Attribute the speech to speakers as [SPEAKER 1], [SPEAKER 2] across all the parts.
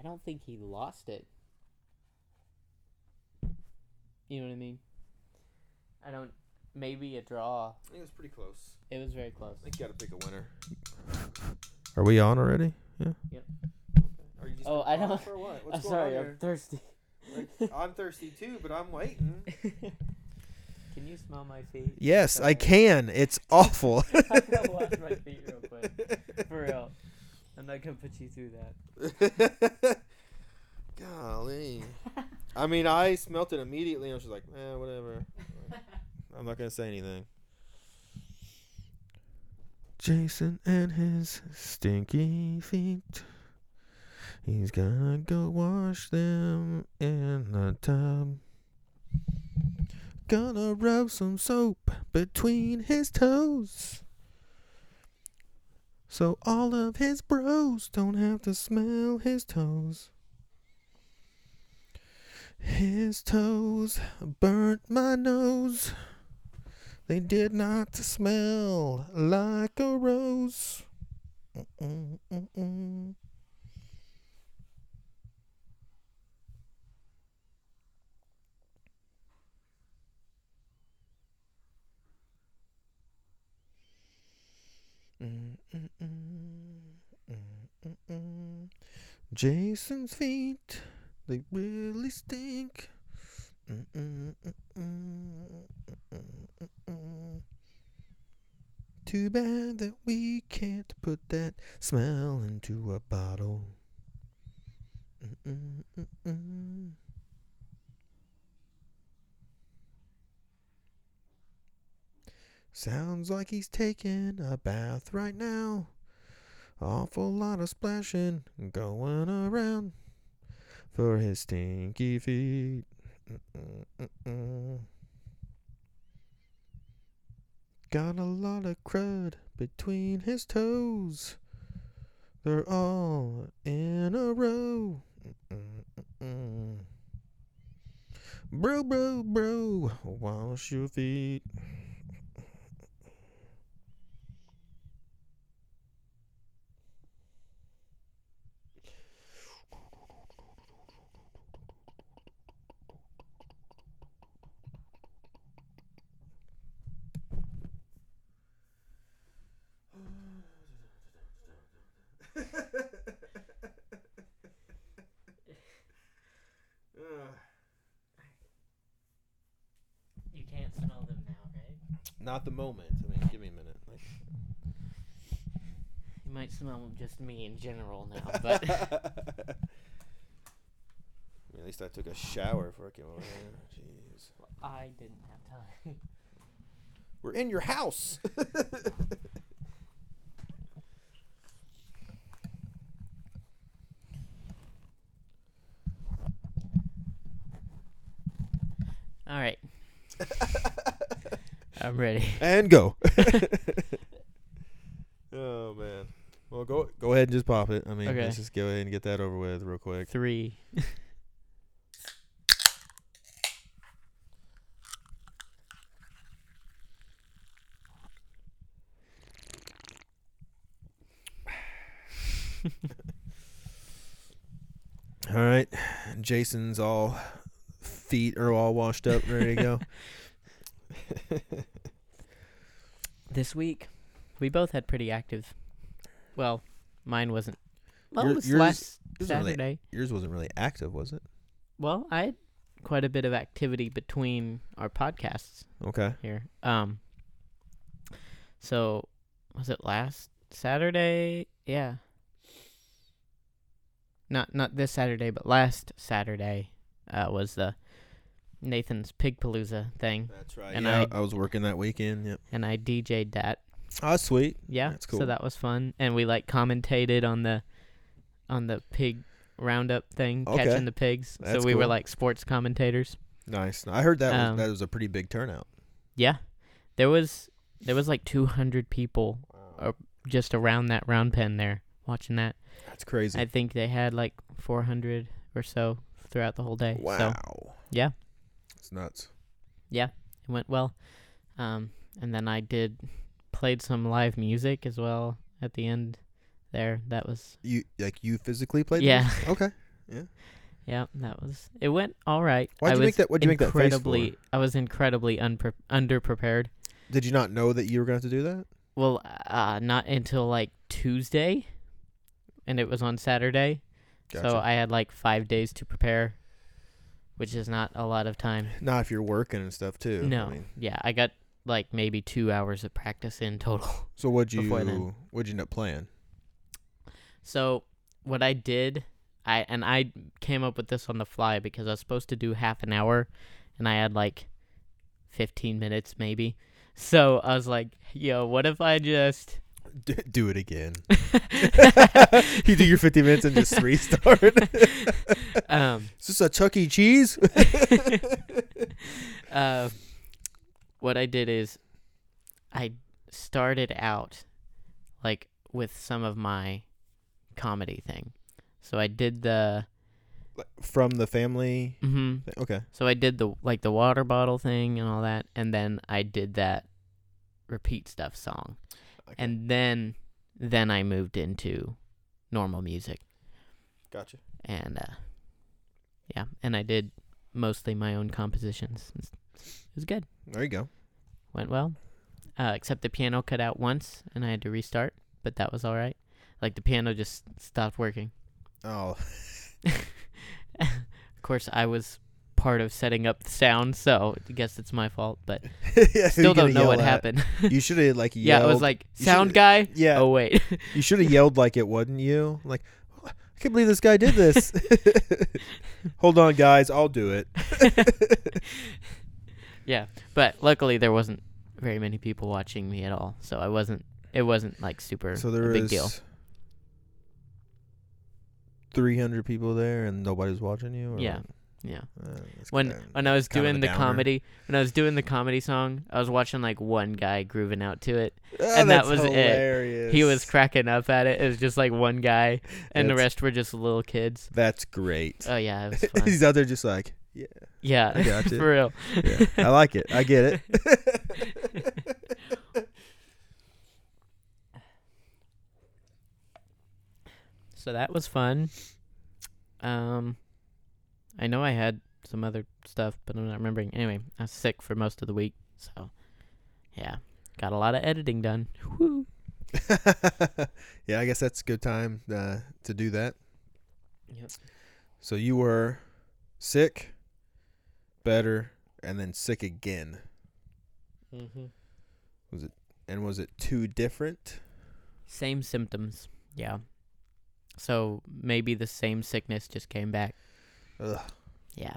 [SPEAKER 1] I don't think he lost it. You know what I mean? I don't. Maybe a draw.
[SPEAKER 2] I think it was pretty close.
[SPEAKER 1] It was very close.
[SPEAKER 2] I think you got to pick a winner. Are we on already? Yeah.
[SPEAKER 1] Yep.
[SPEAKER 2] Are you just
[SPEAKER 1] Oh, I
[SPEAKER 2] pop
[SPEAKER 1] don't-
[SPEAKER 2] For what?
[SPEAKER 1] I'm
[SPEAKER 2] going
[SPEAKER 1] sorry,
[SPEAKER 2] on
[SPEAKER 1] I'm thirsty.
[SPEAKER 2] here? I'm thirsty too, but I'm waiting.
[SPEAKER 1] Can you smell my feet?
[SPEAKER 2] Yes, I can. It's awful.
[SPEAKER 1] I'm gonna wash my feet real quick. For real. I'm not gonna put you through that.
[SPEAKER 2] Golly. I mean, I smelt it immediately and I was just like, eh, whatever. I'm not gonna say anything. Jason and his stinky feet. He's gonna go wash them in the tub. Gonna rub some soap between his toes. So all of his bros don't have to smell his toes. His toes burnt my nose. They did not smell like a rose. Mm-mm-mm-mm. Mm-mm-mm. Jason's feet, they really stink. Too bad that we can't put that smell into a bottle. Sounds like he's taking a bath right now. Awful lot of splashing going around for his stinky feet. Mm-mm-mm-mm. Got a lot of crud between his toes. They're all in a row. Mm-mm-mm-mm. Bro, bro, bro, wash your feet.
[SPEAKER 1] You can't smell them now, right?
[SPEAKER 2] Not the moment. I mean, give me a minute. Like,
[SPEAKER 1] You might smell just me in general now, but
[SPEAKER 2] I mean, at least I took a shower before I came over here. Jeez.
[SPEAKER 1] I didn't have time.
[SPEAKER 2] We're in your house.
[SPEAKER 1] All right, I'm ready.
[SPEAKER 2] and go. oh man. Well, go go ahead and just pop it. I mean,
[SPEAKER 1] Okay.
[SPEAKER 2] let's just go ahead and get that over with real quick.
[SPEAKER 1] Three.
[SPEAKER 2] All right. Jason's all feet are all washed up, ready to go.
[SPEAKER 1] This week, we both had pretty active. Well, mine wasn't. Well,
[SPEAKER 2] Your-
[SPEAKER 1] it was
[SPEAKER 2] yours-
[SPEAKER 1] last
[SPEAKER 2] yours wasn't really-
[SPEAKER 1] Saturday.
[SPEAKER 2] Yours wasn't really active, was it?
[SPEAKER 1] Well, I had quite a bit of activity between our podcasts
[SPEAKER 2] Okay.
[SPEAKER 1] here. Um. So, was it last Saturday? Yeah. Not not this Saturday, but last Saturday uh, was the Nathan's Pigpalooza thing,
[SPEAKER 2] That's right.
[SPEAKER 1] And
[SPEAKER 2] yeah,
[SPEAKER 1] I-
[SPEAKER 2] I, was working that weekend. Yep.
[SPEAKER 1] and I DJ'd that.
[SPEAKER 2] Oh, sweet.
[SPEAKER 1] Yeah,
[SPEAKER 2] That's cool.
[SPEAKER 1] So that was fun, and we like commentated on the on the pig roundup thing,
[SPEAKER 2] Okay.
[SPEAKER 1] catching the pigs.
[SPEAKER 2] That's
[SPEAKER 1] so we were like sports commentators.
[SPEAKER 2] Nice. I heard that
[SPEAKER 1] Um,
[SPEAKER 2] was, that was a pretty big turnout.
[SPEAKER 1] Yeah, there was there was like 200 people Uh, just around that round pen there watching that.
[SPEAKER 2] That's crazy.
[SPEAKER 1] I think they had like 400 or so throughout the whole day.
[SPEAKER 2] wow.
[SPEAKER 1] So yeah,
[SPEAKER 2] It's nuts.
[SPEAKER 1] Yeah, it went well. Um, and then I did played some live music as well at the end there. That was
[SPEAKER 2] You like you physically played?
[SPEAKER 1] Yeah.
[SPEAKER 2] those? Okay. Yeah.
[SPEAKER 1] Yeah, that was. It went all right.
[SPEAKER 2] Why'd
[SPEAKER 1] I
[SPEAKER 2] you
[SPEAKER 1] was
[SPEAKER 2] make that- why'd you make that face for?
[SPEAKER 1] incredibly, I was incredibly unpre- underprepared.
[SPEAKER 2] Did you not know that you were going to have to do that?
[SPEAKER 1] Well, uh, not until like Tuesday, and it was on Saturday. So I had like five days to prepare, which is not a lot of time.
[SPEAKER 2] Not if you're working and stuff too. I
[SPEAKER 1] no,
[SPEAKER 2] mean,
[SPEAKER 1] yeah, I got like maybe two hours of practice in total.
[SPEAKER 2] so what'd you what'd you end up playing?
[SPEAKER 1] So what I did, I and I came up with this on the fly because I was supposed to do half an hour, and I had like fifteen minutes maybe. So I was like, "Yo, what if I just
[SPEAKER 2] D- do it again. you do your 50 minutes and just restart.
[SPEAKER 1] um
[SPEAKER 2] Is this a Chuck E. Cheese?
[SPEAKER 1] uh, what I did is I started out like with some of my comedy thing. So I did the
[SPEAKER 2] From the family.
[SPEAKER 1] hmm
[SPEAKER 2] thing? Okay.
[SPEAKER 1] so I did the like the water bottle thing and all that and then I did that repeat stuff song.
[SPEAKER 2] Okay.
[SPEAKER 1] And then then I moved into normal music
[SPEAKER 2] Gotcha.
[SPEAKER 1] and uh yeah, and I did mostly my own compositions. It was good.
[SPEAKER 2] There you go.
[SPEAKER 1] went well. Uh, except the piano cut out once and I had to restart, but that was all right. Like the piano just stopped working.
[SPEAKER 2] Oh,
[SPEAKER 1] Of course, I was part of setting up the sound, so I guess it's my fault. But
[SPEAKER 2] yeah,
[SPEAKER 1] still don't know what
[SPEAKER 2] at?
[SPEAKER 1] happened.
[SPEAKER 2] You should have like yelled.
[SPEAKER 1] yeah, it was like sound guy.
[SPEAKER 2] yeah,
[SPEAKER 1] Oh wait,
[SPEAKER 2] you should have yelled like it wasn't you. Like, oh, I can't believe this guy did this. Hold on, guys, I'll do it.
[SPEAKER 1] yeah. But luckily, there wasn't very many people watching me at all, so I wasn't. It wasn't like super
[SPEAKER 2] So there
[SPEAKER 1] a big deal.
[SPEAKER 2] 300 people there and nobody's watching you? Or
[SPEAKER 1] Yeah. Yeah.
[SPEAKER 2] Uh,
[SPEAKER 1] when when I was
[SPEAKER 2] kind of a
[SPEAKER 1] doing the
[SPEAKER 2] downer.
[SPEAKER 1] comedy when I was doing the comedy song, I was watching like one guy grooving out to it.
[SPEAKER 2] Oh,
[SPEAKER 1] and that
[SPEAKER 2] that's
[SPEAKER 1] was it. He was cracking up at it. It was just like one guy, and the rest were just little kids.
[SPEAKER 2] That's great.
[SPEAKER 1] Oh yeah, it was fun.
[SPEAKER 2] He's out there just like, yeah,
[SPEAKER 1] yeah,
[SPEAKER 2] I got you.
[SPEAKER 1] for real.
[SPEAKER 2] yeah, I like it. I get it.
[SPEAKER 1] So that was fun. Um, I know I had some other stuff, but I'm not remembering. Anyway, I was sick for most of the week, so yeah, got a lot of editing done. Woo.
[SPEAKER 2] yeah, I guess that's a good time uh, to do that.
[SPEAKER 1] Yep.
[SPEAKER 2] So you were sick, better, and then sick again.
[SPEAKER 1] Mm-hmm.
[SPEAKER 2] Was it and was it two different?
[SPEAKER 1] Same symptoms. Yeah. So maybe the same sickness just came back.
[SPEAKER 2] Ugh,
[SPEAKER 1] Yeah.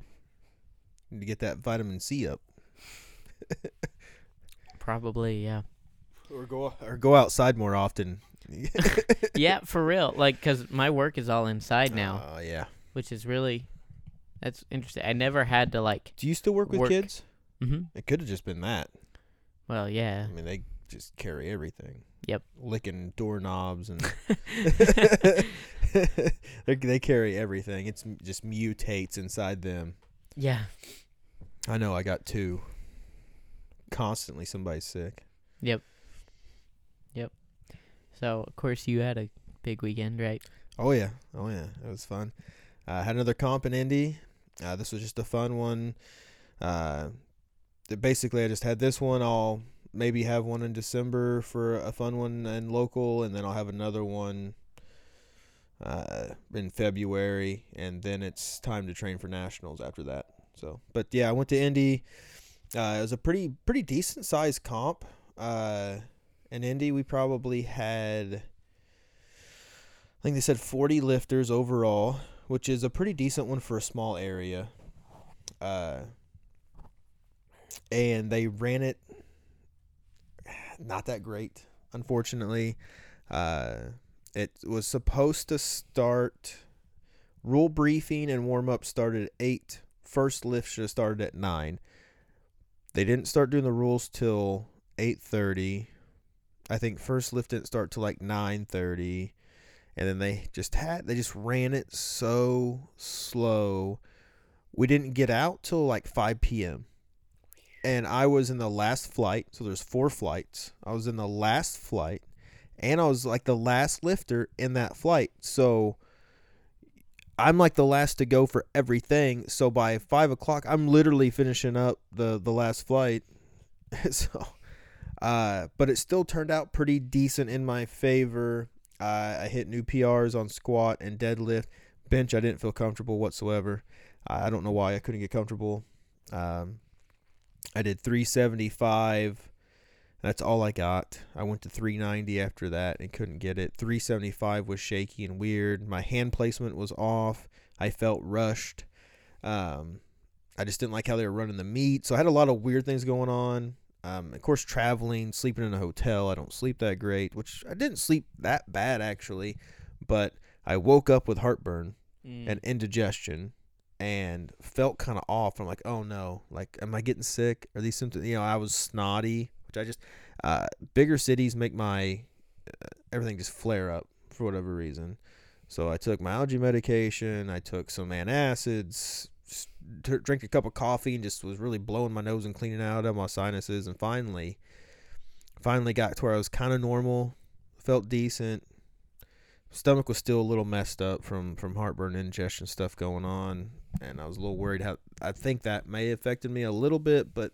[SPEAKER 2] need to get that vitamin C up,
[SPEAKER 1] Probably. Yeah.
[SPEAKER 2] or go or go outside more often.
[SPEAKER 1] yeah, for real. Like, cause my work is all inside now,
[SPEAKER 2] Oh yeah.
[SPEAKER 1] which is really that's interesting. I never had to like.
[SPEAKER 2] Do you still work with
[SPEAKER 1] Work.
[SPEAKER 2] kids?
[SPEAKER 1] hmm
[SPEAKER 2] It could have just been that.
[SPEAKER 1] Well, yeah.
[SPEAKER 2] I mean, they just carry everything.
[SPEAKER 1] Yep.
[SPEAKER 2] Licking doorknobs and they they carry everything. It's just mutates inside them.
[SPEAKER 1] yeah.
[SPEAKER 2] I know. I got two. Constantly, somebody's sick. Yep. Yep.
[SPEAKER 1] So of course you had a big weekend, right?
[SPEAKER 2] Oh yeah, oh yeah, it was fun. uh, had another comp in Indy. Uh, this was just a fun one. Uh, basically, I just had this one. I'll maybe have one in December for a fun one and local, and then I'll have another one uh, in February, and then it's time to train for nationals after that. So, but yeah, I went to Indy. Uh, it was a pretty pretty decent sized comp. Uh, in Indy, we probably had, I think they said 40 lifters overall, which is a pretty decent one for a small area. Uh, and they ran it not that great, unfortunately. Uh, it was supposed to start rule briefing and warm up started at 8. First lift should have started at 9. They didn't start doing the rules till 8:30. I think first lift didn't start till like 9:30 and then they just had they just ran it so slow. We didn't get out till like 5 p.m. And I was in the last flight, so there's four flights. I was in the last flight and I was like the last lifter in that flight. So I'm like the last to go for everything. So by five o'clock, I'm literally finishing up the the last flight. so, uh, but it still turned out pretty decent in my favor. Uh, I hit new PRs on squat and deadlift. Bench, I didn't feel comfortable whatsoever. I don't know why I couldn't get comfortable. Um, I did 375. That's all I got. I went to 390 after that and couldn't get it. 375 was shaky and weird. My hand placement was off. I felt rushed. Um, I just didn't like how they were running the meet. So I had a lot of weird things going on. Um, of course, traveling, sleeping in a hotel. I don't sleep that great, which I didn't sleep that bad actually, but I woke up with heartburn
[SPEAKER 1] Mm.
[SPEAKER 2] and indigestion and felt kind of off. I'm like, oh no, like, am I getting sick? Are these symptoms? You know, I was snotty, which I just, uh, bigger cities make my uh, everything just flare up for whatever reason. So I took my allergy medication. I took some antacids, t- drank a cup of coffee, and just was really blowing my nose and cleaning out of my sinuses. And finally, finally got to where I was kind of normal, felt decent. Stomach was still a little messed up from from heartburn, indigestion stuff going on, and I was a little worried. How I think that may have affected me a little bit, but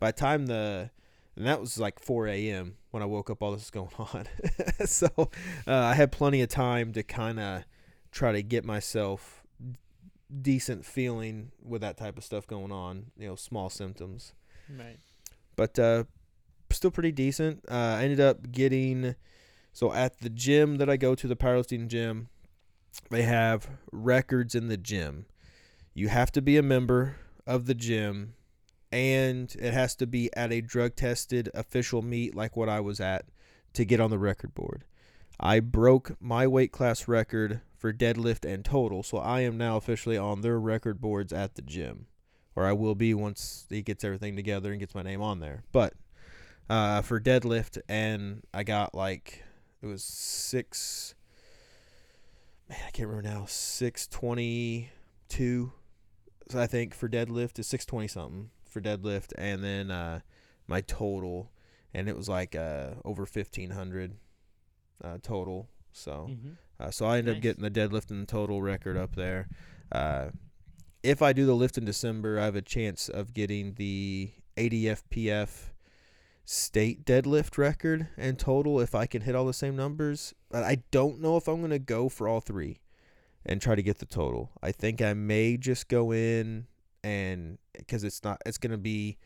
[SPEAKER 2] by the time the and that was like 4 a.m. when I woke up. All this was going on, so uh, I had plenty of time to kind of try to get myself decent feeling with that type of stuff going on. You know, small symptoms
[SPEAKER 1] Right.
[SPEAKER 2] but uh, still pretty decent. Uh, I ended up getting so at the gym that I go to, the powerlifting gym, they have records in the gym. You have to be a member of the gym, and it has to be at a drug tested official meet like what I was at to get on the record board. I broke my weight class record for deadlift and total, so I am now officially on their record boards at the gym or I will be once he gets everything together and gets my name on there. But uh, for deadlift, and I got like it was six. Man, I can't remember now. Six twenty two. I think for deadlift is six twenty something for deadlift, and then uh, my total, and it was like uh, over fifteen hundred uh, total. So.
[SPEAKER 1] Mm-hmm.
[SPEAKER 2] Uh, so I ended up getting the deadlift and the total record up there. Uh, if I do the lift in December, I have a chance of getting the ADFPF state deadlift record and total if I can hit all the same numbers. But I don't know if I'm going to go for all three and try to get the total. I think I may just go in and because it's not, it's going to be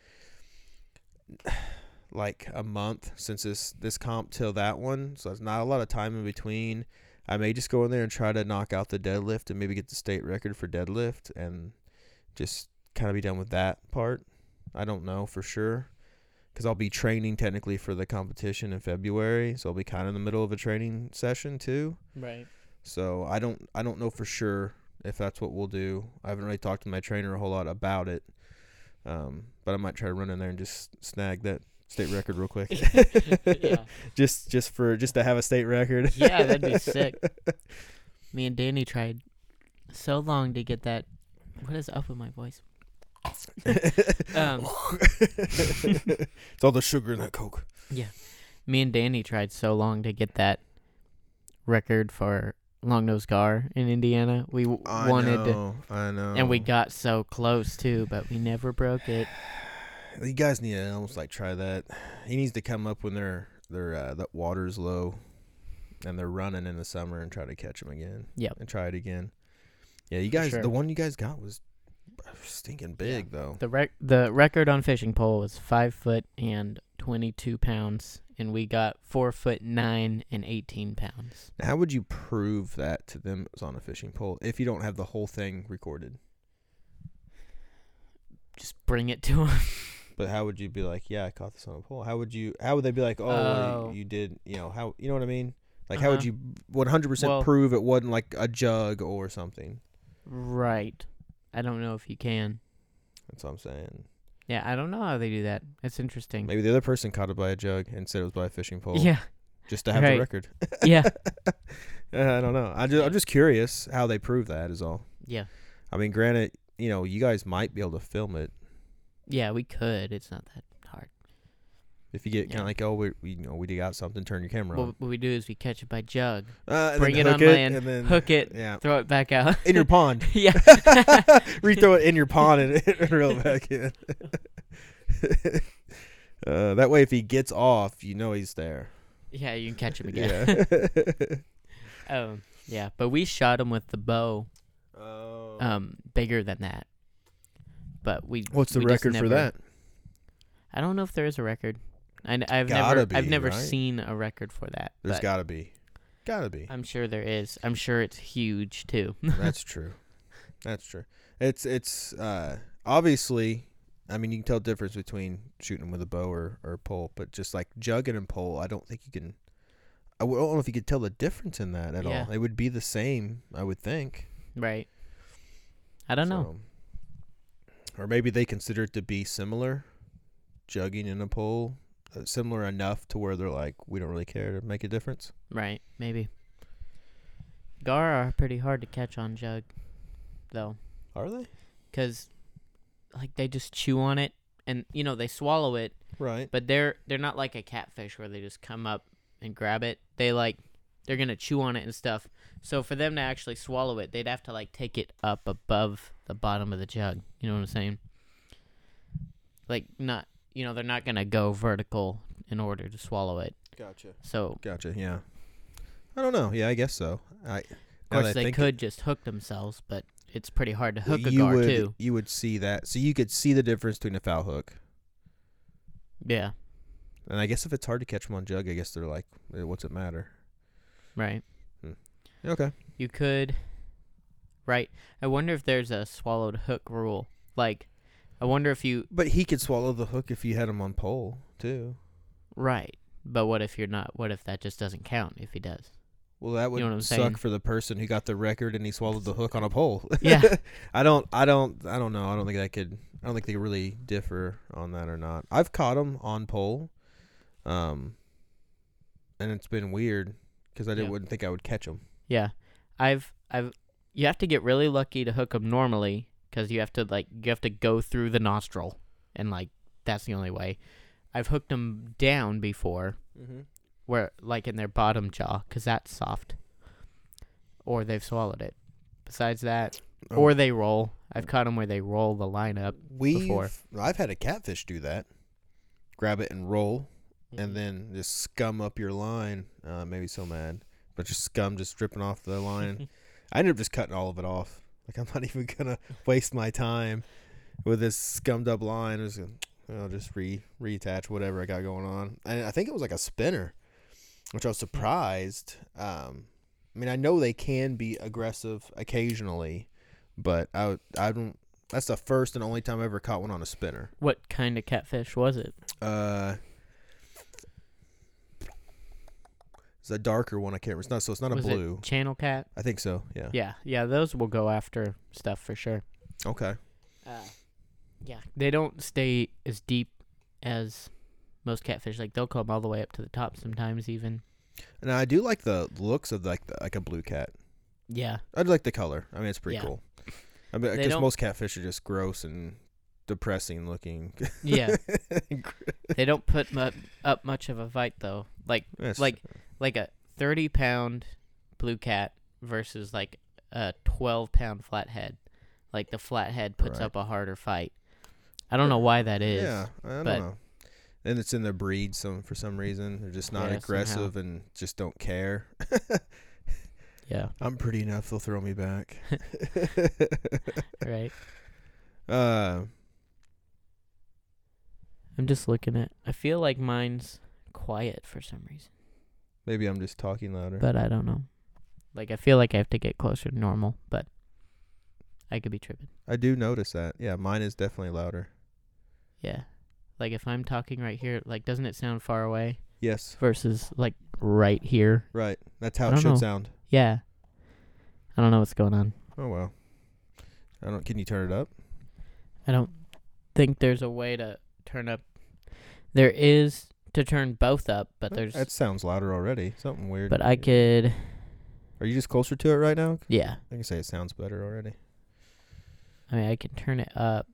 [SPEAKER 2] like a month since this this comp till that one, so there's not a lot of time in between. I may just go in there and try to knock out the deadlift and maybe get the state record for deadlift and just kind of be done with that part. I don't know for sure because I'll be training technically for the competition in February, so I'll be kind of in the middle of a training session too.
[SPEAKER 1] Right.
[SPEAKER 2] So I don't I don't know for sure if that's what we'll do. I haven't really talked to my trainer a whole lot about it, um, but I might try to run in there and just snag that state record real quick.
[SPEAKER 1] yeah.
[SPEAKER 2] just just for just to have a state record.
[SPEAKER 1] Yeah, that'd be sick. Me and Danny tried so long to get that. What is up with my voice? Um,
[SPEAKER 2] it's all the sugar in that coke. Yeah.
[SPEAKER 1] Me and Danny tried so long to get that record for long nose gar in Indiana. We w-
[SPEAKER 2] I
[SPEAKER 1] wanted to,
[SPEAKER 2] I know.
[SPEAKER 1] and we got so close too, but we never broke it.
[SPEAKER 2] You guys need to almost like try that. He needs to come up when they're they're uh, that water's low, and they're running in the summer and try to catch them again.
[SPEAKER 1] Yep.
[SPEAKER 2] And try it again. Yeah, you guys.
[SPEAKER 1] sure.
[SPEAKER 2] The one you guys got was stinking big though.
[SPEAKER 1] The rec- the record on fishing pole was five foot and twenty two pounds, and we got four foot nine and eighteen pounds.
[SPEAKER 2] Now, how would you prove that to them it was on a fishing pole if you don't have the whole thing recorded?
[SPEAKER 1] Just bring it to them.
[SPEAKER 2] But how would you be like, yeah, I caught this on a pole? How would you? How would they be like, oh, well,
[SPEAKER 1] Oh.
[SPEAKER 2] you, you did? You know how? You know what I mean? Like, how would
[SPEAKER 1] Uh-huh.
[SPEAKER 2] you 100 percent
[SPEAKER 1] Well-
[SPEAKER 2] prove it wasn't like a jug or something?
[SPEAKER 1] right. I don't know if you can.
[SPEAKER 2] That's what I'm saying.
[SPEAKER 1] Yeah, I don't know how they do that. It's interesting.
[SPEAKER 2] Maybe the other person caught it by a jug and said it was by a fishing pole.
[SPEAKER 1] Yeah.
[SPEAKER 2] Just to have the record.
[SPEAKER 1] Yeah.
[SPEAKER 2] Uh, I don't know. I just, I'm just curious how they prove that is all.
[SPEAKER 1] Yeah.
[SPEAKER 2] I mean, granted, you know, you guys might be able to film it.
[SPEAKER 1] Yeah, we could. It's not that.
[SPEAKER 2] If you get kind
[SPEAKER 1] Yeah.
[SPEAKER 2] of like, oh, we, we you know we got something, turn your camera on.
[SPEAKER 1] What, what we do is we catch it by jug,
[SPEAKER 2] Uh, and
[SPEAKER 1] bring
[SPEAKER 2] then
[SPEAKER 1] it
[SPEAKER 2] hook
[SPEAKER 1] on land,
[SPEAKER 2] and then
[SPEAKER 1] hook it,
[SPEAKER 2] Yeah,
[SPEAKER 1] throw it back out.
[SPEAKER 2] in your pond.
[SPEAKER 1] yeah.
[SPEAKER 2] Rethrow it in your pond and, and reel it back in. uh, that way, if he gets off, you know he's there.
[SPEAKER 1] yeah, you can catch him again.
[SPEAKER 2] Yeah.
[SPEAKER 1] um, yeah, but we shot him with the bow,
[SPEAKER 2] oh.
[SPEAKER 1] um, bigger than that. But we.
[SPEAKER 2] What's the
[SPEAKER 1] we just
[SPEAKER 2] record for
[SPEAKER 1] never-
[SPEAKER 2] that?
[SPEAKER 1] I don't know if there is a record. I, have never,
[SPEAKER 2] be,
[SPEAKER 1] I've never
[SPEAKER 2] right?
[SPEAKER 1] seen a record for that.
[SPEAKER 2] There's got to be. Got to be.
[SPEAKER 1] I'm sure there is. I'm sure it's huge too.
[SPEAKER 2] That's true. That's true. It's it's uh obviously I mean you can tell the difference between shooting with a bow or, or pole, but just like jugging and pole, I don't think you can I don't know if you could tell the difference in that at
[SPEAKER 1] Yeah.
[SPEAKER 2] all. It would be the same, I would think.
[SPEAKER 1] right. I don't know.
[SPEAKER 2] Or maybe they consider it to be similar, jugging and a pole, similar enough to where they're like, we don't really care to make a difference.
[SPEAKER 1] Right. Maybe. Gar are pretty hard to catch on jug, though.
[SPEAKER 2] Are they?
[SPEAKER 1] because like they just chew on it and you know they swallow it
[SPEAKER 2] Right.
[SPEAKER 1] but they're they're not like a catfish where they just come up and grab it they like they're gonna chew on it and stuff so for them to actually swallow it they'd have to like take it up above the bottom of the jug you know what i'm saying like not you know they're not gonna go vertical in order to swallow it
[SPEAKER 2] Gotcha.
[SPEAKER 1] so
[SPEAKER 2] Gotcha. Yeah. I don't know. Yeah, I guess so. I
[SPEAKER 1] of course they
[SPEAKER 2] think-
[SPEAKER 1] could just hook themselves but it's pretty hard to
[SPEAKER 2] Well,
[SPEAKER 1] hook a
[SPEAKER 2] you
[SPEAKER 1] gar
[SPEAKER 2] would,
[SPEAKER 1] too
[SPEAKER 2] You would see that. So you could see the difference between a foul hook.
[SPEAKER 1] yeah
[SPEAKER 2] And I guess if it's hard to catch them on jug, I guess they're like, eh, what's it matter?
[SPEAKER 1] right
[SPEAKER 2] Okay.
[SPEAKER 1] You could. Right. I wonder if there's a swallowed hook rule. Like, I wonder if you.
[SPEAKER 2] But he could swallow the hook if you had him on pole, too.
[SPEAKER 1] Right. But what if you're not? What if that just doesn't count if he does?
[SPEAKER 2] Well, that would
[SPEAKER 1] know what I'm
[SPEAKER 2] suck
[SPEAKER 1] saying?
[SPEAKER 2] for the person who got the record and he swallowed the hook on a pole.
[SPEAKER 1] Yeah.
[SPEAKER 2] I don't, I don't, I don't know. I don't think that could, I don't think they really differ on that or not. I've caught them on pole, um, and it's been weird because I didn't,
[SPEAKER 1] Yeah.
[SPEAKER 2] wouldn't think I would catch them.
[SPEAKER 1] Yeah. I've. I've. You have to get really lucky to hook them normally because you have to, like, you have to go through the nostril. And, like, that's the only way. I've hooked them down before,
[SPEAKER 2] Mm-hmm.
[SPEAKER 1] where, like, in their bottom jaw, because that's soft. Or they've swallowed it. Besides that,
[SPEAKER 2] Oh.
[SPEAKER 1] or they roll. I've caught them where they roll the line up. Before.
[SPEAKER 2] I've had a catfish do that. Grab it and roll,
[SPEAKER 1] Mm-hmm.
[SPEAKER 2] and then just scum up your line. Uh, maybe so mad, but just scum just dripping off the line. I ended up just cutting all of it off. Like I'm not even gonna waste my time with this scummed up line. I'm just gonna, I'll just re reattach whatever I got going on. And I think it was like a spinner, which I was surprised. Um, I mean, I know they can be aggressive occasionally, but I I don't. That's the first and only time I ever caught one on a spinner.
[SPEAKER 1] What kind of catfish was it?
[SPEAKER 2] Uh, it's a darker one. I can't. remember. It's not. So it's not a blue.
[SPEAKER 1] it channel cat?
[SPEAKER 2] I think so. Yeah.
[SPEAKER 1] Yeah, yeah, those will go after stuff for sure.
[SPEAKER 2] Okay.
[SPEAKER 1] Uh, yeah, they don't stay as deep as most catfish. Like they'll come all the way up to the top sometimes, even.
[SPEAKER 2] And I do like the looks of like the, like a blue cat.
[SPEAKER 1] Yeah,
[SPEAKER 2] I do like the color. I mean, it's pretty
[SPEAKER 1] Yeah.
[SPEAKER 2] cool. I mean, because most catfish are just gross and depressing looking.
[SPEAKER 1] yeah. they don't put mu- up much of a fight though. Like
[SPEAKER 2] That's-
[SPEAKER 1] like like a thirty pound blue cat versus like a twelve pound flathead. Like the flathead puts
[SPEAKER 2] Right.
[SPEAKER 1] up a harder fight. I don't know why that is.
[SPEAKER 2] yeah, I don't know. And it's in the breed some for some reason. They're just not
[SPEAKER 1] Yeah, somehow.
[SPEAKER 2] aggressive and just don't care.
[SPEAKER 1] Yeah.
[SPEAKER 2] I'm pretty enough. They'll throw me back.
[SPEAKER 1] Right.
[SPEAKER 2] uh,
[SPEAKER 1] I'm just looking at. I feel like mine's quiet for some reason,
[SPEAKER 2] maybe I'm just talking louder.
[SPEAKER 1] but I don't know. Like I feel like I have to get closer to normal, but I could be tripping.
[SPEAKER 2] I do notice that. Yeah, mine is definitely louder.
[SPEAKER 1] Yeah. Like if I'm talking right here, like doesn't it sound far away
[SPEAKER 2] Yes,
[SPEAKER 1] versus like right here?
[SPEAKER 2] right. That's how
[SPEAKER 1] I
[SPEAKER 2] it should
[SPEAKER 1] know.
[SPEAKER 2] sound.
[SPEAKER 1] Yeah. I don't know what's going on.
[SPEAKER 2] Oh well. I don't. Can you turn it up?
[SPEAKER 1] I don't think there's a way to turn up. There is to turn both up, but there's
[SPEAKER 2] That sounds louder already. Something weird.
[SPEAKER 1] but I could
[SPEAKER 2] Are you just closer to it right now?
[SPEAKER 1] yeah.
[SPEAKER 2] I can say it sounds better already.
[SPEAKER 1] I mean I can turn it up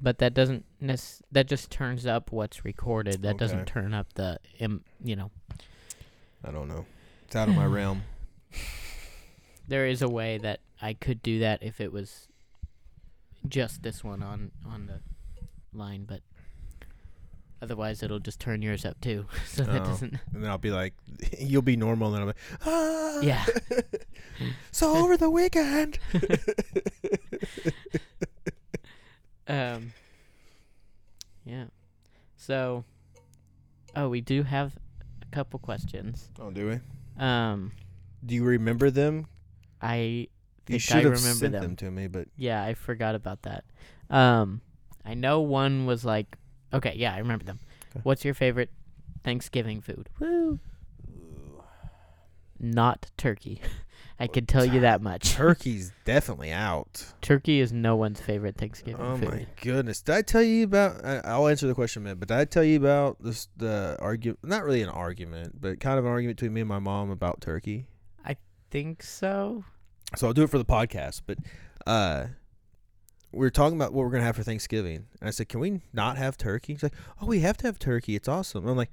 [SPEAKER 1] but that doesn't nec- that just turns up what's recorded. That doesn't turn up the Im- you know.
[SPEAKER 2] I don't know. It's out of my realm.
[SPEAKER 1] There is a way that I could do that if it was just this one on on the line, but otherwise it'll just turn yours up too. so that
[SPEAKER 2] Oh.
[SPEAKER 1] doesn't.
[SPEAKER 2] And then I'll be like, you'll be normal, and then I'll be, ah.
[SPEAKER 1] Yeah.
[SPEAKER 2] so over the weekend.
[SPEAKER 1] Um. Yeah. So. Oh, we do have a couple questions.
[SPEAKER 2] Oh, do we?
[SPEAKER 1] Um,
[SPEAKER 2] Do you remember them?
[SPEAKER 1] I
[SPEAKER 2] You should
[SPEAKER 1] I
[SPEAKER 2] have
[SPEAKER 1] remember
[SPEAKER 2] sent
[SPEAKER 1] them.
[SPEAKER 2] them. to me, but
[SPEAKER 1] Yeah, I forgot about that. Um, I know one was like, okay, yeah, I remember them.
[SPEAKER 2] Okay.
[SPEAKER 1] What's your favorite Thanksgiving food? Woo! Not turkey. I can tell you that much.
[SPEAKER 2] turkey's definitely out.
[SPEAKER 1] turkey is no one's favorite Thanksgiving
[SPEAKER 2] Oh
[SPEAKER 1] food.
[SPEAKER 2] my goodness! Did I tell you about? I, I'll answer the question in a minute. But did I tell you about this? The argument, not really an argument, but kind of an argument between me and my mom about turkey.
[SPEAKER 1] I think so?
[SPEAKER 2] So I'll do it for the podcast. But uh, we were talking about what we're gonna have for Thanksgiving, and I said, "Can we not have turkey?" She's like, "Oh, we have to have turkey. It's awesome." I'm like,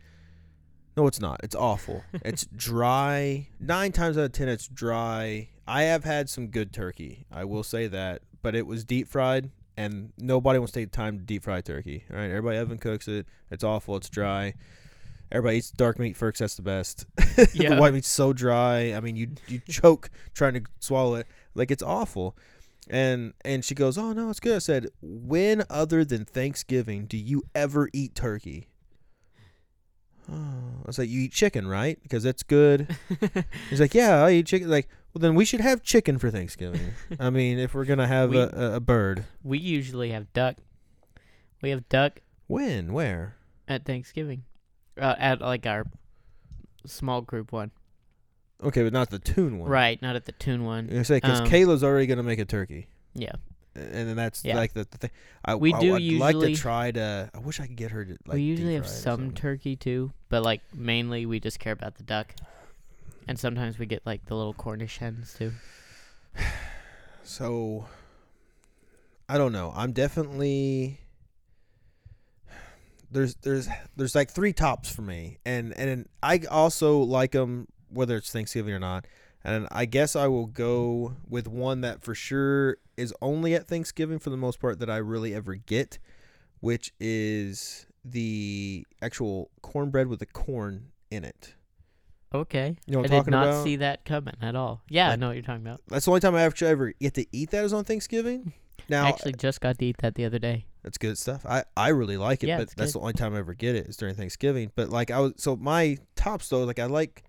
[SPEAKER 2] "No, it's not. It's awful. it's dry. Nine times out of ten, it's dry. I have had some good turkey. I will say that, but it was deep fried." And nobody wants to take the time to deep fry turkey. All right, everybody oven cooks it. It's awful. It's dry. Everybody eats dark meat first. That's the best.
[SPEAKER 1] Yeah.
[SPEAKER 2] the white meat's so dry. I mean, you you choke trying to swallow it. Like it's awful. And and she goes, "Oh no, it's good." I said, "When other than Thanksgiving do you ever eat turkey?" Oh, I was like, "You eat chicken, right? Because that's good." He's like, "Yeah, I eat chicken." Like, well, then we should have chicken for Thanksgiving. I mean, if we're gonna have
[SPEAKER 1] We-
[SPEAKER 2] a, a, bird,
[SPEAKER 1] we usually have duck. We have duck
[SPEAKER 2] when, where?
[SPEAKER 1] at Thanksgiving. Uh, at like our small group one.
[SPEAKER 2] Okay, but not the tune one.
[SPEAKER 1] Right, not at the tune one.
[SPEAKER 2] I say because
[SPEAKER 1] Um,
[SPEAKER 2] Kayla's already gonna make a turkey.
[SPEAKER 1] Yeah.
[SPEAKER 2] and then that's
[SPEAKER 1] Yeah.
[SPEAKER 2] like the, the thing. I,
[SPEAKER 1] We
[SPEAKER 2] I,
[SPEAKER 1] do
[SPEAKER 2] I'd like to try to. I wish I could get her to. Like,
[SPEAKER 1] we usually have
[SPEAKER 2] deep fry it or
[SPEAKER 1] some turkey too, but like mainly we just care about the duck. And sometimes we get like the little Cornish hens too.
[SPEAKER 2] So, I don't know. I'm definitely there's there's there's like three tops for me, and and I also like them whether it's Thanksgiving or not. And I guess I will go with one that for sure is only at Thanksgiving for the most part that I really ever get, which is the actual cornbread with the corn in it.
[SPEAKER 1] Okay.
[SPEAKER 2] You know
[SPEAKER 1] I did not
[SPEAKER 2] about?
[SPEAKER 1] see that coming at all. Yeah, I know what you're talking about.
[SPEAKER 2] That's the only time I actually ever get to eat that is on Thanksgiving. Now,
[SPEAKER 1] I actually just got to eat that the other day.
[SPEAKER 2] That's good stuff. I, I really like it,
[SPEAKER 1] Yeah,
[SPEAKER 2] but that's
[SPEAKER 1] good.
[SPEAKER 2] the only time I ever get it is during Thanksgiving. But like I was, so my tops though, like I like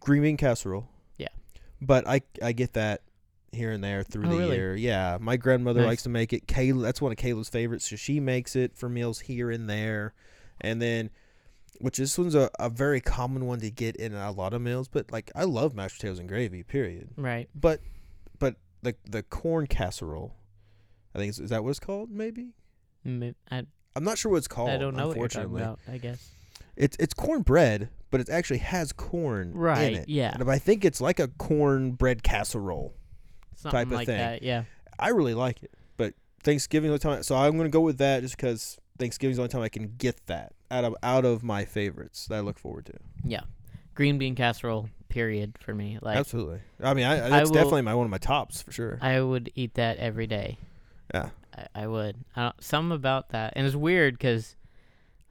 [SPEAKER 2] green bean casserole.
[SPEAKER 1] Yeah.
[SPEAKER 2] But I I get that here and there through
[SPEAKER 1] Oh,
[SPEAKER 2] the
[SPEAKER 1] really?
[SPEAKER 2] year. Yeah, my grandmother
[SPEAKER 1] Nice.
[SPEAKER 2] likes to make it. Kayla, that's one of Kayla's favorites, so she makes it for meals here and there. And then, which this one's a, a very common one to get in a lot of meals. But like I love mashed potatoes and gravy. Period.
[SPEAKER 1] Right.
[SPEAKER 2] But but the the corn casserole, I think is, is that what it's called? Maybe.
[SPEAKER 1] I,
[SPEAKER 2] am not sure what it's called.
[SPEAKER 1] I don't know what you're talking
[SPEAKER 2] unfortunately.
[SPEAKER 1] about, I guess.
[SPEAKER 2] It's it's cornbread, but it actually has corn
[SPEAKER 1] Right,
[SPEAKER 2] in it.
[SPEAKER 1] yeah.
[SPEAKER 2] And I think it's like a corn bread casserole.
[SPEAKER 1] Something
[SPEAKER 2] Type of
[SPEAKER 1] like
[SPEAKER 2] thing.
[SPEAKER 1] that, yeah.
[SPEAKER 2] I really like it, but Thanksgiving the time. So I'm gonna go with that just because Thanksgiving's the only time I can get that out of out of my favorites that I look forward to.
[SPEAKER 1] Yeah. Green bean casserole, period, for me. Like,
[SPEAKER 2] Absolutely. I mean, I, that's
[SPEAKER 1] will-
[SPEAKER 2] definitely my one of my tops for sure.
[SPEAKER 1] I would eat that every day.
[SPEAKER 2] yeah.
[SPEAKER 1] I, I would. I don't, something about that, and it's weird because,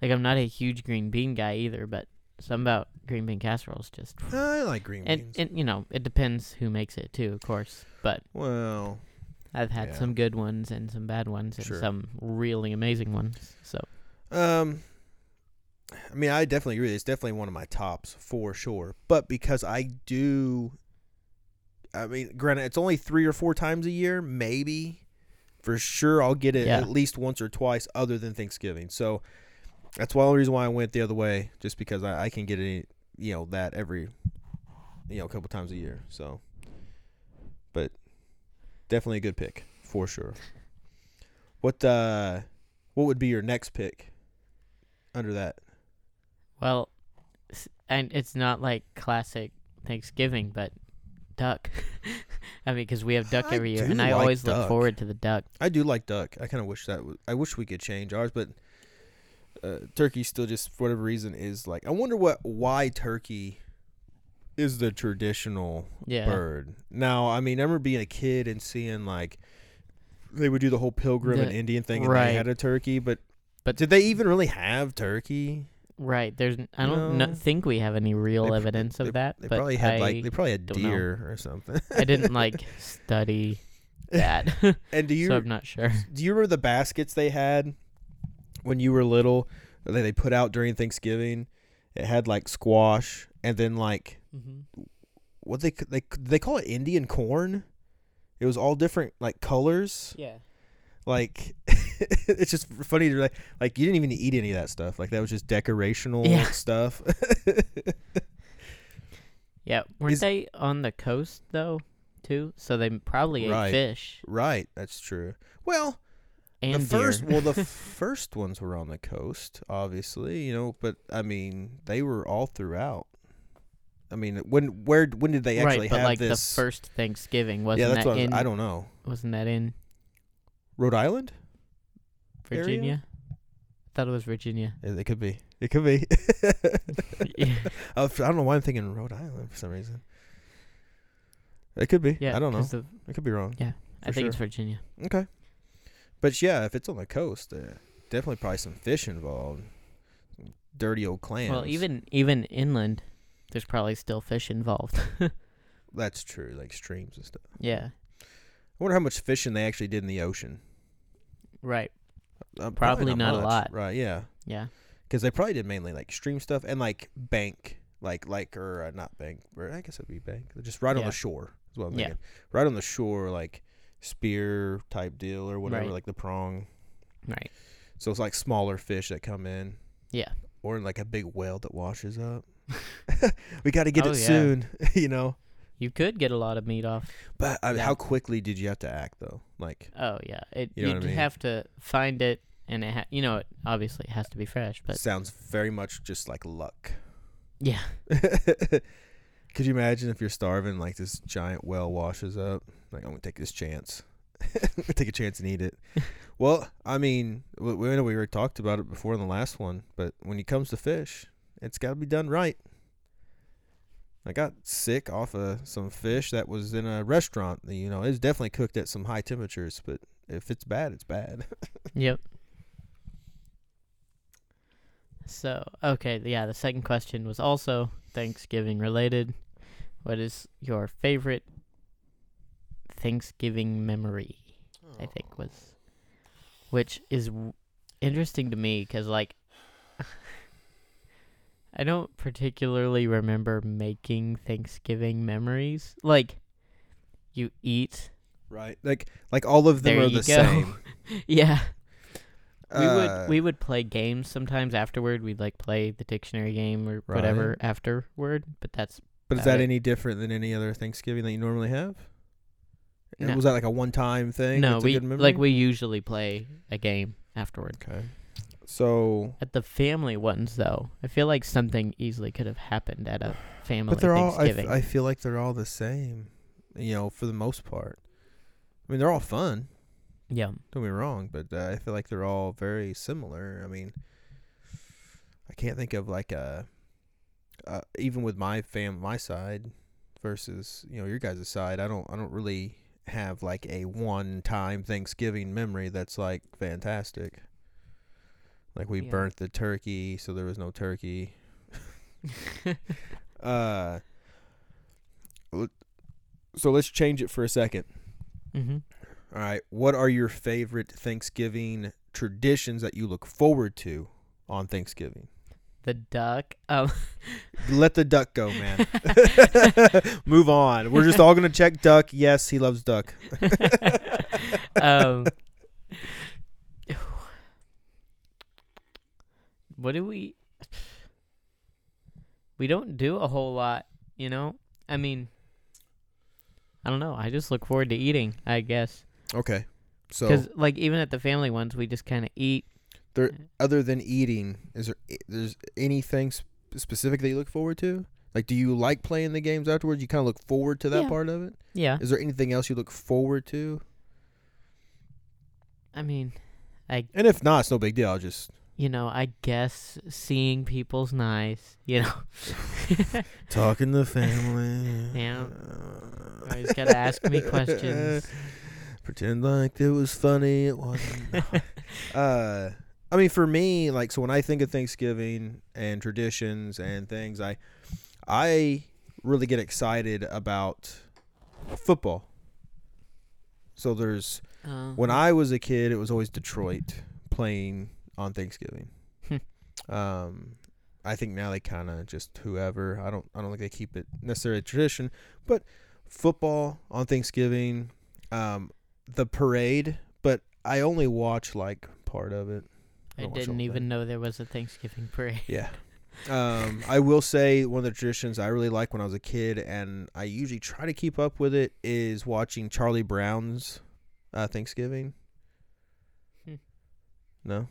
[SPEAKER 1] like, I'm not a huge green bean guy either. But something about green bean casseroles just,
[SPEAKER 2] I like green
[SPEAKER 1] and
[SPEAKER 2] beans.
[SPEAKER 1] and you know, it depends who makes it too, of course. But
[SPEAKER 2] well,
[SPEAKER 1] I've had
[SPEAKER 2] Yeah.
[SPEAKER 1] some good ones and some bad ones and
[SPEAKER 2] Sure.
[SPEAKER 1] some really amazing ones. So
[SPEAKER 2] Um, I mean, I definitely agree. It's definitely one of my tops for sure. But because I do, I mean, granted, it's only three or four times a year, maybe. For sure, I'll get it
[SPEAKER 1] Yeah.
[SPEAKER 2] at least once or twice, other than Thanksgiving. So that's one reason why I went the other way, just because I, I can get it, you know, that every, you know, a couple times a year. So, but definitely a good pick for sure. What uh, what would be your next pick? Under that.
[SPEAKER 1] well, and it's not like classic Thanksgiving, but duck. I mean, because we have duck every year, and I
[SPEAKER 2] like
[SPEAKER 1] always
[SPEAKER 2] duck.
[SPEAKER 1] look forward to the duck.
[SPEAKER 2] I do like duck. I kind of wish that. W- I wish we could change ours, but uh, turkey still just for whatever reason is like. I wonder what why turkey is the traditional
[SPEAKER 1] Yeah.
[SPEAKER 2] bird. Now, I mean, I remember being a kid and seeing like they would do the whole pilgrim and Indian thing, and
[SPEAKER 1] right.
[SPEAKER 2] they had a turkey, but
[SPEAKER 1] But-
[SPEAKER 2] did they even really have turkey?
[SPEAKER 1] Right. There's. I don't
[SPEAKER 2] No.
[SPEAKER 1] think we have any real
[SPEAKER 2] They
[SPEAKER 1] evidence of that.
[SPEAKER 2] They
[SPEAKER 1] but
[SPEAKER 2] probably had
[SPEAKER 1] I,
[SPEAKER 2] like they probably had
[SPEAKER 1] don't know.
[SPEAKER 2] deer or something.
[SPEAKER 1] I didn't like study that,
[SPEAKER 2] and do you
[SPEAKER 1] so I'm not sure.
[SPEAKER 2] do you remember the baskets they had when you were little that they put out during Thanksgiving? It had like squash and then like
[SPEAKER 1] Mm-hmm.
[SPEAKER 2] what they they they call it Indian corn. It was all different like colors.
[SPEAKER 1] Yeah.
[SPEAKER 2] Like it's just funny to like like you didn't even eat any of that stuff. Like that was just decorational
[SPEAKER 1] Yeah.
[SPEAKER 2] stuff.
[SPEAKER 1] Yeah. Weren't
[SPEAKER 2] Is-
[SPEAKER 1] they on the coast though, too? So they probably
[SPEAKER 2] Right.
[SPEAKER 1] ate fish
[SPEAKER 2] right, that's true. Well,
[SPEAKER 1] and
[SPEAKER 2] the first well the first ones were on the coast, obviously, you know, but I mean, they were all throughout. I mean, when where when did they actually
[SPEAKER 1] right, but
[SPEAKER 2] have
[SPEAKER 1] like
[SPEAKER 2] this?
[SPEAKER 1] the first Thanksgiving wasn't
[SPEAKER 2] yeah, that's
[SPEAKER 1] that
[SPEAKER 2] what
[SPEAKER 1] in?
[SPEAKER 2] I don't know.
[SPEAKER 1] Wasn't that in
[SPEAKER 2] Rhode Island? Area?
[SPEAKER 1] Virginia? thought it was Virginia.
[SPEAKER 2] It, it could be. It could be.
[SPEAKER 1] yeah.
[SPEAKER 2] I don't know why I'm thinking Rhode Island for some reason. It could be.
[SPEAKER 1] Yeah.
[SPEAKER 2] I don't know.
[SPEAKER 1] the-
[SPEAKER 2] I could be wrong.
[SPEAKER 1] Yeah,
[SPEAKER 2] I
[SPEAKER 1] think it's. Virginia.
[SPEAKER 2] Okay. But yeah, if it's on the coast, uh, definitely probably some fish involved. Dirty old clams.
[SPEAKER 1] Well, even even inland, there's probably still fish involved.
[SPEAKER 2] that's true, like streams and stuff.
[SPEAKER 1] yeah.
[SPEAKER 2] I wonder how much fishing they actually did in the ocean.
[SPEAKER 1] Right.
[SPEAKER 2] Uh,
[SPEAKER 1] Probably not a lot.
[SPEAKER 2] Right? Yeah,
[SPEAKER 1] Yeah.
[SPEAKER 2] because they probably did mainly like stream stuff and like bank, like like or uh, not bank, or I guess it'd be bank, just right on the shore. Is what I'm
[SPEAKER 1] Yeah.
[SPEAKER 2] Right on the shore, like spear type deal or whatever,
[SPEAKER 1] Right.
[SPEAKER 2] like the prong.
[SPEAKER 1] Right.
[SPEAKER 2] So it's like smaller fish that come in.
[SPEAKER 1] Yeah.
[SPEAKER 2] Or in like a big whale that washes up. we got to get
[SPEAKER 1] Oh,
[SPEAKER 2] it
[SPEAKER 1] yeah.
[SPEAKER 2] soon, you know.
[SPEAKER 1] You could get a lot of meat off.
[SPEAKER 2] But uh,
[SPEAKER 1] Yeah.
[SPEAKER 2] how quickly did you have to act though? Like,
[SPEAKER 1] Oh yeah. It
[SPEAKER 2] You know
[SPEAKER 1] you'd
[SPEAKER 2] what I mean?
[SPEAKER 1] have to find it, and it ha- you know it obviously it has to be fresh, but
[SPEAKER 2] sounds very much just like luck.
[SPEAKER 1] yeah.
[SPEAKER 2] Could you imagine if you're starving, like this giant whale washes up? Like, I'm gonna take this chance. take a chance and eat it. well, I mean, we, we know we already talked about it before in the last one, but when it comes to fish, it's got to be done right. I got sick off of some fish that was in a restaurant. You know, it's definitely cooked at some high temperatures, but if it's bad, it's bad.
[SPEAKER 1] Yep. So, okay, yeah, the second question was also Thanksgiving related. What is your favorite Thanksgiving memory? I think was which is w- interesting to me cuz like I don't particularly remember making Thanksgiving memories. Like you eat.
[SPEAKER 2] right. Like, like all of them
[SPEAKER 1] There
[SPEAKER 2] are the
[SPEAKER 1] go.
[SPEAKER 2] same.
[SPEAKER 1] Yeah. We
[SPEAKER 2] Uh,
[SPEAKER 1] would we would play games sometimes afterward. We'd like play the dictionary game or whatever afterward. But that's
[SPEAKER 2] But is that
[SPEAKER 1] it.
[SPEAKER 2] any different than any other Thanksgiving that you normally have? And
[SPEAKER 1] No.
[SPEAKER 2] Was that like a one-time thing?
[SPEAKER 1] no.
[SPEAKER 2] a
[SPEAKER 1] We
[SPEAKER 2] good memory?
[SPEAKER 1] like we usually play a game afterward.
[SPEAKER 2] Okay. So,
[SPEAKER 1] At the family ones, though, I feel like something easily could have happened at a family
[SPEAKER 2] but they're all. I, f-
[SPEAKER 1] Thanksgiving.
[SPEAKER 2] I feel like they're all the same. You know, for the most part. I mean, they're all fun.
[SPEAKER 1] yeah,
[SPEAKER 2] Don't be wrong, but uh, I feel like they're all very similar. I mean, I can't think of like a, uh, even with my fam, my side versus you know your guys' side. I don't, I don't really have like a one-time Thanksgiving memory that's like fantastic. Like we
[SPEAKER 1] Yeah.
[SPEAKER 2] burnt the turkey, so there was no turkey. Uh, so let's change it for a second.
[SPEAKER 1] hmm
[SPEAKER 2] All right. What are your favorite Thanksgiving traditions that you look forward to on Thanksgiving?
[SPEAKER 1] The duck. Um,
[SPEAKER 2] Let the duck go, man. Move on. We're just all going to check duck. Yes, he loves duck.
[SPEAKER 1] um, what do we? We don't do a whole lot, you know. I mean, I don't know. I just look forward to eating. I guess
[SPEAKER 2] Okay. So,
[SPEAKER 1] because, like, even at the family ones, we just kind of eat.
[SPEAKER 2] Other than eating, is there there's anything sp- specific that you look forward to? Like, do you like playing the games afterwards? You kind of look forward to that
[SPEAKER 1] Yeah.
[SPEAKER 2] part of it.
[SPEAKER 1] Yeah.
[SPEAKER 2] Is there anything else you look forward to?
[SPEAKER 1] I mean, I
[SPEAKER 2] And if not, it's no big deal. I'll just
[SPEAKER 1] you know, I guess seeing people's nice, you know.
[SPEAKER 2] talking to family.
[SPEAKER 1] Yeah. Always gotta ask me questions.
[SPEAKER 2] Pretend like it was funny. It wasn't. uh, I mean, for me, like, so when I think of Thanksgiving and traditions and things, I, I really get excited about football. So there's
[SPEAKER 1] Uh,
[SPEAKER 2] when I was a kid, it was always Detroit playing on Thanksgiving. um, I think now they kind of just whoever. I don't. I don't think they keep it necessarily a tradition, but football on Thanksgiving, um, the parade. But I only watch like part of it.
[SPEAKER 1] I didn't even know there was a Thanksgiving parade.
[SPEAKER 2] Yeah. Um, I will say one of the traditions I really like when I was a kid, and I usually try to keep up with it, is watching Charlie Brown's uh, Thanksgiving.
[SPEAKER 1] Hmm.
[SPEAKER 2] No, you know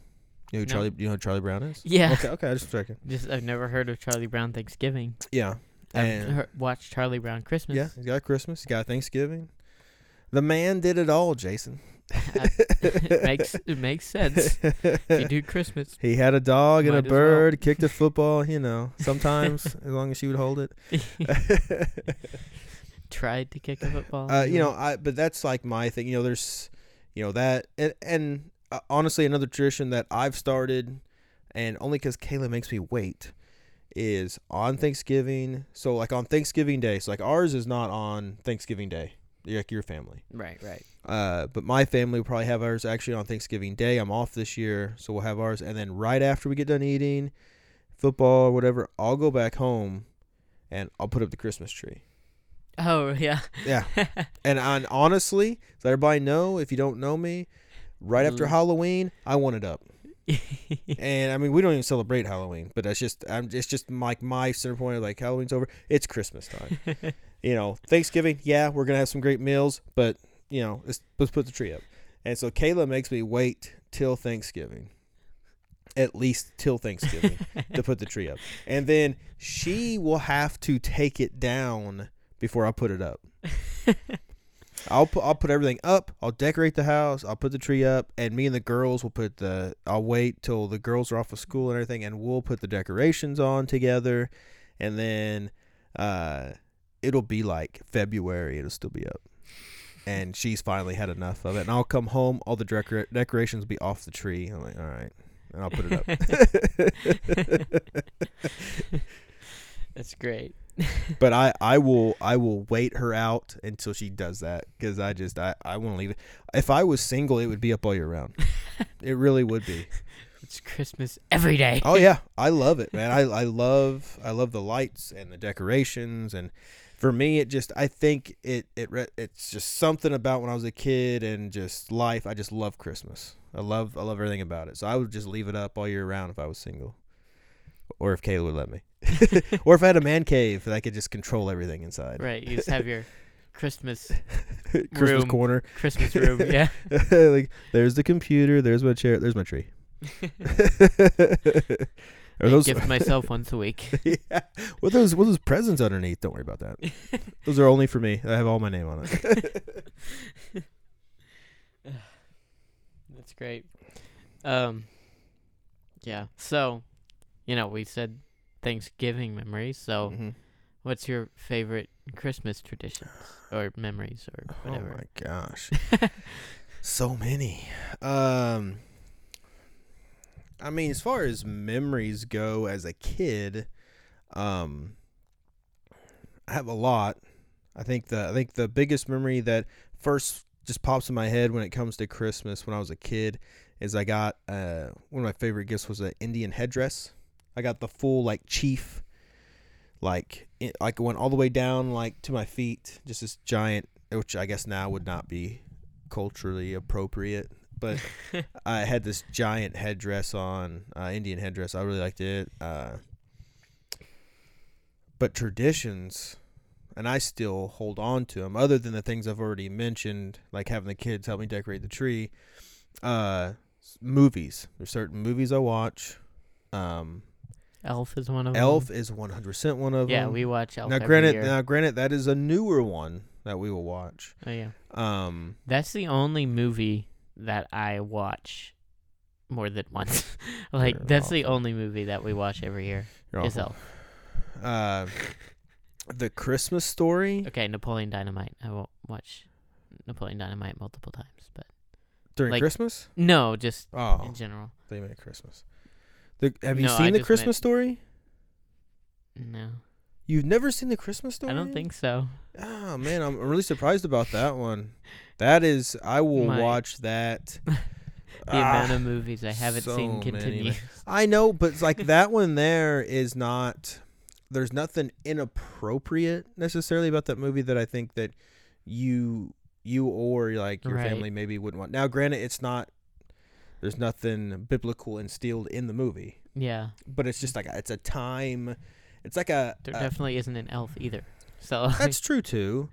[SPEAKER 2] who
[SPEAKER 1] No.
[SPEAKER 2] Charlie? You know who Charlie Brown is?
[SPEAKER 1] Yeah.
[SPEAKER 2] Okay, okay, I just checking.
[SPEAKER 1] Just I've never heard of Charlie Brown Thanksgiving.
[SPEAKER 2] Yeah,
[SPEAKER 1] I've heard, watched Charlie Brown Christmas.
[SPEAKER 2] yeah, he's got Christmas, he's got Thanksgiving. The man did it all, Jason.
[SPEAKER 1] It makes it makes sense. You do Christmas,
[SPEAKER 2] He had a dog and a
[SPEAKER 1] as well.
[SPEAKER 2] bird, kicked a football, you know, sometimes as long as she would hold it.
[SPEAKER 1] tried to kick a football.
[SPEAKER 2] Uh, you know, I but that's like my thing. You know, there's, you know that, and, and uh, honestly, another tradition that I've started, and only because Kayla makes me wait, is on Thanksgiving. So like on Thanksgiving Day, so like ours is not on Thanksgiving Day, like your family.
[SPEAKER 1] right, right.
[SPEAKER 2] Uh, but my family will probably have ours actually on Thanksgiving Day. I'm off this year, so we'll have ours, and then right after we get done eating, football or whatever, I'll go back home, and I'll put up the Christmas tree.
[SPEAKER 1] Oh yeah.
[SPEAKER 2] Yeah. And on honestly, let everybody know if you don't know me, right after
[SPEAKER 1] Mm.
[SPEAKER 2] Halloween, I want it up. And I mean, we don't even celebrate Halloween, but that's just I'm it's just like my center point of like Halloween's over. It's Christmas time. you know, Thanksgiving, yeah, we're gonna have some great meals, but you know, let's, let's put the tree up. And so Kayla makes me wait till Thanksgiving, at least till Thanksgiving, to put the tree up, and then she will have to take it down before I put it up. I'll put I'll put everything up. I'll decorate the house. I'll put the tree up, and me and the girls will put the. I'll wait till the girls are off of school and everything, and we'll put the decorations on together, and then, uh, it'll be like February. It'll still be up, and she's finally had enough of it. And I'll come home. All the decor- decorations will be off the tree. I'm like, all right, and I'll put it up.
[SPEAKER 1] That's great.
[SPEAKER 2] but I, I will I will wait her out until she does that because I just I, I want to leave it. If I was single, it would be up all year round. it really would be.
[SPEAKER 1] It's Christmas every day.
[SPEAKER 2] Oh yeah, I love it, man. I, I love I love the lights and the decorations and for me it just I think it it it's just something about when I was a kid and just life. I just love Christmas. I love I love everything about it. So I would just leave it up all year round if I was single, or if Kayla would let me, or if I had a man cave that I could just control everything inside.
[SPEAKER 1] Right. You just have your Christmas
[SPEAKER 2] Christmas
[SPEAKER 1] Room.
[SPEAKER 2] corner.
[SPEAKER 1] Christmas room. Yeah.
[SPEAKER 2] like there's the computer, there's my chair, there's my tree. Are
[SPEAKER 1] I
[SPEAKER 2] those
[SPEAKER 1] gift myself once a week.
[SPEAKER 2] yeah. What those what those presents underneath? Don't worry about that. those are only for me. I have all my name on it.
[SPEAKER 1] That's great. Um, yeah. So, you know, we said Thanksgiving memories. So,
[SPEAKER 2] Mhm.
[SPEAKER 1] what's your favorite Christmas traditions or memories or whatever?
[SPEAKER 2] Oh my gosh. so many. Um I mean, as far as memories go as a kid, um I have a lot. I think the I think the biggest memory that first just pops in my head when it comes to Christmas when I was a kid is I got uh one of my favorite gifts was an Indian headdress. I got the full like chief like it, like it went all the way down like to my feet, just this giant which I guess now would not be culturally appropriate, but I had this giant headdress on, uh, Indian headdress. I really liked it. Uh, but traditions, and I still hold on to them, other than the things I've already mentioned, like having the kids help me decorate the tree. Uh, movies. There's certain movies I watch. Um,
[SPEAKER 1] Elf is one of
[SPEAKER 2] Elf
[SPEAKER 1] them.
[SPEAKER 2] is 100% one of
[SPEAKER 1] Yeah,
[SPEAKER 2] them.
[SPEAKER 1] Yeah, we watch Elf
[SPEAKER 2] now, granted,
[SPEAKER 1] year.
[SPEAKER 2] now granted, that is a newer one that we will watch.
[SPEAKER 1] oh yeah,
[SPEAKER 2] Um,
[SPEAKER 1] that's the only movie that I watch more than once. like
[SPEAKER 2] You're
[SPEAKER 1] that's the only movie that we watch every year.
[SPEAKER 2] you're
[SPEAKER 1] Is. Elf.
[SPEAKER 2] Uh, the Christmas story
[SPEAKER 1] Okay, Napoleon Dynamite. I won't watch Napoleon Dynamite multiple times, but
[SPEAKER 2] during
[SPEAKER 1] like-
[SPEAKER 2] Christmas.
[SPEAKER 1] no, just
[SPEAKER 2] Oh,
[SPEAKER 1] in general.
[SPEAKER 2] they meant Christmas. The, have you
[SPEAKER 1] No, I
[SPEAKER 2] seen the Christmas
[SPEAKER 1] meant-
[SPEAKER 2] story?
[SPEAKER 1] No,
[SPEAKER 2] You've never seen the Christmas story?
[SPEAKER 1] I don't think so.
[SPEAKER 2] Oh man, I'm really surprised about that one. That is, I will
[SPEAKER 1] My-
[SPEAKER 2] watch that.
[SPEAKER 1] The amount of movies I haven't ah,
[SPEAKER 2] so
[SPEAKER 1] seen continue.
[SPEAKER 2] I know, but like that one there is not. There's nothing inappropriate necessarily about that movie that I think that you you or like your
[SPEAKER 1] Right.
[SPEAKER 2] family maybe wouldn't want. Now, granted, it's not. There's nothing biblical instilled in the movie,
[SPEAKER 1] yeah,
[SPEAKER 2] but it's just like a- it's a time. It's like a.
[SPEAKER 1] there
[SPEAKER 2] a-
[SPEAKER 1] definitely isn't an elf either. So
[SPEAKER 2] that's true too.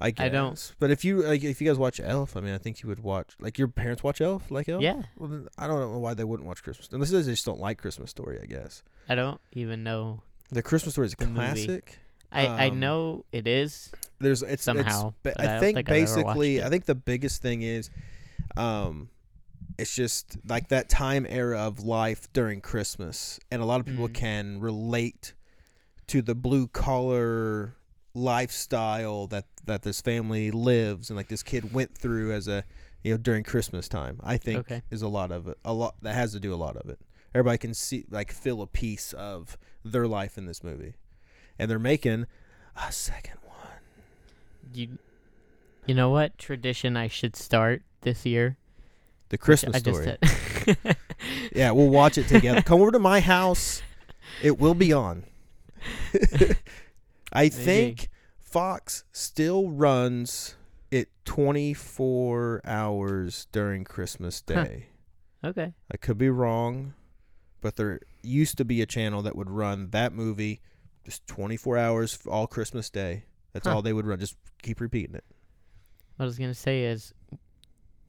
[SPEAKER 2] I guess.
[SPEAKER 1] I don't-
[SPEAKER 2] But if you like, if you guys watch Elf, I mean, I think you would watch. Like your parents watch Elf, like Elf.
[SPEAKER 1] yeah,
[SPEAKER 2] Well, then I don't know why they wouldn't watch Christmas. Unless they just don't like Christmas Story, I guess.
[SPEAKER 1] I don't even know.
[SPEAKER 2] The Christmas Story is a
[SPEAKER 1] movie.
[SPEAKER 2] classic.
[SPEAKER 1] I I
[SPEAKER 2] Um,
[SPEAKER 1] know it is.
[SPEAKER 2] There's it's
[SPEAKER 1] Somehow,
[SPEAKER 2] It's,
[SPEAKER 1] but I
[SPEAKER 2] I think
[SPEAKER 1] think I've ever watched
[SPEAKER 2] basically. I think the biggest thing is, um, it's just like that time era of life during Christmas, and a lot of people
[SPEAKER 1] Mm.
[SPEAKER 2] can relate to the blue collar lifestyle that that this family lives and like this kid went through as a you know during Christmas time. I think
[SPEAKER 1] Okay.
[SPEAKER 2] is a lot of it. A lot that has to do a lot of it. Everybody can see like feel a piece of their life in this movie, and they're making a second one.
[SPEAKER 1] You you know what tradition I should start this year?
[SPEAKER 2] The Christmas story. Yeah, we'll watch it together. Come over to my house. It will be on. I think Fox still runs it 24 hours during Christmas
[SPEAKER 1] Huh.
[SPEAKER 2] Day.
[SPEAKER 1] okay.
[SPEAKER 2] I could be wrong, but there used to be a channel that would run that movie just 24 hours all Christmas Day. That's
[SPEAKER 1] Huh.
[SPEAKER 2] all they would run. Just keep repeating it.
[SPEAKER 1] What I was gonna say is,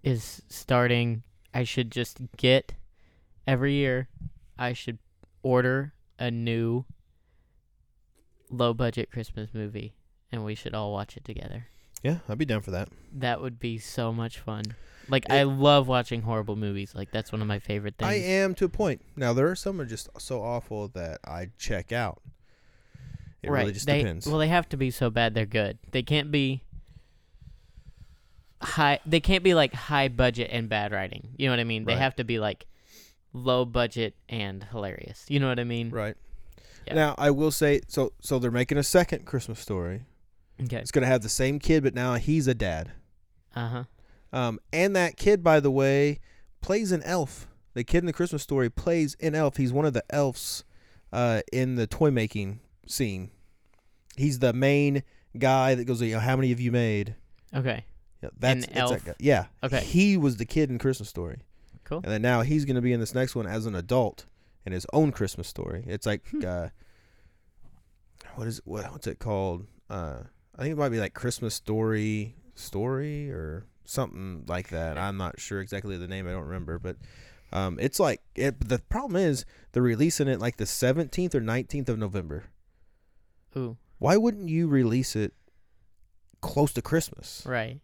[SPEAKER 1] is starting. I should just get every year. I should order a new low budget Christmas movie, and we should all watch it together.
[SPEAKER 2] Yeah, I'd be down for that.
[SPEAKER 1] That would be so much fun. Like
[SPEAKER 2] It-
[SPEAKER 1] I love watching horrible movies. Like that's one of my favorite things.
[SPEAKER 2] I am to a point. Now there are some that are just so awful that I check out. It
[SPEAKER 1] right.
[SPEAKER 2] really just
[SPEAKER 1] they,
[SPEAKER 2] depends.
[SPEAKER 1] Well, they have to be so bad they're good. They can't be high. They can't be like high budget and bad writing. You know what I mean? They have to be like low budget and hilarious. You know what I mean?
[SPEAKER 2] right.
[SPEAKER 1] Yeah.
[SPEAKER 2] Now I will say so. So they're making a second Christmas story.
[SPEAKER 1] Okay.
[SPEAKER 2] It's gonna have the same kid, but now he's a dad.
[SPEAKER 1] Uh huh.
[SPEAKER 2] Um, and that kid, by the way, plays an elf. The kid in the Christmas story plays an elf. He's one of the elves uh, in the toy making scene. He's the main guy that goes, you know, how many have you made?
[SPEAKER 1] Okay.
[SPEAKER 2] Yeah, that's,
[SPEAKER 1] elf?
[SPEAKER 2] that guy. Yeah.
[SPEAKER 1] Okay.
[SPEAKER 2] He was the kid in Christmas story.
[SPEAKER 1] Cool.
[SPEAKER 2] And then now he's going to be in this next one as an adult in his own Christmas story. It's like,
[SPEAKER 1] Hmm.
[SPEAKER 2] uh, what is what, what's it called? Uh, I think it might be like Christmas story story or something like that. I'm not sure exactly the name. I don't remember, but um, it's like it. The problem is they're releasing it like the 17th or 19th of November.
[SPEAKER 1] Ooh.
[SPEAKER 2] Why wouldn't you release it close to Christmas?
[SPEAKER 1] Right.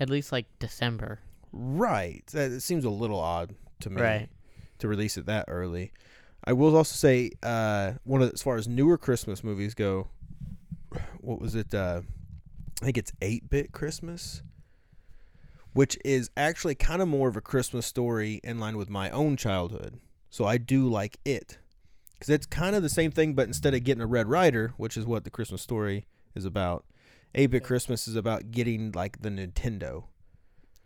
[SPEAKER 1] At least like December.
[SPEAKER 2] Right. That it seems a little odd to me.
[SPEAKER 1] Right.
[SPEAKER 2] To release it that early. I will also say, uh, one of as far as newer Christmas movies go, what was it? Uh, I think it's Eight Bit Christmas, which is actually kind of more of a Christmas story in line with my own childhood. So I do like it because it's kind of the same thing, but instead of getting a Red Ryder, which is what the Christmas story is about, Eight Bit Christmas is about getting like the Nintendo.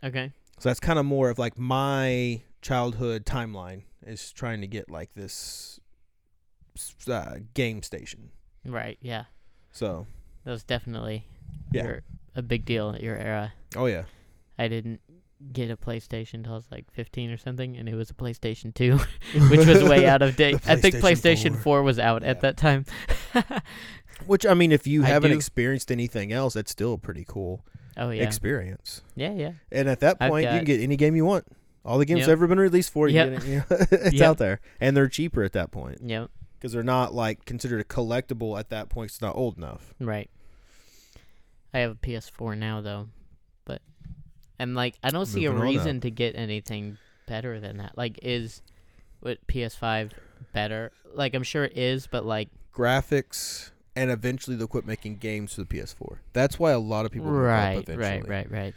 [SPEAKER 1] Okay.
[SPEAKER 2] So that's kind of more of like my childhood timeline is trying to get like this uh, game station.
[SPEAKER 1] Right. Yeah.
[SPEAKER 2] So
[SPEAKER 1] That was definitely
[SPEAKER 2] yeah,
[SPEAKER 1] your, a big deal at your era.
[SPEAKER 2] oh yeah,
[SPEAKER 1] I didn't get a PlayStation until I was like 15 or something, and it was a PlayStation 2, which was way out of date. I think
[SPEAKER 2] PlayStation
[SPEAKER 1] PlayStation
[SPEAKER 2] 4.
[SPEAKER 1] 4 was out
[SPEAKER 2] Yeah.
[SPEAKER 1] at that time.
[SPEAKER 2] Which I mean, if you
[SPEAKER 1] I
[SPEAKER 2] haven't
[SPEAKER 1] do-
[SPEAKER 2] experienced anything else, that's still a pretty cool
[SPEAKER 1] oh yeah,
[SPEAKER 2] experience.
[SPEAKER 1] yeah, yeah.
[SPEAKER 2] And at that point, you can get any game you want. All the games
[SPEAKER 1] Yep.
[SPEAKER 2] ever been released for you,
[SPEAKER 1] Yep.
[SPEAKER 2] you know, it's
[SPEAKER 1] Yep.
[SPEAKER 2] out there, and they're cheaper at that point
[SPEAKER 1] Yep.
[SPEAKER 2] because they're not like considered a collectible at that point. It's not old enough.
[SPEAKER 1] Right. I have a PS4 now though, but and like I don't see a
[SPEAKER 2] Moving up.
[SPEAKER 1] reason to get anything better than that. Like, is what PS5 better? Like, I'm sure it is, but like,
[SPEAKER 2] Graphics, and eventually they'll quit making games for the PS4. That's why a lot of people
[SPEAKER 1] right, right, right, right.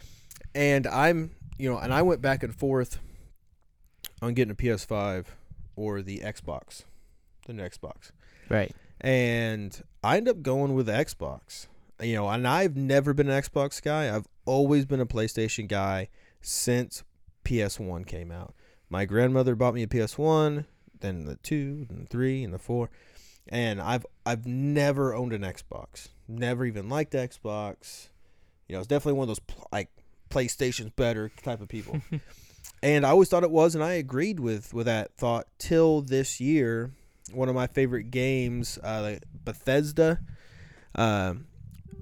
[SPEAKER 2] And I'm, you know, and I went back and forth on getting a PS5 or the Xbox, the new Xbox.
[SPEAKER 1] Right.
[SPEAKER 2] and I ended up going with the Xbox. You know, and I've never been an Xbox guy. I've always been a PlayStation guy since PS1 came out. My grandmother bought me a PS1, then the 2, and the 3, and the 4. And I've I've never owned an Xbox. Never even liked Xbox. You know, it's definitely one of those like PlayStation's better type of people. and I always thought it was and I agreed with with that thought till this year one of my favorite games, uh, Bethesda. Um,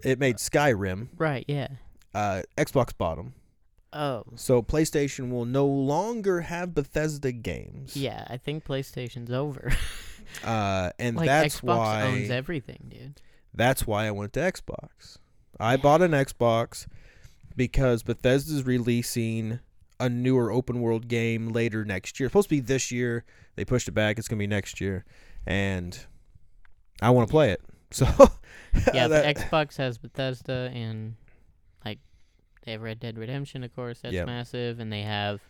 [SPEAKER 2] it made Skyrim.
[SPEAKER 1] Right, yeah.
[SPEAKER 2] Uh, Xbox bought 'em.
[SPEAKER 1] Oh.
[SPEAKER 2] so PlayStation will no longer have Bethesda games.
[SPEAKER 1] Yeah, I think PlayStation's over.
[SPEAKER 2] Uh, and
[SPEAKER 1] like
[SPEAKER 2] that's
[SPEAKER 1] Xbox
[SPEAKER 2] why
[SPEAKER 1] owns everything, dude.
[SPEAKER 2] that's why I went to Xbox. I bought an Xbox because Bethesda's releasing a newer open world game later next year. It's supposed to be this year. They pushed it back. It's gonna be next year, and I want to play it. So
[SPEAKER 1] Yeah,
[SPEAKER 2] that-
[SPEAKER 1] the Xbox has Bethesda and like they have Red Dead Redemption, of course. That's massive, and they have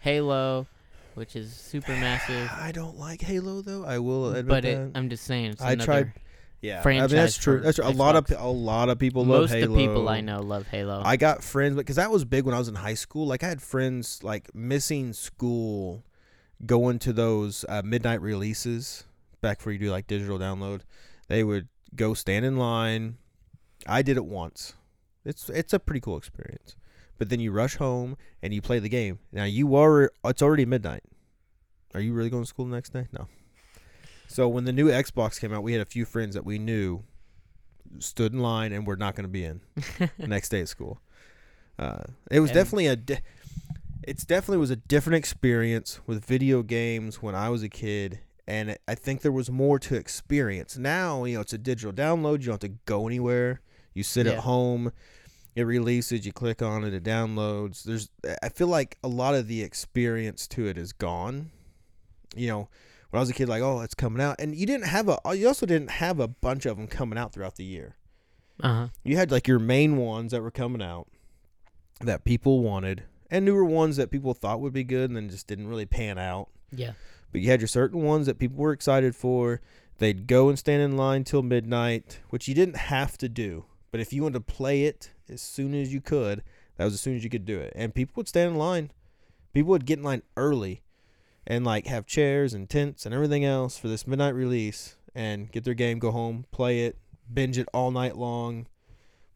[SPEAKER 1] Halo, which is super massive.
[SPEAKER 2] I don't like Halo though. I will admit
[SPEAKER 1] But
[SPEAKER 2] that.
[SPEAKER 1] it, I'm just saying,
[SPEAKER 2] I tried yeah, I mean that's true. That's true. A lot of a lot of people love
[SPEAKER 1] Most
[SPEAKER 2] Halo.
[SPEAKER 1] of the people I know love Halo.
[SPEAKER 2] I got friends because that was big when I was in high school. Like I had friends like missing school, going to those uh, midnight releases back before you do like digital download. They would go stand in line. I did it once. It's it's a pretty cool experience. But then you rush home and you play the game. Now you are it's already midnight. Are you really going to school the next day? No. So when the new Xbox came out, we had a few friends that we knew stood in line and were not going to be in the next day at school. Uh, it was
[SPEAKER 1] And-
[SPEAKER 2] definitely a. Di- it's definitely was a different experience with video games when I was a kid, and I think there was more to experience. Now you know it's a digital download. You don't have to go anywhere. You sit
[SPEAKER 1] Yeah.
[SPEAKER 2] at home. It releases. You click on it. It downloads. There's. I feel like a lot of the experience to it is gone. You know, when I was a kid, like oh, it's coming out, and you didn't have a. You also didn't have a bunch of them coming out throughout the year.
[SPEAKER 1] Uh huh.
[SPEAKER 2] you had like your main ones that were coming out that people wanted and newer ones that people thought would be good and then just didn't really pan out.
[SPEAKER 1] Yeah.
[SPEAKER 2] but you had your certain ones that people were excited for. They'd go and stand in line till midnight which you didn't have to do. But if you wanted to play it as soon as you could that was as soon as you could do it. And people would stand in line. People would get in line early and like have chairs and tents and everything else for this midnight release and get their game go home play it binge it all night long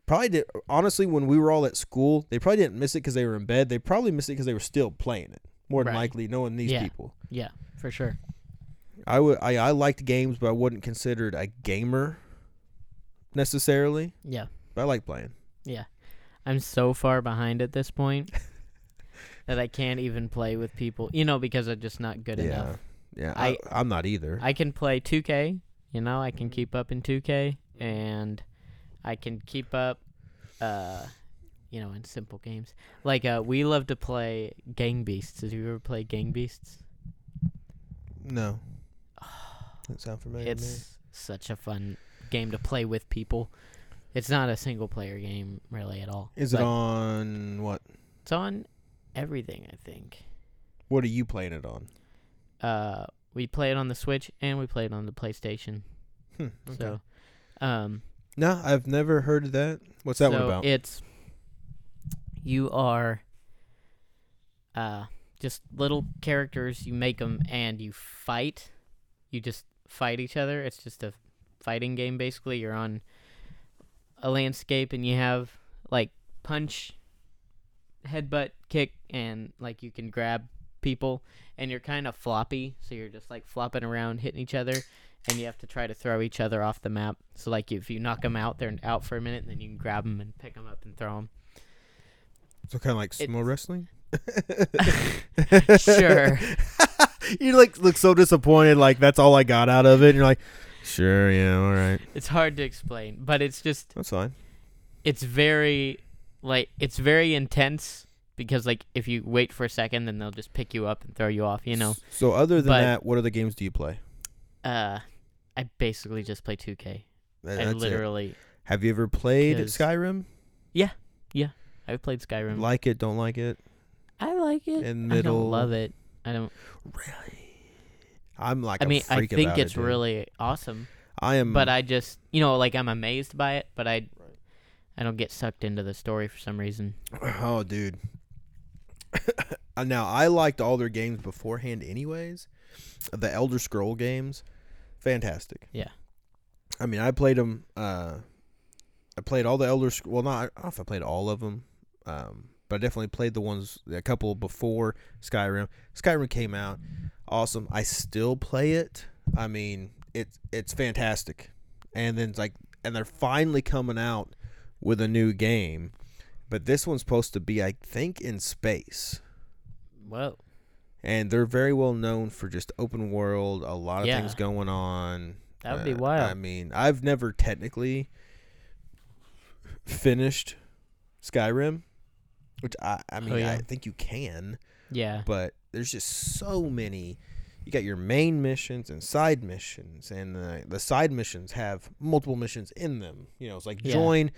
[SPEAKER 2] probably did honestly when we were all at school they probably didn't miss it because they were in bed they probably missed it because they were still playing it more than
[SPEAKER 1] Right.
[SPEAKER 2] likely knowing these
[SPEAKER 1] Yeah.
[SPEAKER 2] people
[SPEAKER 1] Yeah, for sure.
[SPEAKER 2] I would I, I liked games, but I wasn't considered a gamer necessarily.
[SPEAKER 1] Yeah.
[SPEAKER 2] But I like playing.
[SPEAKER 1] Yeah. I'm so far behind at this point that I can't even play with people, you know, because I'm just not good
[SPEAKER 2] yeah,
[SPEAKER 1] enough.
[SPEAKER 2] yeah. I,
[SPEAKER 1] I-
[SPEAKER 2] I, am not either.
[SPEAKER 1] I can play 2K, you know, I can keep up in 2K and I can keep up uh you know, in simple games. Like uh we love to play Gang Beasts. Did you ever play Gang Beasts?
[SPEAKER 2] no, that sound familiar. to me.
[SPEAKER 1] It's such a fun game to play with people. It's not a single player game really at all.
[SPEAKER 2] Is it on what?
[SPEAKER 1] It's on everything, I think.
[SPEAKER 2] What are you playing it on?
[SPEAKER 1] Uh we play it on the Switch and we play it on the PlayStation.
[SPEAKER 2] Hmm, okay.
[SPEAKER 1] So um
[SPEAKER 2] no, I've never heard of that. What's that one about?
[SPEAKER 1] It's you are uh just little characters. You make them and you fight. You just fight each other. It's just a fighting game basically. You're on a landscape and you have like punch, headbutt, kick, and like you can grab people. And you're kind of floppy, so you're just like flopping around, hitting each other and you have to try to throw each other off the map. So like if you knock them out, they're out for a minute, and then you can grab them and pick them up and throw them.
[SPEAKER 2] so kind of like sumo wrestling.
[SPEAKER 1] Sure.
[SPEAKER 2] you like look so disappointed. Like that's all I got out of it. And you're like, sure, yeah, all right,
[SPEAKER 1] It's hard to explain, but it's just
[SPEAKER 2] that's fine.
[SPEAKER 1] it's very like it's very intense because like if you wait for a second then they'll just pick you up and throw you off, you know.
[SPEAKER 2] So other than
[SPEAKER 1] But-
[SPEAKER 2] that, what other games do you play?
[SPEAKER 1] Uh I basically just play 2K.
[SPEAKER 2] That-
[SPEAKER 1] I
[SPEAKER 2] that's it.
[SPEAKER 1] literally
[SPEAKER 2] Have you ever played Skyrim?
[SPEAKER 1] Yeah, yeah, I've played Skyrim.
[SPEAKER 2] Like it? Don't like it?
[SPEAKER 1] I like it.
[SPEAKER 2] in
[SPEAKER 1] I don't love it. I don't
[SPEAKER 2] Really? I'm like.
[SPEAKER 1] I mean, I think it's
[SPEAKER 2] it,
[SPEAKER 1] really awesome,
[SPEAKER 2] I am.
[SPEAKER 1] but I just, you know, like I'm amazed by it, but I. I don't get sucked into the story for some reason.
[SPEAKER 2] Oh, dude. Now I liked all their games beforehand, anyways. The Elder Scroll games, fantastic.
[SPEAKER 1] Yeah.
[SPEAKER 2] I mean, I played them. Uh, I played all the Elder. Sc- Well, not. I don't know if I played all of them. Um, but I definitely played the ones a couple before Skyrim. Skyrim came out, awesome. I still play it. I mean, it's it's fantastic. And then it's like, and they're finally coming out with a new game, but this one's supposed to be, I think, in space.
[SPEAKER 1] Whoa.
[SPEAKER 2] And they're very well known for just open world, a lot of
[SPEAKER 1] Yeah.
[SPEAKER 2] things going on.
[SPEAKER 1] That would be
[SPEAKER 2] Uh,
[SPEAKER 1] wild.
[SPEAKER 2] I mean, I've never technically finished Skyrim, which I, I mean,
[SPEAKER 1] Oh, yeah.
[SPEAKER 2] I think you can,
[SPEAKER 1] yeah.
[SPEAKER 2] but there's just so many. You got your main missions and side missions, and the the side missions have multiple missions in them. You know, it's like
[SPEAKER 1] Yeah.
[SPEAKER 2] join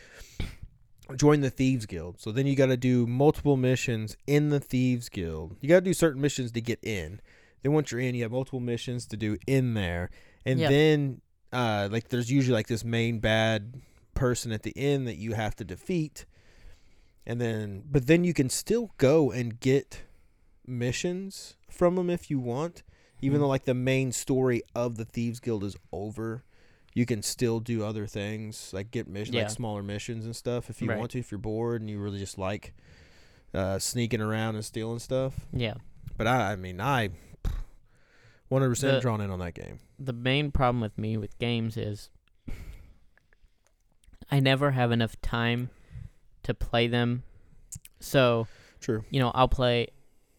[SPEAKER 2] join the thieves guild. So then you got to do multiple missions in the thieves guild. You got to do certain missions to get in. Then once you're in, you have multiple missions to do in there, and
[SPEAKER 1] Yeah.
[SPEAKER 2] then uh, like there's usually like this main bad person at the end that you have to defeat, and then but then you can still go and get missions from them if you want. Even
[SPEAKER 1] Mhm.
[SPEAKER 2] though like the main story of the thieves guild is over, you can still do other things like get missions,
[SPEAKER 1] Yeah.
[SPEAKER 2] like smaller missions and stuff if you
[SPEAKER 1] Right.
[SPEAKER 2] want to. If you're bored and you really just like uh, sneaking around and stealing stuff.
[SPEAKER 1] Yeah.
[SPEAKER 2] But I, I mean, I 100%
[SPEAKER 1] The-
[SPEAKER 2] drawn in on that game.
[SPEAKER 1] The main problem with me with games is I never have enough time to play them. So,
[SPEAKER 2] True.
[SPEAKER 1] you know, I'll play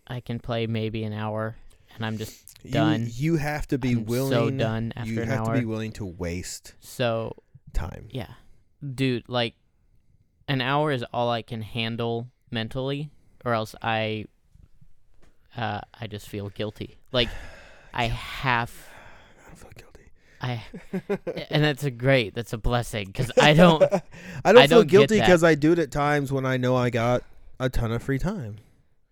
[SPEAKER 1] I can play maybe an hour and I'm just Done.
[SPEAKER 2] you have to be
[SPEAKER 1] I'm
[SPEAKER 2] willing.
[SPEAKER 1] so done after
[SPEAKER 2] you
[SPEAKER 1] an
[SPEAKER 2] have
[SPEAKER 1] hour.
[SPEAKER 2] to be willing to waste
[SPEAKER 1] so
[SPEAKER 2] time.
[SPEAKER 1] Yeah. Dude, like an hour is all I can handle mentally or else I uh I just feel guilty. Like I have
[SPEAKER 2] I feel guilty.
[SPEAKER 1] I and that's a great that's a blessing cuz I don't
[SPEAKER 2] I don't
[SPEAKER 1] I
[SPEAKER 2] feel
[SPEAKER 1] don't
[SPEAKER 2] guilty because I do it at times when I know I got a ton of free time.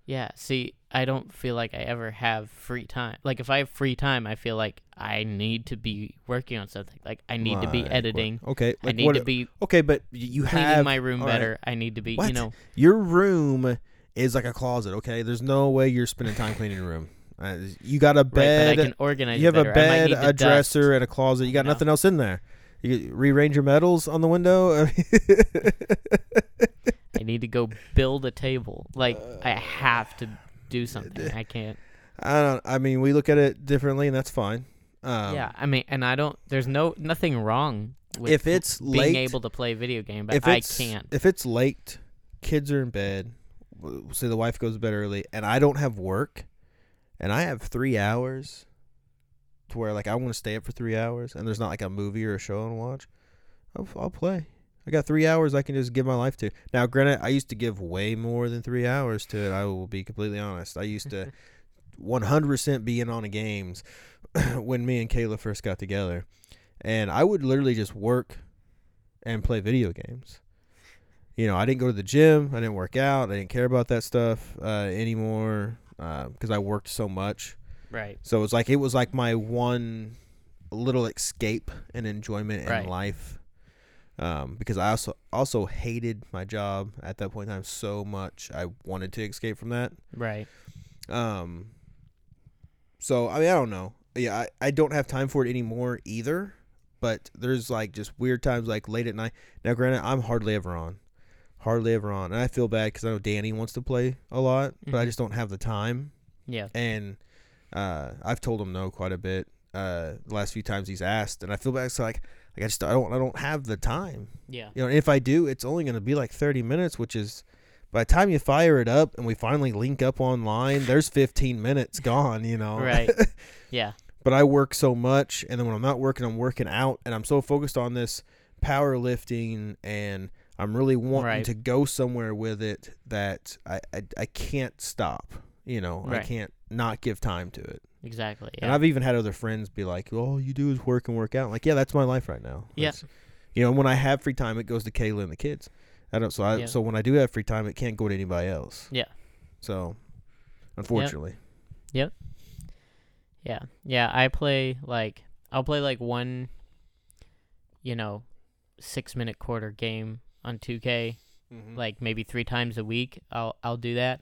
[SPEAKER 1] yeah, see I don't feel like I ever have free time. Like if I have free time, I feel like I need to be working on something. Like I need to be editing.
[SPEAKER 2] what- Okay,
[SPEAKER 1] I
[SPEAKER 2] like
[SPEAKER 1] need
[SPEAKER 2] what?
[SPEAKER 1] to be
[SPEAKER 2] okay, but y- you
[SPEAKER 1] cleaning
[SPEAKER 2] have
[SPEAKER 1] my room
[SPEAKER 2] all right.
[SPEAKER 1] better. I need to be, you know,
[SPEAKER 2] your room is like a closet. Okay, there's no way you're spending time cleaning your room. Uh, you got a
[SPEAKER 1] right,
[SPEAKER 2] bed.
[SPEAKER 1] but I can organize
[SPEAKER 2] you have a
[SPEAKER 1] better. I might
[SPEAKER 2] bed,
[SPEAKER 1] need
[SPEAKER 2] a
[SPEAKER 1] dust.
[SPEAKER 2] dresser, and a closet. You got
[SPEAKER 1] you know?
[SPEAKER 2] nothing else in there. You rearrange your medals on the window.
[SPEAKER 1] I need to go build a table. Like I have to do something. I can't.
[SPEAKER 2] I don't. I mean, we look at it differently, and that's fine. Um,
[SPEAKER 1] yeah, I mean, and I don't. There's no nothing wrong with
[SPEAKER 2] If it's
[SPEAKER 1] being
[SPEAKER 2] late,
[SPEAKER 1] able to play a video game, but
[SPEAKER 2] if
[SPEAKER 1] I can't.
[SPEAKER 2] If it's late, kids are in bed. Say the wife goes to bed early, and I don't have work, and I have three hours, to where like I want to stay up for three hours, and there's not like a movie or a show I want to watch. I'll, I'll play. I got three hours I can just give my life to. Now, granted, I used to give way more than three hours to it. I will be completely honest. I used to 100% be in on the games when me and Kayla first got together. And I would literally just work and play video games. You know, I didn't go to the gym. I didn't work out. I didn't care about that stuff uh, anymore because I worked so much.
[SPEAKER 1] right.
[SPEAKER 2] So it's like it was like my one little escape and enjoyment in
[SPEAKER 1] Right.
[SPEAKER 2] life. Um, because I also also hated my job at that point in time so much. I wanted to escape from that.
[SPEAKER 1] Right.
[SPEAKER 2] Um, so I mean, I don't know. Yeah, I, I don't have time for it anymore either. But there's like just weird times, like late at night. Now, granted, I'm hardly ever on, hardly ever on, and I feel bad because I know Danny wants to play a lot, but I
[SPEAKER 1] Mhm.
[SPEAKER 2] just don't have the time.
[SPEAKER 1] Yeah.
[SPEAKER 2] And uh, I've told him no quite a bit. Uh, the last few times he's asked, and I feel bad. So like, like I just I don't I don't have the time.
[SPEAKER 1] Yeah.
[SPEAKER 2] You know, if I do, it's only going to be like 30 minutes, which is by the time you fire it up and we finally link up online, there's 15 minutes gone, you know.
[SPEAKER 1] Right. Yeah.
[SPEAKER 2] but I work so much, and then when I'm not working, I'm working out, and I'm so focused on this powerlifting, and I'm really wanting
[SPEAKER 1] Right.
[SPEAKER 2] to go somewhere with it that I I, I can't stop. You know, I can't not give time to it.
[SPEAKER 1] Exactly.
[SPEAKER 2] And I've even had other friends be like, "Well, all you do is work and work out." I'm like, yeah, that's my life right now.
[SPEAKER 1] Yeah.
[SPEAKER 2] You know, when I have free time, it goes to Kayla and the kids. I don't. So I.
[SPEAKER 1] Yeah.
[SPEAKER 2] So when I do have free time, it can't go to anybody else.
[SPEAKER 1] Yeah.
[SPEAKER 2] So, unfortunately, Yep.
[SPEAKER 1] Yeah. Yeah. I play like I'll play like one you know, 6 minute quarter game on 2K
[SPEAKER 2] Mm-hmm.
[SPEAKER 1] like maybe 3 times a week. I'll I'll do that.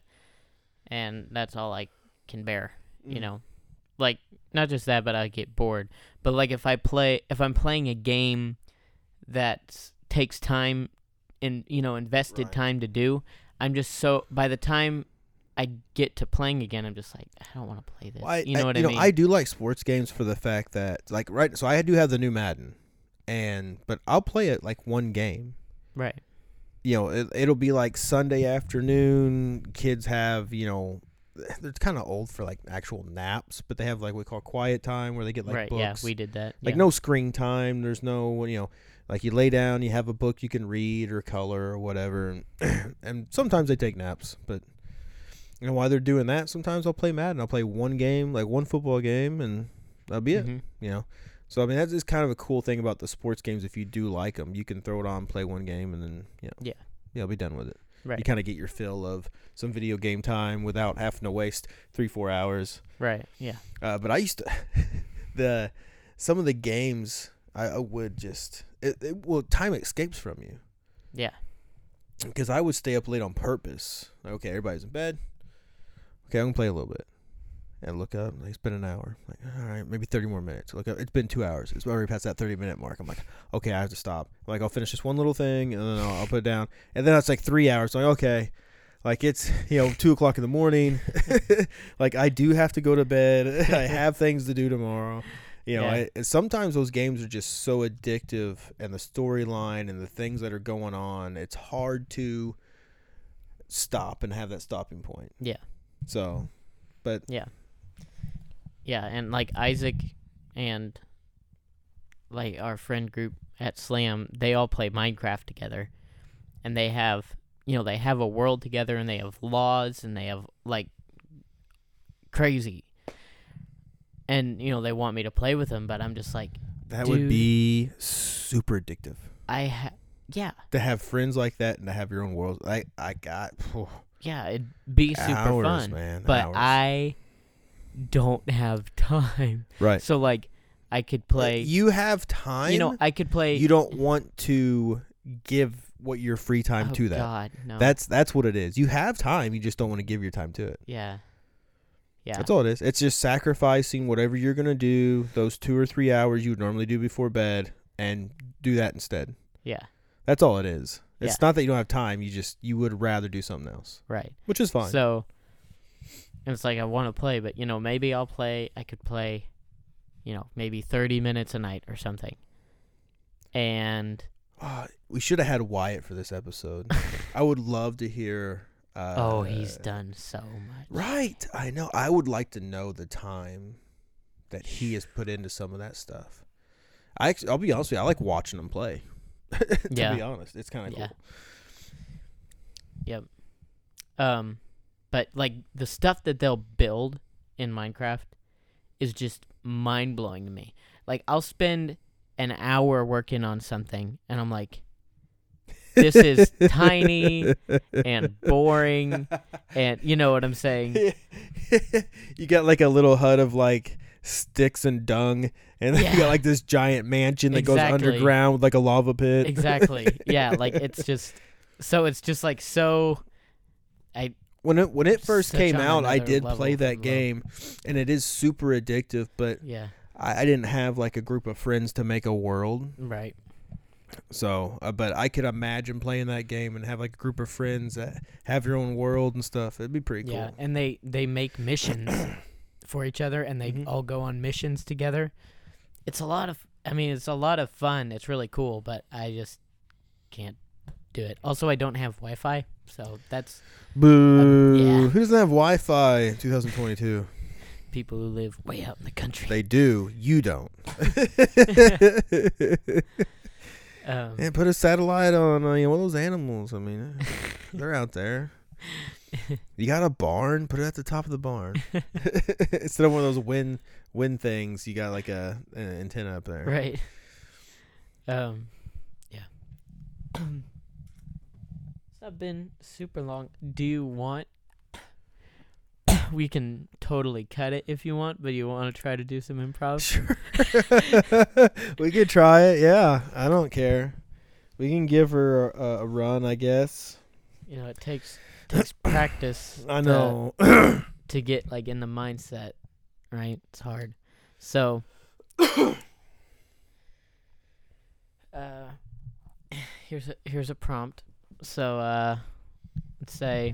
[SPEAKER 1] And that's all I can bear,
[SPEAKER 2] Mm.
[SPEAKER 1] you know. Like not just that, but I get bored. But like if I play if I'm playing a game that takes time and you know, invested
[SPEAKER 2] Right.
[SPEAKER 1] time to do, I'm just so by the time I get to playing again, I'm just like, I don't want to play this.
[SPEAKER 2] Well, I,
[SPEAKER 1] you know what
[SPEAKER 2] you
[SPEAKER 1] I
[SPEAKER 2] know,
[SPEAKER 1] mean?
[SPEAKER 2] I do like sports games for the fact that, like, right. So I do have the new Madden, and but I'll play it like one game.
[SPEAKER 1] right.
[SPEAKER 2] You know, it, it'll be like Sunday afternoon. Kids have, you know, they're kind of old for like actual naps, but they have like what we call quiet time where they get like
[SPEAKER 1] right.
[SPEAKER 2] books.
[SPEAKER 1] Yeah, we did that.
[SPEAKER 2] like
[SPEAKER 1] yeah.
[SPEAKER 2] no screen time. There's no, you know, like you lay down, you have a book you can read or color or whatever, and, and sometimes they take naps. But you know, while they're doing that, sometimes I'll play Madden. I'll play one game, like one football game, and that'll be it.
[SPEAKER 1] Mhm.
[SPEAKER 2] You know, so I mean that's just kind of a cool thing about the sports games. If you do like them, you can throw it on, play one game, and then you know,
[SPEAKER 1] Yeah.
[SPEAKER 2] yeah, I'll be done with it.
[SPEAKER 1] Right.
[SPEAKER 2] You kind of get your fill of some video game time without having to waste three, four hours.
[SPEAKER 1] right. Yeah.
[SPEAKER 2] Uh, but I used to the some of the games I, I would just it, it well time escapes from you
[SPEAKER 1] Yeah.
[SPEAKER 2] because I would stay up late on purpose. Like, okay, everybody's in bed. Okay, I'm gonna play a little bit. And look up, like, it's been an hour. Like, all right, maybe 30 more minutes. Look up, it's been two hours. It's already past that 30 minute mark. I'm like, okay, I have to stop. like, I'll finish this one little thing, and then I'll, I'll put it down. And then it's like three hours. I'm like, okay, like it's you know two o'clock in the morning. like I do have to go to bed. I have things to do tomorrow. You know,
[SPEAKER 1] Yeah.
[SPEAKER 2] I, sometimes those games are just so addictive, and the storyline and the things that are going on. It's hard to stop and have that stopping point.
[SPEAKER 1] Yeah.
[SPEAKER 2] So, but
[SPEAKER 1] Yeah. Yeah, and like Isaac and like our friend group at Slam, they all play Minecraft together. And they have, you know, they have a world together and they have laws and they have like crazy. And you know, they want me to play with them, but I'm just like
[SPEAKER 2] that would be super addictive
[SPEAKER 1] I ha- yeah.
[SPEAKER 2] to have friends like that and to have your own world. I I got
[SPEAKER 1] Yeah, it'd be super
[SPEAKER 2] hours,
[SPEAKER 1] fun.
[SPEAKER 2] man.
[SPEAKER 1] But
[SPEAKER 2] hours.
[SPEAKER 1] I don't have time.
[SPEAKER 2] right.
[SPEAKER 1] So like I could play
[SPEAKER 2] You have time.
[SPEAKER 1] you know, I could play
[SPEAKER 2] you don't want to give what your free time
[SPEAKER 1] oh,
[SPEAKER 2] to that.
[SPEAKER 1] God, no.
[SPEAKER 2] That's that's what it is. You have time, you just don't want to give your time to it.
[SPEAKER 1] yeah. Yeah.
[SPEAKER 2] That's all it is. It's just sacrificing whatever you're gonna do those two or three hours you would normally do before bed, and do that instead.
[SPEAKER 1] yeah.
[SPEAKER 2] That's all it is. It's
[SPEAKER 1] Yeah.
[SPEAKER 2] not that you don't have time. You just you would rather do something else,
[SPEAKER 1] Right.
[SPEAKER 2] which is fine.
[SPEAKER 1] So and it's like I want to play, but you know, maybe I'll play I could play you know, maybe 30 minutes a night or something. And
[SPEAKER 2] Ah, we should have had Wyatt for this episode. I would love to hear. Uh,
[SPEAKER 1] oh, he's done so much.
[SPEAKER 2] Right. I know. I would like to know the time that he has put into some of that stuff. I I'll be honest with you. I like watching him play. to
[SPEAKER 1] Yeah.
[SPEAKER 2] be honest, it's kind of
[SPEAKER 1] Yeah.
[SPEAKER 2] cool.
[SPEAKER 1] Yep. Um, but like the stuff that they'll build in Minecraft is just mind blowing to me. Like I'll spend an hour working on something, and I'm like, this is tiny and boring, and you know what I'm saying?
[SPEAKER 2] you got like a little hut of like sticks and dung, and then you
[SPEAKER 1] Yeah.
[SPEAKER 2] got like this giant mansion that goes underground with like a lava pit.
[SPEAKER 1] Exactly. Yeah. Like it's just so it's just like so. I
[SPEAKER 2] when it when it first
[SPEAKER 1] Such
[SPEAKER 2] came out, I did play that game, and it is super addictive. But
[SPEAKER 1] yeah.
[SPEAKER 2] I, I didn't have like a group of friends to make a world,
[SPEAKER 1] Right.
[SPEAKER 2] so uh, but I could imagine playing that game and have like a group of friends that have your own world and stuff. It'd be pretty cool.
[SPEAKER 1] Yeah, and they they make missions for each other, and they
[SPEAKER 2] Mhm.
[SPEAKER 1] all go on missions together. It's a lot of, I mean, it's a lot of fun. It's really cool, but I just can't do it. Also, I don't have Wi-Fi, So that's
[SPEAKER 2] Boo.
[SPEAKER 1] yeah.
[SPEAKER 2] Who doesn't have Wi-Fi in 2022?
[SPEAKER 1] people who live way out in the country.
[SPEAKER 2] They do. You don't.
[SPEAKER 1] um,
[SPEAKER 2] and put a satellite on uh, you know, one of those animals. I mean, eh, they're out there. You got a barn? Put it at the top of the barn instead of one of those wind wind things. You got like a an antenna up there.
[SPEAKER 1] Right. Um, yeah. not been super long. Do you want? we can totally cut it if you want, but you want to try to do some improv.
[SPEAKER 2] Sure. we could try it. Yeah, I don't care. We can give her a, a run, I guess.
[SPEAKER 1] You know, it takes takes practice.
[SPEAKER 2] I
[SPEAKER 1] to-
[SPEAKER 2] know.
[SPEAKER 1] to get like in the mindset, right? It's hard. So uh here's a here's a prompt. So uh let's say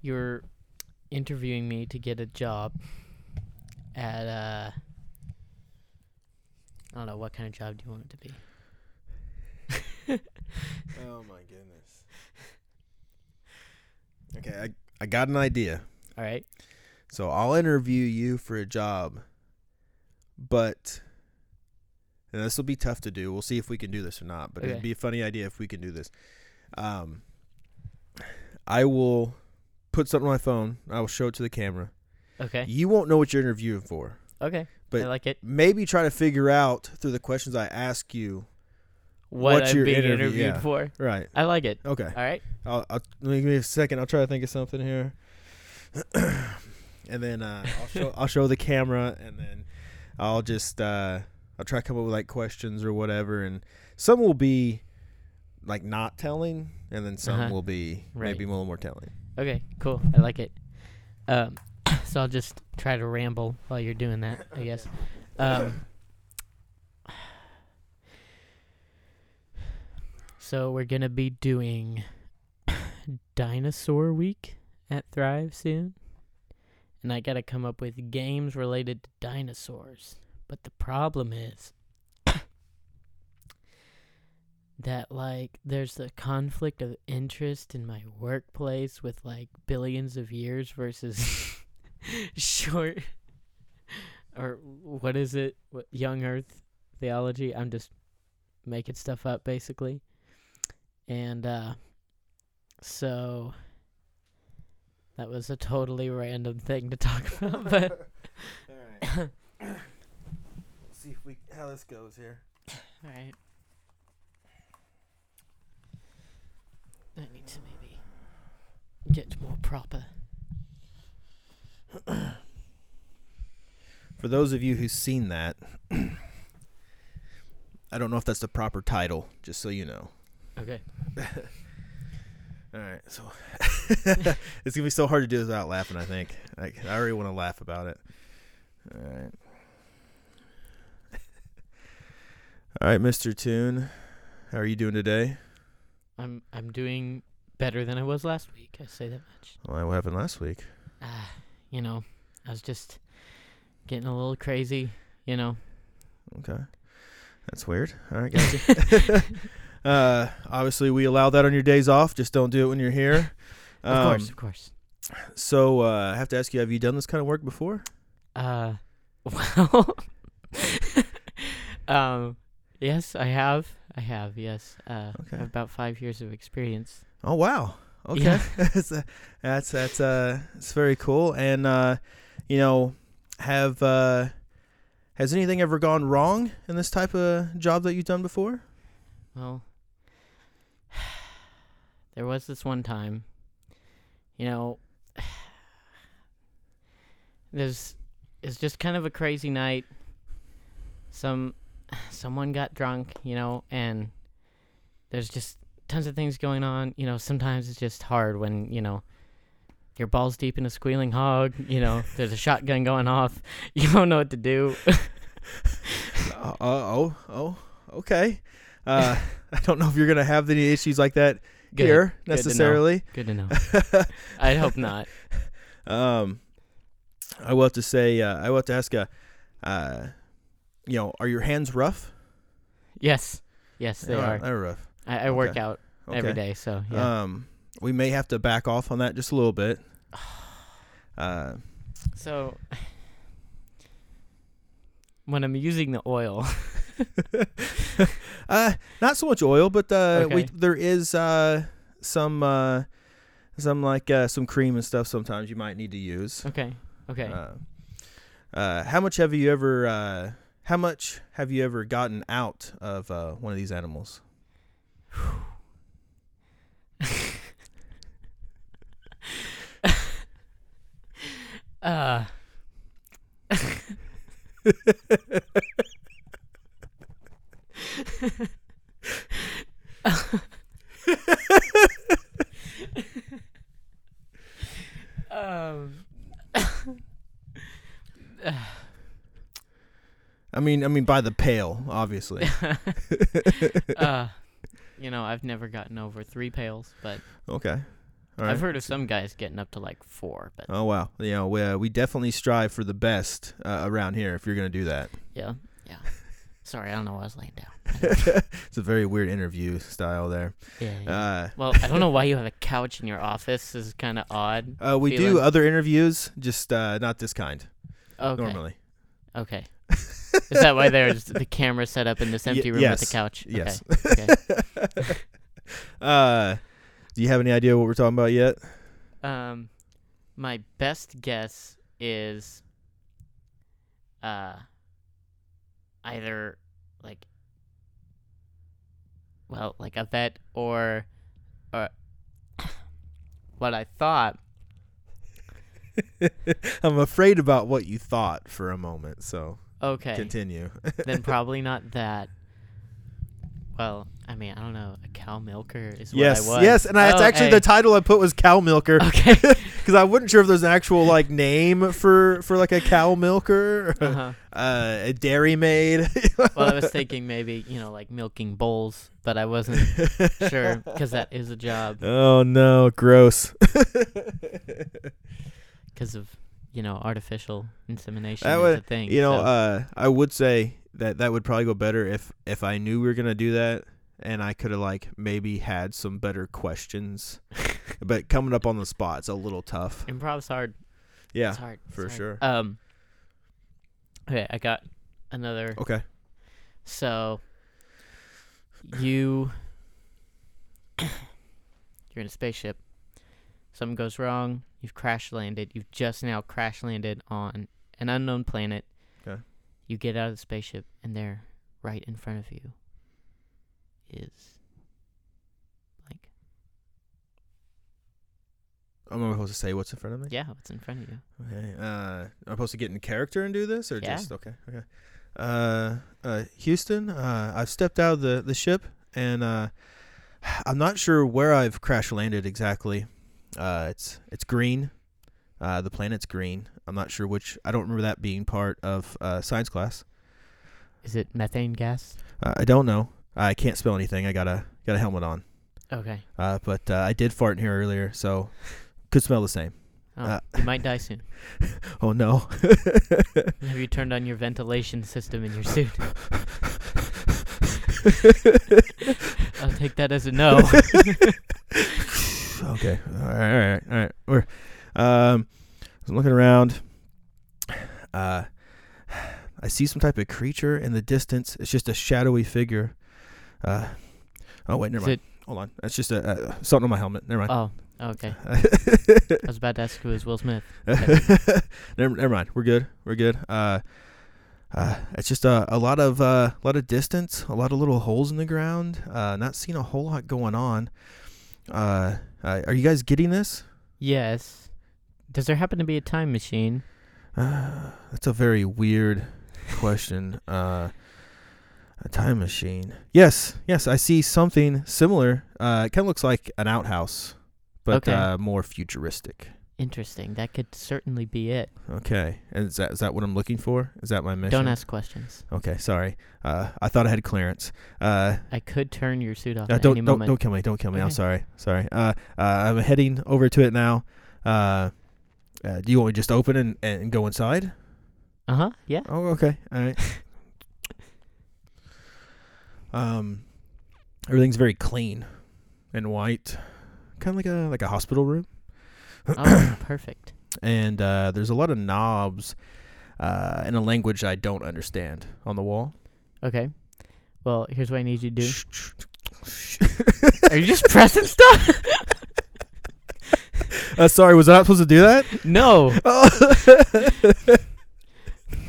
[SPEAKER 1] you're interviewing me to get a job at uh I don't know what kind of job do you want it to be?
[SPEAKER 2] oh my goodness. Okay, I I got an idea.
[SPEAKER 1] All right.
[SPEAKER 2] So I'll interview you for a job, but and this will be tough to do. We'll see if we can do this or not. But
[SPEAKER 1] Okay.
[SPEAKER 2] it'd be a funny idea if we can do this. Um, I will put something on my phone. I will show it to the camera.
[SPEAKER 1] Okay.
[SPEAKER 2] You won't know what you're interviewing for.
[SPEAKER 1] Okay.
[SPEAKER 2] But-
[SPEAKER 1] I like it.
[SPEAKER 2] Maybe try to figure out through the questions I ask you.
[SPEAKER 1] What
[SPEAKER 2] What's
[SPEAKER 1] I'm
[SPEAKER 2] your
[SPEAKER 1] being
[SPEAKER 2] interview-
[SPEAKER 1] interviewed
[SPEAKER 2] yeah.
[SPEAKER 1] for.
[SPEAKER 2] Right.
[SPEAKER 1] I like it.
[SPEAKER 2] Okay.
[SPEAKER 1] All right.
[SPEAKER 2] I'll, I'll give me a second. I'll try to think of something here, and then uh, I'll show I'll show the camera, and then I'll just uh, I'll try to come up with like questions or whatever, and some will be like not telling, and then some
[SPEAKER 1] Uh-huh.
[SPEAKER 2] will be
[SPEAKER 1] Right.
[SPEAKER 2] maybe a little more telling.
[SPEAKER 1] Okay, cool. I like it. Um, so I'll just try to ramble while you're doing that, I guess. Um, so we're gonna be doing Dinosaur Week at Thrive soon, and I gotta come up with games related to dinosaurs. But the problem is that like there's a conflict of interest in my workplace with like billions of years versus short or what is it what young earth theology i'm just making stuff up basically and uh so that was a totally random thing to talk about but
[SPEAKER 2] All right. See if we how this goes here.
[SPEAKER 1] all right i need to maybe get more proper
[SPEAKER 2] For those of you who've seen that, I don't know if that's the proper title. Just so you know.
[SPEAKER 1] okay
[SPEAKER 2] All right, so it's gonna be so hard to do this without laughing. I think like, I already want to laugh about it. All right, all right, Mister Tune, how are you doing today?
[SPEAKER 1] I'm I'm doing better than I was last week. I say that much.
[SPEAKER 2] Well, what happened last week?
[SPEAKER 1] Ah, you know, I was just getting a little crazy. You know.
[SPEAKER 2] Okay, that's weird. All right, gotcha. uh, obviously, we allow that on your days off. Just don't do it when you're here.
[SPEAKER 1] Of course,
[SPEAKER 2] Um,
[SPEAKER 1] of course.
[SPEAKER 2] So uh, I have to ask you: Have you done this kind of work before?
[SPEAKER 1] Uh, well, um, yes, I have. I have. Yes. Uh, I have about five years of experience.
[SPEAKER 2] Oh wow. Okay.
[SPEAKER 1] Yeah.
[SPEAKER 2] that's uh, that's that's uh it's very cool. And uh you know, have uh has anything ever gone wrong in this type of job that you've done before?
[SPEAKER 1] Well, there was this one time, you know, there's it's just kind of a crazy night. Some someone got drunk, you know, and there's just tons of things going on. You know, sometimes it's just hard when, you know, your balls deep in a squealing hog, you know, there's a shotgun going off. You don't know what to do.
[SPEAKER 2] Uh, oh, oh, okay. Uh I don't know if you're going to have any issues like that
[SPEAKER 1] Good.
[SPEAKER 2] here
[SPEAKER 1] Good to know.
[SPEAKER 2] necessarily.
[SPEAKER 1] Good to know. I hope not.
[SPEAKER 2] um I will have to say uh I will have to ask uh uh you know, are your hands rough?
[SPEAKER 1] Yes. Yes, they are.
[SPEAKER 2] They're rough.
[SPEAKER 1] I, I work
[SPEAKER 2] okay.
[SPEAKER 1] out
[SPEAKER 2] Okay.
[SPEAKER 1] every day, so yeah.
[SPEAKER 2] Um, we may have to back off on that just a little bit. Uh,
[SPEAKER 1] so when I'm using the oil,
[SPEAKER 2] uh, not so much oil, but uh, we there is uh some uh some like uh some cream and stuff. Sometimes you might need to use.
[SPEAKER 1] okay, okay.
[SPEAKER 2] Uh, uh, how much have you ever? Uh, how much have you ever gotten out of uh, one of these animals?
[SPEAKER 1] uh, um,
[SPEAKER 2] I mean, I mean by the pail, obviously.
[SPEAKER 1] uh, you know, I've never gotten over three pails, but
[SPEAKER 2] okay. All right.
[SPEAKER 1] I've heard of some guys getting up to like four. But
[SPEAKER 2] Oh wow, you know we uh, we definitely strive for the best uh, around here. If you're gonna do that,
[SPEAKER 1] yeah, yeah. Sorry, I don't know why I was laying down.
[SPEAKER 2] it's a very weird interview style there.
[SPEAKER 1] Yeah. yeah.
[SPEAKER 2] Uh,
[SPEAKER 1] well, I don't know why you have a couch in your office. This is kind of odd.
[SPEAKER 2] uh, we do other interviews, just uh, not this kind.
[SPEAKER 1] Okay.
[SPEAKER 2] Normally,
[SPEAKER 1] Okay. Is that why there's the camera set up in this empty room with the couch?
[SPEAKER 2] yes.
[SPEAKER 1] Okay. okay.
[SPEAKER 2] uh, do you have any idea what we're talking about yet?
[SPEAKER 1] Um, my best guess is, uh, either like, well, like a vet or, or what I thought.
[SPEAKER 2] I'm afraid about what you thought for a moment, so
[SPEAKER 1] Okay.
[SPEAKER 2] continue.
[SPEAKER 1] then probably not that. Well, I mean, I don't know. A cow milker is what
[SPEAKER 2] yes,
[SPEAKER 1] I was.
[SPEAKER 2] yes, and I, it's
[SPEAKER 1] Oh,
[SPEAKER 2] actually
[SPEAKER 1] hey.
[SPEAKER 2] the title I put was cow milker
[SPEAKER 1] Okay.
[SPEAKER 2] because I wasn't sure if there's an actual like name for for like a cow milker, or,
[SPEAKER 1] uh-huh.
[SPEAKER 2] uh, a dairy maid.
[SPEAKER 1] Well, I was thinking maybe you know like milking bulls, but I wasn't sure because that is a job
[SPEAKER 2] Oh no, gross.
[SPEAKER 1] because of you know artificial insemination
[SPEAKER 2] That
[SPEAKER 1] is
[SPEAKER 2] would-
[SPEAKER 1] a thing.
[SPEAKER 2] you know,
[SPEAKER 1] so-
[SPEAKER 2] uh, I would say that that would probably go better if if I knew we were gonna do that, and I could have like maybe had some better questions. but coming up on the spot, it's a little tough.
[SPEAKER 1] improv's hard.
[SPEAKER 2] Yeah.
[SPEAKER 1] it's hard it's
[SPEAKER 2] for
[SPEAKER 1] hard.
[SPEAKER 2] sure.
[SPEAKER 1] Um. Okay, I got another.
[SPEAKER 2] Okay.
[SPEAKER 1] So you you're in a spaceship. Something goes wrong. You've crash landed. You've just now crash landed on an unknown planet.
[SPEAKER 2] Okay.
[SPEAKER 1] You get out of the spaceship, and there, right in front of you, is like
[SPEAKER 2] I'm not supposed to say what's in front of me.
[SPEAKER 1] yeah, what's in front of you?
[SPEAKER 2] Okay. Uh, I'm supposed to get in character and do this, or
[SPEAKER 1] Yeah.
[SPEAKER 2] just okay? Okay. Uh, uh, Houston. Uh, I've stepped out of the the ship, and uh, I'm not sure where I've crash landed exactly. Uh, it's it's green. Uh, the planet's green. I'm not sure which. I don't remember that being part of uh, science class.
[SPEAKER 1] Is it methane gas?
[SPEAKER 2] Uh, I don't know. I can't spell anything. I got a got a helmet on.
[SPEAKER 1] Okay.
[SPEAKER 2] Uh, but uh, I did fart in here earlier, so could smell the same.
[SPEAKER 1] Oh,
[SPEAKER 2] Uh,
[SPEAKER 1] you might die soon.
[SPEAKER 2] Oh no.
[SPEAKER 1] Have you turned on your ventilation system in your suit? I'll take that as a no.
[SPEAKER 2] Okay. All right. All right. All right. We're um, I'm looking around. Uh, I see some type of creature in the distance. It's just a shadowy figure. Uh, oh wait, never
[SPEAKER 1] Is
[SPEAKER 2] mind. Hold on. That's just a uh, something on my helmet. Never mind.
[SPEAKER 1] Oh, okay. I was about to ask who is Will Smith.
[SPEAKER 2] never, never mind. We're good. We're good. Uh, uh, it's just a, a lot of uh, a lot of distance, a lot of little holes in the ground. Uh, not seeing a whole lot going on. Uh, uh, are you guys getting this?
[SPEAKER 1] Yes. Does there happen to be a time machine?
[SPEAKER 2] Uh, that's a very weird question. Uh, a time machine. Yes, yes, I see something similar. Uh, it kind of looks like an outhouse, but
[SPEAKER 1] Okay.
[SPEAKER 2] uh, more futuristic.
[SPEAKER 1] Interesting. That could certainly be it.
[SPEAKER 2] Okay, and is that is that what I'm looking for? Is that my mission?
[SPEAKER 1] Don't ask questions.
[SPEAKER 2] Okay, sorry. Uh, I thought I had clearance. Uh,
[SPEAKER 1] I could turn your suit off
[SPEAKER 2] uh,
[SPEAKER 1] at
[SPEAKER 2] don't
[SPEAKER 1] any
[SPEAKER 2] don't
[SPEAKER 1] moment.
[SPEAKER 2] don't kill me. Don't kill me. I'm sorry. Sorry. Uh, uh, I'm heading over to it now. Uh, uh, do you want me to just open and, and go inside?
[SPEAKER 1] Uh huh. Yeah.
[SPEAKER 2] Oh, okay. All right. um, Everything's very clean and white, kind of like a like a hospital room.
[SPEAKER 1] Oh, perfect.
[SPEAKER 2] And uh, there's a lot of knobs uh, in a language I don't understand on the wall.
[SPEAKER 1] Okay. Well, here's what I need you to do. Are you just pressing stuff?
[SPEAKER 2] uh, sorry, was I not supposed to do that?
[SPEAKER 1] no.
[SPEAKER 2] Oh.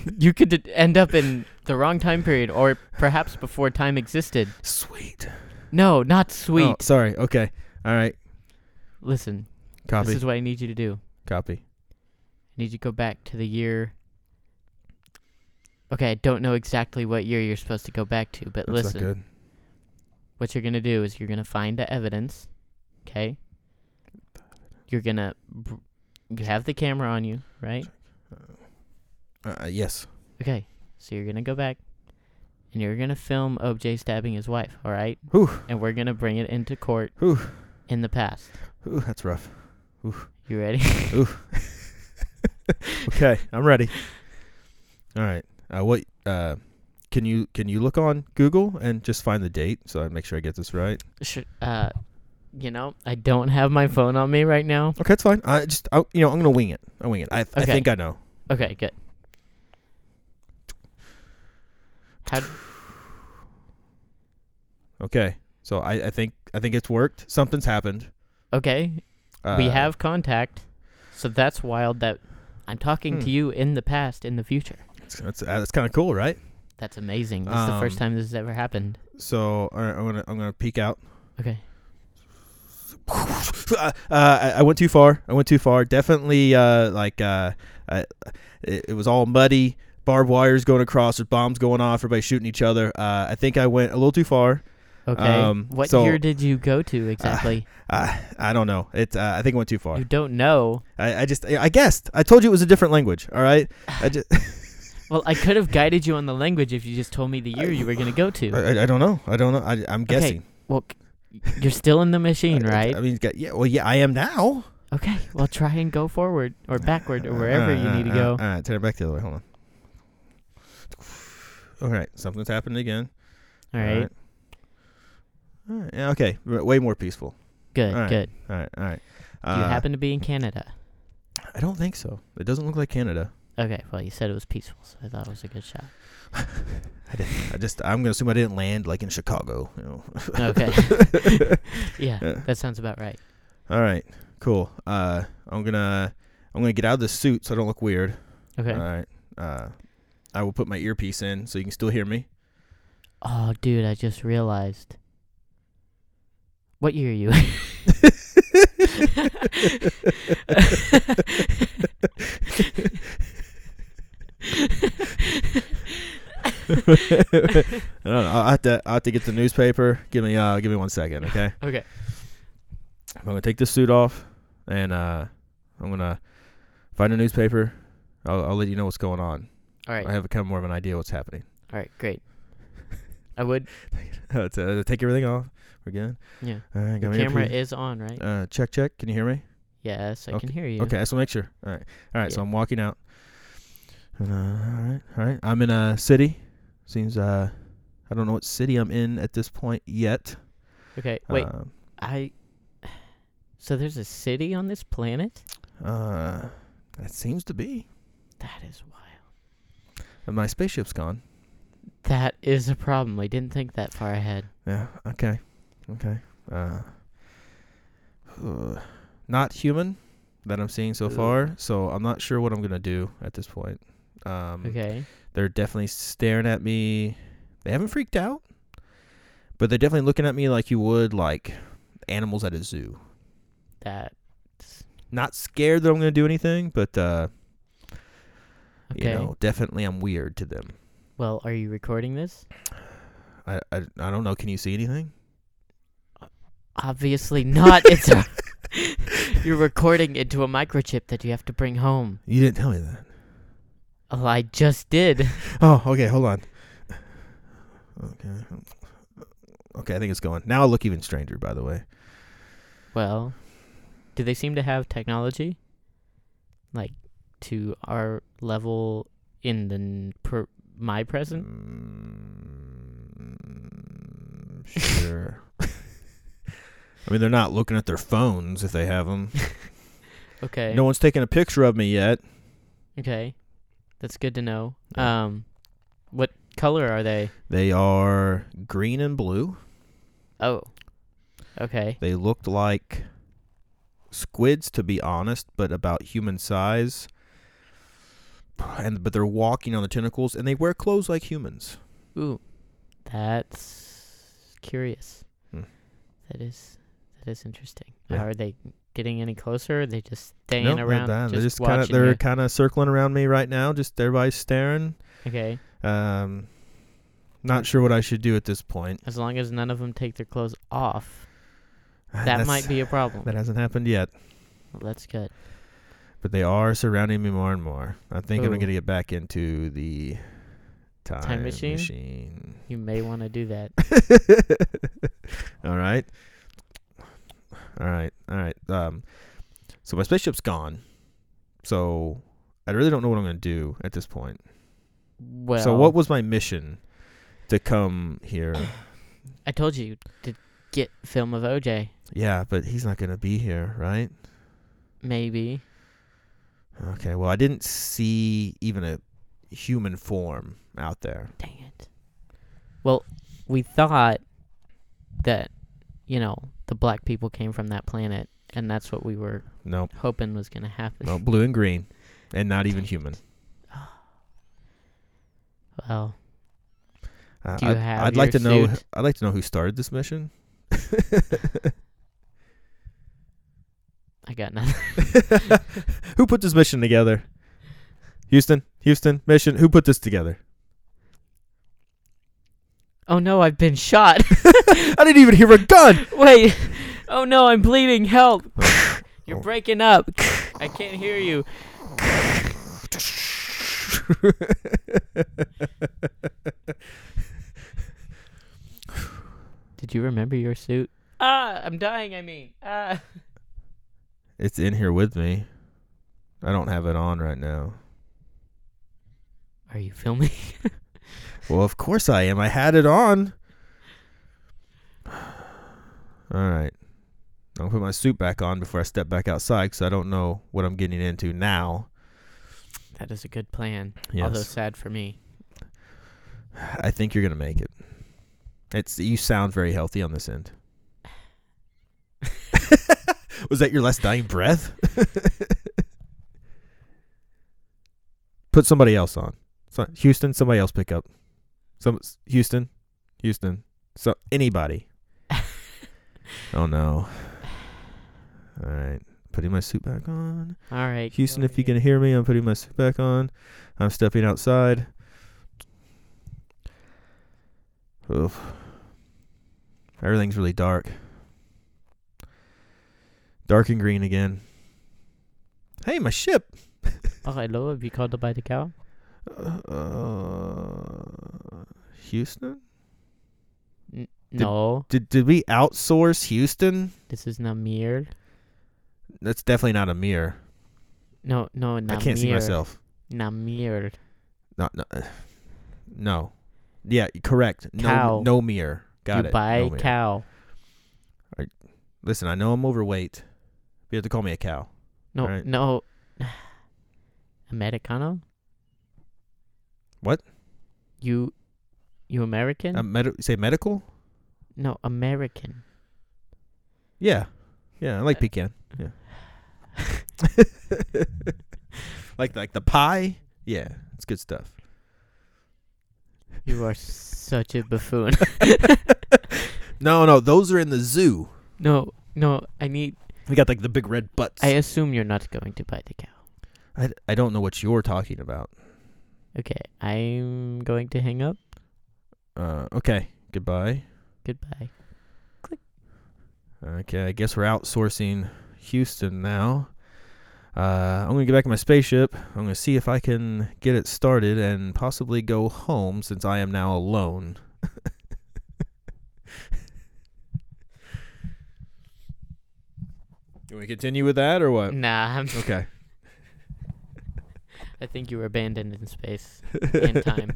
[SPEAKER 1] You could end up in the wrong time period, or perhaps before time existed.
[SPEAKER 2] Sweet.
[SPEAKER 1] No, not sweet.
[SPEAKER 2] Oh, sorry. Okay. All right.
[SPEAKER 1] Listen,
[SPEAKER 2] Copy.
[SPEAKER 1] this is what I need you to do.
[SPEAKER 2] Copy.
[SPEAKER 1] I need you to go back to the year. Okay, I don't know exactly what year you're supposed to go back to, but
[SPEAKER 2] That's
[SPEAKER 1] listen.
[SPEAKER 2] not good.
[SPEAKER 1] what you're gonna do is you're gonna find the evidence. Okay. You're gonna. br- You have the camera on you, right?
[SPEAKER 2] Uh, yes.
[SPEAKER 1] Okay. So you're gonna go back, and you're gonna film OJ stabbing his wife. All right.
[SPEAKER 2] Whew.
[SPEAKER 1] And we're gonna bring it into court
[SPEAKER 2] Whew.
[SPEAKER 1] in the past.
[SPEAKER 2] That's rough.
[SPEAKER 1] You ready?
[SPEAKER 2] Okay, I'm ready. All right. Uh, what? Uh, can you can you look on Google and just find the date so I make sure I get this right?
[SPEAKER 1] Sh- uh, you know, I don't have my phone on me right now.
[SPEAKER 2] Okay, that's fine. I just I, you know I'm gonna wing it. I wing it. I I
[SPEAKER 1] Okay.
[SPEAKER 2] think I know.
[SPEAKER 1] Okay, good. How?
[SPEAKER 2] Okay, so I I think I think it's worked. Something's happened.
[SPEAKER 1] Okay,
[SPEAKER 2] Uh,
[SPEAKER 1] we have contact, so that's wild. That I'm talking
[SPEAKER 2] Hmm.
[SPEAKER 1] to you in the past, in the future.
[SPEAKER 2] That's that's, uh, that's kind of cool, right?
[SPEAKER 1] That's amazing. This is the first
[SPEAKER 2] Um,
[SPEAKER 1] time this has ever happened.
[SPEAKER 2] So right, I'm gonna I'm gonna peek out.
[SPEAKER 1] Okay.
[SPEAKER 2] uh, I, I went too far. I went too far. Definitely, uh, like, uh, uh, it, it was all muddy. Barbed wires going across. There's bombs going off. Everybody shooting each other. Uh, I think I went a little too far.
[SPEAKER 1] Okay.
[SPEAKER 2] Um,
[SPEAKER 1] what
[SPEAKER 2] so-
[SPEAKER 1] year did you go to exactly?
[SPEAKER 2] Uh, I don't know. It. Uh, I think I went too far.
[SPEAKER 1] you don't know.
[SPEAKER 2] I, I just. I guessed. I told you it was a different language. All right. I just.
[SPEAKER 1] Well, I could have guided you on the language if you just told me the year you were going to go to.
[SPEAKER 2] I, I- I don't know. I don't know. I, I'm guessing.
[SPEAKER 1] Okay. Well, you're still in the machine,
[SPEAKER 2] I- I-
[SPEAKER 1] right?
[SPEAKER 2] I mean, yeah. Well, yeah. I am now.
[SPEAKER 1] Okay. Well, try and go forward or backward or wherever you need to go.
[SPEAKER 2] All right. Turn it back the other way. Hold on. All right. Something's happening again.
[SPEAKER 1] All right.
[SPEAKER 2] All right. Yeah, okay. Way more peaceful.
[SPEAKER 1] Good.
[SPEAKER 2] all right.
[SPEAKER 1] Good.
[SPEAKER 2] All right. All right.
[SPEAKER 1] Do you
[SPEAKER 2] Uh,
[SPEAKER 1] happen to be in Canada?
[SPEAKER 2] I don't think so. It doesn't look like Canada.
[SPEAKER 1] Okay. Well, you said it was peaceful, so I thought it was a good shot.
[SPEAKER 2] I didn't. I just. I'm gonna assume I didn't land like in Chicago. You know.
[SPEAKER 1] Okay. yeah,
[SPEAKER 2] Yeah.
[SPEAKER 1] that sounds about right.
[SPEAKER 2] All right. Cool. Uh, I'm gonna. I'm gonna get out of the suit so I don't look weird.
[SPEAKER 1] Okay.
[SPEAKER 2] All right. Uh, I will put my earpiece in so you can still hear me.
[SPEAKER 1] Oh, dude, I just realized. What year are you?
[SPEAKER 2] I don't know. I have to. I have to get the newspaper. Give me. Uh, give me one second. Okay.
[SPEAKER 1] okay.
[SPEAKER 2] I'm gonna take this suit off, and uh, I'm gonna find a newspaper. I'll, I'll let you know what's going on.
[SPEAKER 1] All right.
[SPEAKER 2] I have a kind of more of an idea what's happening.
[SPEAKER 1] All right. Great. I would.
[SPEAKER 2] uh, to- take everything off. We're good.
[SPEAKER 1] Yeah.
[SPEAKER 2] All right.
[SPEAKER 1] The
[SPEAKER 2] Got
[SPEAKER 1] camera
[SPEAKER 2] earpiece.
[SPEAKER 1] is on, right?
[SPEAKER 2] Uh, check, check. Can you hear me?
[SPEAKER 1] yes, I can hear you.
[SPEAKER 2] Okay, just make sure. All right. All right. So I'm walking out. And, uh, all right. All right. I'm in a city. Seems. Uh, I don't know what city I'm in at this point yet.
[SPEAKER 1] Okay. Wait.
[SPEAKER 2] Um,
[SPEAKER 1] I. So there's a city on this planet?
[SPEAKER 2] uh, that seems to be.
[SPEAKER 1] That is wild.
[SPEAKER 2] And my spaceship's gone.
[SPEAKER 1] That is a problem. I didn't think that far ahead.
[SPEAKER 2] Yeah. Okay. Okay. Uh, not human that I'm seeing so
[SPEAKER 1] Ugh.
[SPEAKER 2] far. So I'm not sure what I'm gonna do at this point. Um,
[SPEAKER 1] Okay.
[SPEAKER 2] They're definitely staring at me. They haven't freaked out, but they're definitely looking at me like you would like animals at a zoo.
[SPEAKER 1] That.
[SPEAKER 2] Not scared that I'm gonna do anything, but uh,
[SPEAKER 1] Okay.
[SPEAKER 2] you know, definitely I'm weird to them.
[SPEAKER 1] Well, are you recording this?
[SPEAKER 2] I, I I don't know. Can you see anything?
[SPEAKER 1] Obviously not. It's a. You're recording into a microchip that you have to bring home.
[SPEAKER 2] You didn't tell me that.
[SPEAKER 1] Oh, I just did.
[SPEAKER 2] Oh, okay. Hold on. Okay. Okay, I think it's going. Now I look even stranger, by the way.
[SPEAKER 1] Well, do they seem to have technology? Like, to our level in the n- per, my present?
[SPEAKER 2] Mm, sure. I mean, they're not looking at their phones if they have them.
[SPEAKER 1] Okay.
[SPEAKER 2] No one's taken a picture of me yet.
[SPEAKER 1] Okay. That's good to know.
[SPEAKER 2] Yeah.
[SPEAKER 1] Um, what color are they?
[SPEAKER 2] They are green and blue.
[SPEAKER 1] Oh. Okay.
[SPEAKER 2] They looked like squids, to be honest, but about human size. And but they're walking on the tentacles, and they wear clothes like humans.
[SPEAKER 1] Ooh. That's curious.
[SPEAKER 2] Hmm.
[SPEAKER 1] That is that is interesting.
[SPEAKER 2] Yeah.
[SPEAKER 1] Are they getting any closer? Are they just staying
[SPEAKER 2] No, they're
[SPEAKER 1] around just,
[SPEAKER 2] they're just kind of they're kind of circling around me right now. Just everybody's staring.
[SPEAKER 1] Okay.
[SPEAKER 2] Um, not sure what I should do at this point.
[SPEAKER 1] As long as none of them take their clothes off,
[SPEAKER 2] Ah,
[SPEAKER 1] that
[SPEAKER 2] that's-
[SPEAKER 1] might be a problem.
[SPEAKER 2] That hasn't happened yet,
[SPEAKER 1] Well, that's good.
[SPEAKER 2] but they are surrounding me more and more. I think I'm gonna get back into the time,
[SPEAKER 1] machine?
[SPEAKER 2] machine.
[SPEAKER 1] You may want to do that.
[SPEAKER 2] all right. All right. All right. Um, so my spaceship's gone. So I really don't know what I'm going to do at this point.
[SPEAKER 1] Well,
[SPEAKER 2] so what was my mission to come here?
[SPEAKER 1] I told you to get film of OJ.
[SPEAKER 2] yeah, but he's not going to be here, right?
[SPEAKER 1] Maybe.
[SPEAKER 2] Okay. Well, I didn't see even a human form out there.
[SPEAKER 1] Dang it. Well, we thought that, you know, the black people came from that planet, and that's what we were
[SPEAKER 2] Nope.
[SPEAKER 1] hoping was going to happen.
[SPEAKER 2] No, blue and green, and not even human.
[SPEAKER 1] Well,
[SPEAKER 2] Uh,
[SPEAKER 1] you
[SPEAKER 2] I'd, like to know. I'd like to know who started this mission.
[SPEAKER 1] I got nothing.
[SPEAKER 2] who put this mission together? Houston, Houston, mission. Who put this together?
[SPEAKER 1] Oh no, I've been shot.
[SPEAKER 2] I didn't even hear a gun.
[SPEAKER 1] Wait. Oh no, I'm bleeding. Help. You're breaking up. I can't hear you. Did you remember your suit? Ah, I'm dying, I mean. Ah.
[SPEAKER 2] it's in here with me. I don't have it on right now.
[SPEAKER 1] Are you filming?
[SPEAKER 2] Well, of course I am. I had it on. All right. I'll put my suit back on before I step back outside because I don't know what I'm getting into now.
[SPEAKER 1] that is a good plan.
[SPEAKER 2] Yes.
[SPEAKER 1] Although sad for me.
[SPEAKER 2] I think you're gonna make it. It's you sound very healthy on this end. Was that your last dying breath? Put somebody else on. Houston, somebody else pick up. Some Houston, Houston. So anybody. oh no. All right, putting my suit back on.
[SPEAKER 1] All right.
[SPEAKER 2] Houston, if you can hear me, I'm putting my suit back on. I'm stepping outside. Oof. Everything's really dark. Dark and green again. Hey, my ship.
[SPEAKER 1] Oh, hello. Have you called by the cow?
[SPEAKER 2] Uh, Houston?
[SPEAKER 1] N- no,
[SPEAKER 2] Did did we outsource Houston?
[SPEAKER 1] this is Namir.
[SPEAKER 2] That's definitely not a mirror.
[SPEAKER 1] No, no, Namir.
[SPEAKER 2] I can't see myself.
[SPEAKER 1] Namir.
[SPEAKER 2] Not no. uh, No. Yeah, correct. No
[SPEAKER 1] Cow.
[SPEAKER 2] no mirror. Got
[SPEAKER 1] you
[SPEAKER 2] it.
[SPEAKER 1] buy
[SPEAKER 2] no
[SPEAKER 1] cow.
[SPEAKER 2] Listen, I know I'm overweight. You have to call me a cow.
[SPEAKER 1] No,
[SPEAKER 2] Alright.
[SPEAKER 1] no. Americano?
[SPEAKER 2] What?
[SPEAKER 1] You, you American?
[SPEAKER 2] Uh, med- say medical?
[SPEAKER 1] no, American.
[SPEAKER 2] Yeah. Yeah, I like
[SPEAKER 1] Uh,
[SPEAKER 2] pecan. Yeah. like like the pie? Yeah, it's good stuff.
[SPEAKER 1] You are such a buffoon.
[SPEAKER 2] No, no, those are in the zoo.
[SPEAKER 1] no, no. I need.
[SPEAKER 2] We got like the big red butts.
[SPEAKER 1] I assume you're not going to buy the cow.
[SPEAKER 2] I, I don't know what you're talking about.
[SPEAKER 1] Okay, I'm going to hang up.
[SPEAKER 2] Uh, okay. Goodbye.
[SPEAKER 1] Goodbye. Click.
[SPEAKER 2] Okay, I guess we're outsourcing Houston now. Uh, I'm gonna get back in my spaceship. I'm gonna see if I can get it started and possibly go home since I am now alone. Can we continue with that or what?
[SPEAKER 1] Nah, I'm,
[SPEAKER 2] Okay.
[SPEAKER 1] I think you were abandoned in space and time.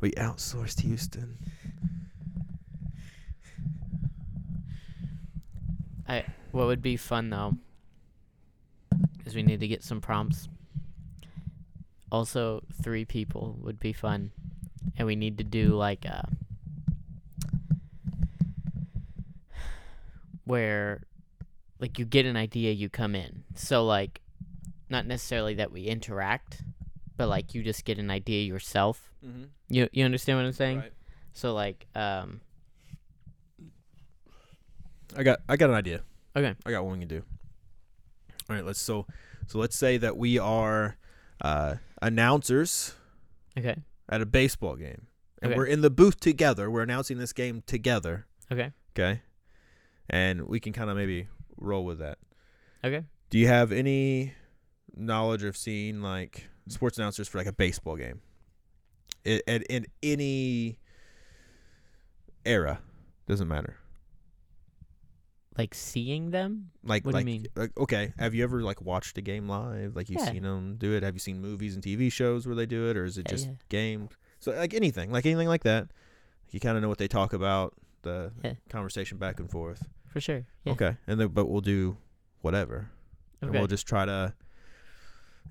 [SPEAKER 2] we outsourced Houston.
[SPEAKER 1] I what would be fun though is we need to get some prompts. Also, three people would be fun, and we need to do like uh where like you get an idea, you come in. So like, not necessarily that we interact, but like you just get an idea yourself.
[SPEAKER 2] Mm-hmm.
[SPEAKER 1] You you understand what I'm saying?
[SPEAKER 2] Right.
[SPEAKER 1] So like, um,
[SPEAKER 2] I got I got an idea.
[SPEAKER 1] Okay.
[SPEAKER 2] I got one we can do. All right, let's so so let's say that we are uh, announcers
[SPEAKER 1] okay,
[SPEAKER 2] at a baseball game, and
[SPEAKER 1] Okay.
[SPEAKER 2] we're in the booth together. We're announcing this game together.
[SPEAKER 1] okay,
[SPEAKER 2] Okay, and we can kind of maybe roll with that.
[SPEAKER 1] okay.
[SPEAKER 2] Do you have any knowledge of seeing like sports announcers for like a baseball game? It, at in any era, doesn't matter.
[SPEAKER 1] Like seeing them.
[SPEAKER 2] Like,
[SPEAKER 1] What do you
[SPEAKER 2] like,
[SPEAKER 1] mean?
[SPEAKER 2] like, okay, have you ever like watched a game live? Like you've
[SPEAKER 1] Yeah.
[SPEAKER 2] seen them do it? Have you seen movies and TV shows where they do it, or is it
[SPEAKER 1] Yeah,
[SPEAKER 2] just
[SPEAKER 1] yeah.
[SPEAKER 2] games? So like anything, like anything like that, you kind of know what they talk about, the conversation back and forth.
[SPEAKER 1] For sure. Yeah.
[SPEAKER 2] Okay, and then but we'll do whatever, and we'll just try to,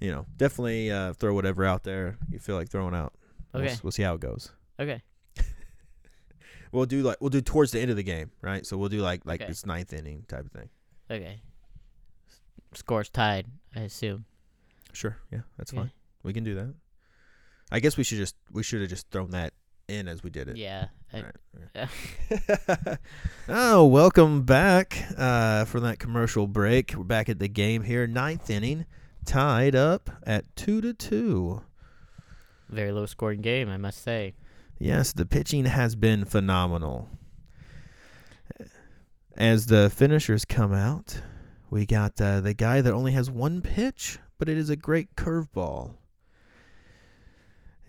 [SPEAKER 2] you know, definitely uh, throw whatever out there you feel like throwing out. We'll,
[SPEAKER 1] Okay.
[SPEAKER 2] we'll see how it goes.
[SPEAKER 1] Okay.
[SPEAKER 2] We'll do like we'll do towards the end of the game, right? So we'll do like like
[SPEAKER 1] Okay.
[SPEAKER 2] it's ninth inning type of thing.
[SPEAKER 1] Okay. Scores tied, I assume.
[SPEAKER 2] Sure, yeah, that's
[SPEAKER 1] Okay.
[SPEAKER 2] fine. We can do that. I guess we should just we should have just thrown that in as we did it.
[SPEAKER 1] Yeah. I-
[SPEAKER 2] Right, right. oh, welcome back uh, from that commercial break. We're back at the game here, ninth inning, tied up at two to two.
[SPEAKER 1] Very low scoring game, I must say.
[SPEAKER 2] Yes, the pitching has been phenomenal. As the finishers come out, we got uh, the guy that only has one pitch, but it is a great curveball.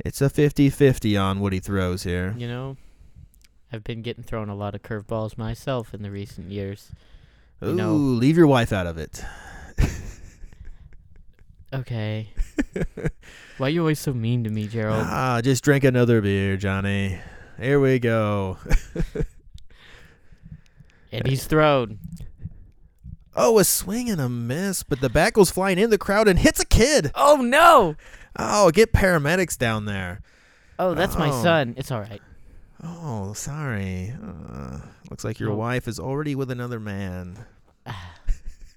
[SPEAKER 2] It's a 50 50 on what he throws here.
[SPEAKER 1] You know, I've been getting thrown a lot of curveballs myself in the recent years.
[SPEAKER 2] Ooh,
[SPEAKER 1] know-
[SPEAKER 2] leave your wife out of it.
[SPEAKER 1] Okay. Why are you always so mean to me, Gerald?
[SPEAKER 2] Ah, just drink another beer, Johnny. Here we go.
[SPEAKER 1] and he's thrown.
[SPEAKER 2] Oh, a swing and a miss, but the bat goes flying in the crowd and hits a kid.
[SPEAKER 1] Oh no!
[SPEAKER 2] Oh, get paramedics down there.
[SPEAKER 1] Oh, that's my
[SPEAKER 2] Oh.
[SPEAKER 1] son. It's all right.
[SPEAKER 2] Oh, sorry. Uh, looks like your
[SPEAKER 1] No.
[SPEAKER 2] wife is already with another man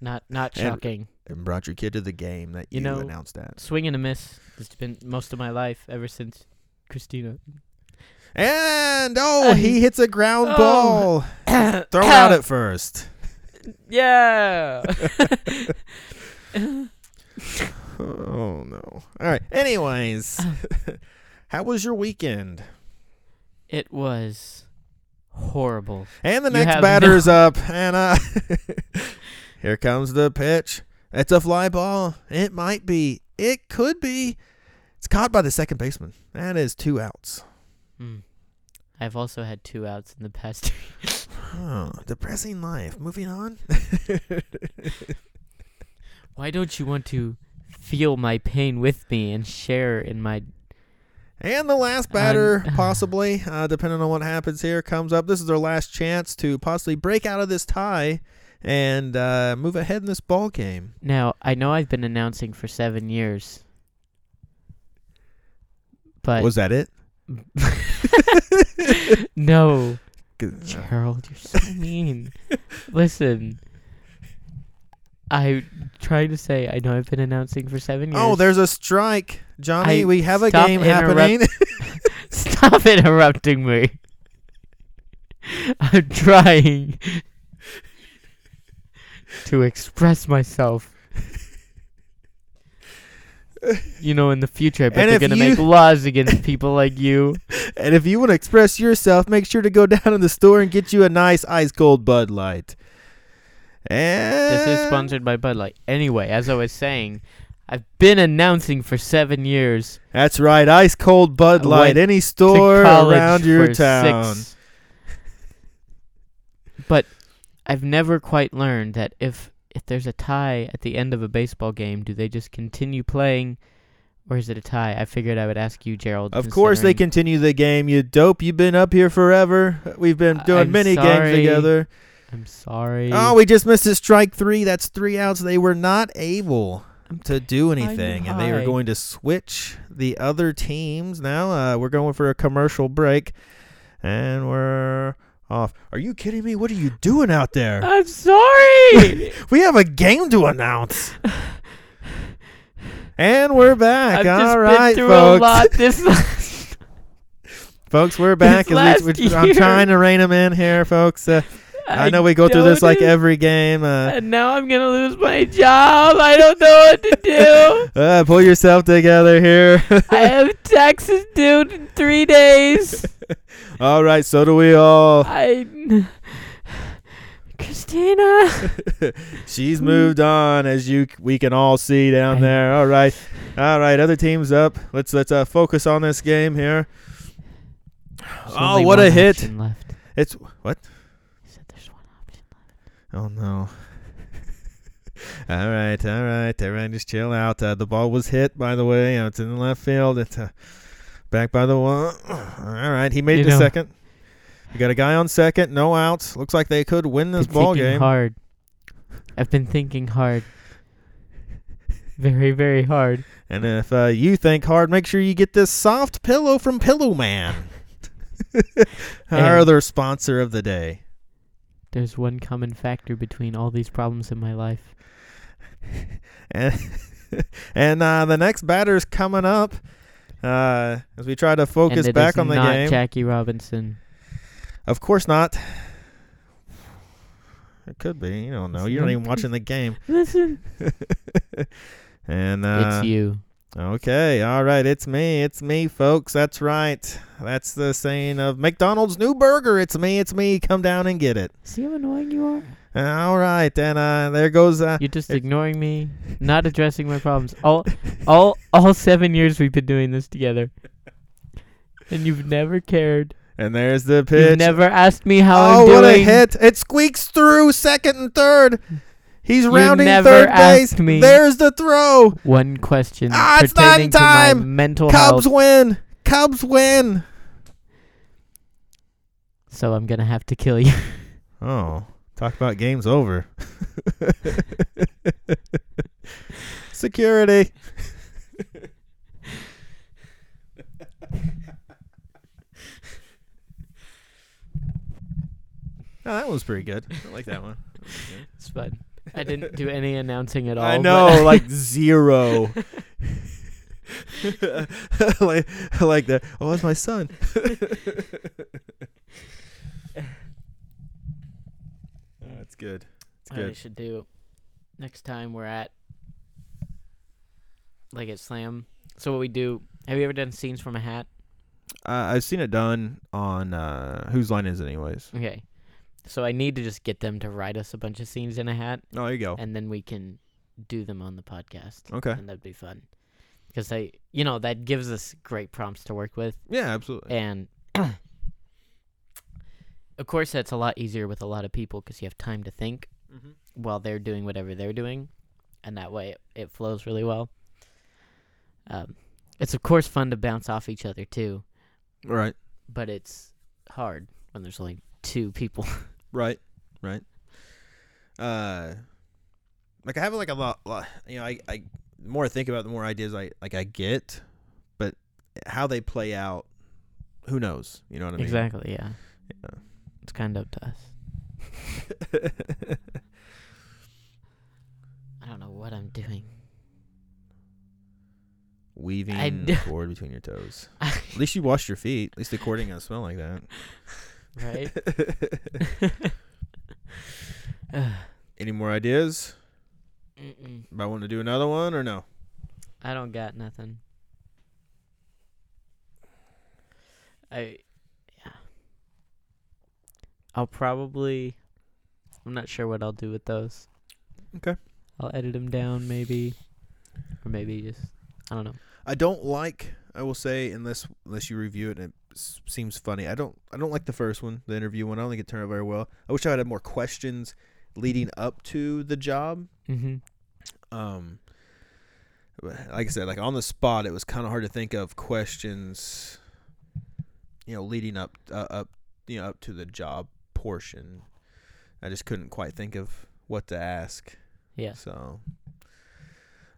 [SPEAKER 1] Not not
[SPEAKER 2] And-
[SPEAKER 1] shocking.
[SPEAKER 2] And brought your kid to the game that you,
[SPEAKER 1] You know-
[SPEAKER 2] announced that.
[SPEAKER 1] Swing and a miss. It's been most of my life ever since Christina.
[SPEAKER 2] And oh, he hits a ground
[SPEAKER 1] Oh.
[SPEAKER 2] ball. Thrown out at first.
[SPEAKER 1] yeah.
[SPEAKER 2] Oh no. All right. Anyways, how was your weekend?
[SPEAKER 1] it was horrible.
[SPEAKER 2] And the
[SPEAKER 1] You
[SPEAKER 2] next
[SPEAKER 1] have
[SPEAKER 2] batter's up, and uh, here comes the pitch. It's a fly ball. It might be. It could be. It's caught by the second baseman. That is two outs.
[SPEAKER 1] Hmm. I've also had two outs in the past.
[SPEAKER 2] Oh, depressing life. Moving on.
[SPEAKER 1] Why don't you want to feel my pain with me and share in my?
[SPEAKER 2] And the last batter,
[SPEAKER 1] I'm-
[SPEAKER 2] possibly, uh, depending on what happens here, comes up. This is their last chance to possibly break out of this tie and uh, move ahead in this ball game.
[SPEAKER 1] Now I know I've been announcing for seven years, but
[SPEAKER 2] Was that it?
[SPEAKER 1] no, Gerald, you're so mean. Listen, I trying to say I know I've been announcing for seven years.
[SPEAKER 2] Oh, there's a strike, Johnny.
[SPEAKER 1] I-
[SPEAKER 2] we have a game happening.
[SPEAKER 1] Stop interrupting me. I'm trying to express myself. You know, in the future, I bet
[SPEAKER 2] And
[SPEAKER 1] they're gonna make laws against people like you.
[SPEAKER 2] and if you want to express yourself, make sure to go down in the store and get you a nice ice cold Bud Light. And
[SPEAKER 1] This is sponsored by Bud Light. Anyway, as I was saying, I've been announcing for seven years.
[SPEAKER 2] That's right, ice cold Bud Light. Any store around your town.
[SPEAKER 1] six- But I've never quite learned that if if there's a tie at the end of a baseball game, do they just continue playing, or is it a tie? I figured I would ask you, Gerald.
[SPEAKER 2] Of course, they continue the game. You dope. You've been up here forever. We've been doing
[SPEAKER 1] I'm
[SPEAKER 2] many
[SPEAKER 1] sorry.
[SPEAKER 2] games together.
[SPEAKER 1] I'm sorry.
[SPEAKER 2] Oh, we just missed a strike three. That's three outs. They were not able to do anything, and they are going to switch the other teams now. Uh, we're going for a commercial break, and we're off. Are you kidding me? What are you doing out there?
[SPEAKER 1] I'm sorry.
[SPEAKER 2] We have a game to announce. And we're back.
[SPEAKER 1] I've
[SPEAKER 2] All
[SPEAKER 1] been through
[SPEAKER 2] folks.
[SPEAKER 1] a lot this
[SPEAKER 2] Folks, we're back.
[SPEAKER 1] This
[SPEAKER 2] we-
[SPEAKER 1] last
[SPEAKER 2] I'm trying to rein them in here, folks. Uh, I, know we go through this like every game. Uh,
[SPEAKER 1] And now I'm gonna lose my job. I don't know what to do.
[SPEAKER 2] uh, pull yourself together here.
[SPEAKER 1] I have taxes due in three days.
[SPEAKER 2] All right, so do we all.
[SPEAKER 1] I, Christina.
[SPEAKER 2] She's moved on, as you we can all see down there. All right, all right. Other teams up. Let's let's uh, focus on this game here.
[SPEAKER 1] There's
[SPEAKER 2] Oh,
[SPEAKER 1] only
[SPEAKER 2] what a hit.
[SPEAKER 1] option Left.
[SPEAKER 2] It's what?
[SPEAKER 1] He said there's one option left.
[SPEAKER 2] Oh no. all right, all right, everyone, just chill out. Uh, the ball was hit, by the way. Uh, it's in the left field. It's uh, back by the one. All right, he made
[SPEAKER 1] You
[SPEAKER 2] it to
[SPEAKER 1] know-
[SPEAKER 2] second. We got a guy on second, no outs. Looks like they could win this
[SPEAKER 1] Been
[SPEAKER 2] ball
[SPEAKER 1] thinking
[SPEAKER 2] game.
[SPEAKER 1] hard. I've been thinking hard. Very, very hard.
[SPEAKER 2] And if uh, you think hard, make sure you get this soft pillow from Pillow Man. Our
[SPEAKER 1] And-
[SPEAKER 2] other sponsor of the day.
[SPEAKER 1] There's one common factor between all these problems in my life.
[SPEAKER 2] And and uh, the next batter's coming up. Uh, as we try to focus
[SPEAKER 1] and
[SPEAKER 2] back on the
[SPEAKER 1] not
[SPEAKER 2] game.
[SPEAKER 1] Jackie Robinson.
[SPEAKER 2] Of course not. It could be. You don't know. You're not even watching the game.
[SPEAKER 1] Listen.
[SPEAKER 2] and uh,
[SPEAKER 1] it's you.
[SPEAKER 2] Okay, all right, it's me, it's me, folks. That's right. That's the saying of McDonald's new burger. It's me, it's me. Come down and get it.
[SPEAKER 1] See how annoying you are?
[SPEAKER 2] Uh, all right, and uh, there goes. Uh,
[SPEAKER 1] You're just ignoring me, not addressing my problems. All, all, all seven years we've been doing this together, and you've never cared.
[SPEAKER 2] and there's the pitch.
[SPEAKER 1] You've never asked me how
[SPEAKER 2] oh,
[SPEAKER 1] I'm doing.
[SPEAKER 2] Oh, what a hit! It squeaks through second and third. He's rounding
[SPEAKER 1] never
[SPEAKER 2] third base.
[SPEAKER 1] asked me.
[SPEAKER 2] There's the throw.
[SPEAKER 1] One question
[SPEAKER 2] Ah, it's
[SPEAKER 1] pertaining to my
[SPEAKER 2] time.
[SPEAKER 1] mental
[SPEAKER 2] Cubs
[SPEAKER 1] health.
[SPEAKER 2] win. Cubs win.
[SPEAKER 1] So I'm gonna have to kill you.
[SPEAKER 2] Oh, talk about games over. Security. Oh, that was pretty good. I like that one. That.
[SPEAKER 1] It's fun. I didn't do any announcing at all.
[SPEAKER 2] I know, like zero. like, like that. Oh, that's my son. oh, that's good. It's
[SPEAKER 1] I
[SPEAKER 2] good.
[SPEAKER 1] should do next time we're at like at Slam. So what we do? Have you ever done scenes from a hat?
[SPEAKER 2] Uh, I've seen it done on uh, whose line is it, anyways?
[SPEAKER 1] Okay. So I need to just get them to write us a bunch of scenes in a hat,
[SPEAKER 2] Oh, there you go.
[SPEAKER 1] and then we can do them on the podcast.
[SPEAKER 2] Okay.
[SPEAKER 1] And that'd be fun, because they, you know, that gives us great prompts to work with,
[SPEAKER 2] Yeah, absolutely.
[SPEAKER 1] and of course that's a lot easier with a lot of people because you have time to think
[SPEAKER 2] mm-hmm.
[SPEAKER 1] while they're doing whatever they're doing, and that way it, it flows really well. Um, it's of course fun to bounce off each other too,
[SPEAKER 2] Right,
[SPEAKER 1] but it's hard when there's only two people.
[SPEAKER 2] right, right. Uh, like I have like a lot, lot you know, I, I the more I think about, it, the more ideas I like I get, but how they play out, who knows? You know what I mean?
[SPEAKER 1] exactly. Yeah.
[SPEAKER 2] Yeah.
[SPEAKER 1] It's kind of up to us. I don't know what I'm doing.
[SPEAKER 2] Weaving the cord between your toes. At least you washed your feet. At least the cord ain't gonna smell like that.
[SPEAKER 1] right?
[SPEAKER 2] Any more ideas
[SPEAKER 1] Mm-mm.
[SPEAKER 2] about wanting to do another one or no?
[SPEAKER 1] I don't got nothing. I yeah. I'll probably I'm not sure what I'll do with those.
[SPEAKER 2] Okay.
[SPEAKER 1] I'll edit them down maybe or maybe just I don't know.
[SPEAKER 2] I don't like. I will say unless unless you review it and it s- seems funny. I don't. I don't like the first one, the interview one. I don't think it turned out very well. I wish I had more questions leading up to the job.
[SPEAKER 1] Mhm.
[SPEAKER 2] Um, like I said, like on the spot, it was kind of hard to think of questions. You know, leading up uh, up you know up to the job portion. I just couldn't quite think of what to ask.
[SPEAKER 1] Yeah.
[SPEAKER 2] So,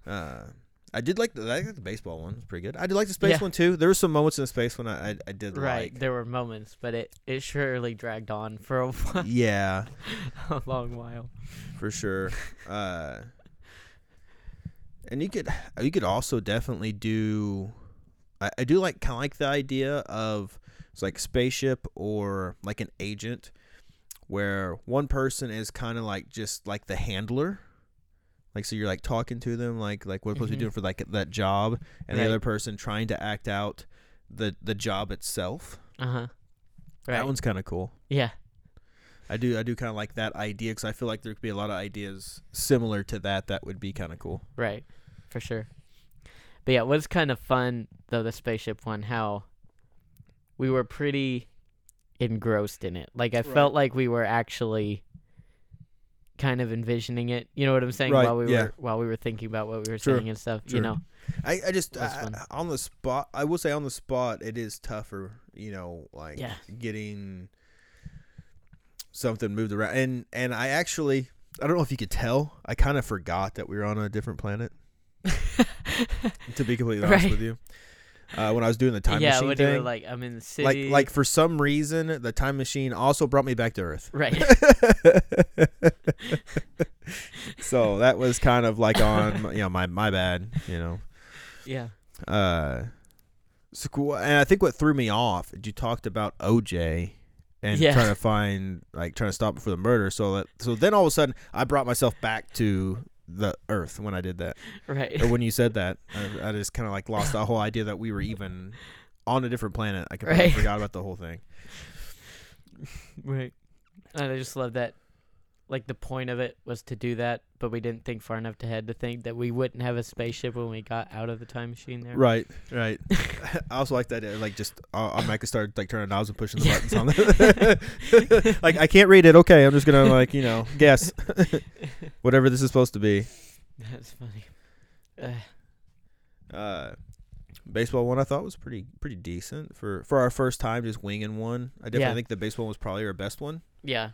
[SPEAKER 2] uh, I did like the I like the baseball one. It's pretty good. I did like the space
[SPEAKER 1] Yeah.
[SPEAKER 2] one too. There were some moments in the space one I I, I did
[SPEAKER 1] Right.
[SPEAKER 2] like.
[SPEAKER 1] There were moments, but it it surely dragged on for a while,
[SPEAKER 2] Yeah,
[SPEAKER 1] a long while.
[SPEAKER 2] for sure. Uh, and you could you could also definitely do. I, I do like kind of like the idea of it's like spaceship or like an agent, where one person is kind of like just like the handler. Like so, you're like talking to them, like like what we're supposed to
[SPEAKER 1] Mhm.
[SPEAKER 2] be doing for like that job, and the other person trying to act out the the job itself.
[SPEAKER 1] Uh huh. Right.
[SPEAKER 2] That one's kind of cool.
[SPEAKER 1] yeah.
[SPEAKER 2] I do I do kind of like that idea because I feel like there could be a lot of ideas similar to that that would be kind of cool.
[SPEAKER 1] Right. For sure. But yeah, it was kind of fun though the spaceship one. How we were pretty engrossed in it. Like I
[SPEAKER 2] Right.
[SPEAKER 1] felt like we were actually kind of envisioning it. You know what I'm saying?
[SPEAKER 2] Right,
[SPEAKER 1] While we
[SPEAKER 2] yeah.
[SPEAKER 1] were while we were thinking about what we were
[SPEAKER 2] Sure,
[SPEAKER 1] saying and stuff.
[SPEAKER 2] sure.
[SPEAKER 1] You know.
[SPEAKER 2] I, I just I- on the spot. I will say on the spot it is tougher. You know, like
[SPEAKER 1] Yeah.
[SPEAKER 2] getting something moved around. And and I actually I don't know if you could tell. I kind of forgot that we were on a different planet. To be completely honest
[SPEAKER 1] Right.
[SPEAKER 2] with you, uh, when I was doing the time
[SPEAKER 1] yeah,
[SPEAKER 2] machine
[SPEAKER 1] when you were
[SPEAKER 2] thing,
[SPEAKER 1] like, I'm in the
[SPEAKER 2] like
[SPEAKER 1] city.
[SPEAKER 2] like for some reason the time machine also brought me back to Earth.
[SPEAKER 1] right.
[SPEAKER 2] so that was kind of like on you know my my bad you know
[SPEAKER 1] yeah.
[SPEAKER 2] uh so cool and i think what threw me off you talked about oj and
[SPEAKER 1] Yeah.
[SPEAKER 2] trying to find like trying to stop him for the murder so that so then all of a sudden i brought myself back to the earth when i did that
[SPEAKER 1] Right.
[SPEAKER 2] or when you said that i, I just kind of like lost the whole idea that we were even on a different planet i completely
[SPEAKER 1] Right.
[SPEAKER 2] forgot about the whole thing
[SPEAKER 1] Right. And I just love that. Like the point of it was to do that, but we didn't think far enough ahead to think that we wouldn't have a spaceship when we got out of the time machine there.
[SPEAKER 2] Right, right. I also like that, uh, like just uh, I start like turning knobs and pushing the buttons on it. like I can't read it. Okay, I'm just gonna like you know guess whatever this is supposed to be.
[SPEAKER 1] That's funny. Uh,
[SPEAKER 2] Uh, baseball one I thought was pretty pretty decent for for our first time just winging one. I definitely
[SPEAKER 1] Yeah.
[SPEAKER 2] think the baseball was probably our best one.
[SPEAKER 1] yeah,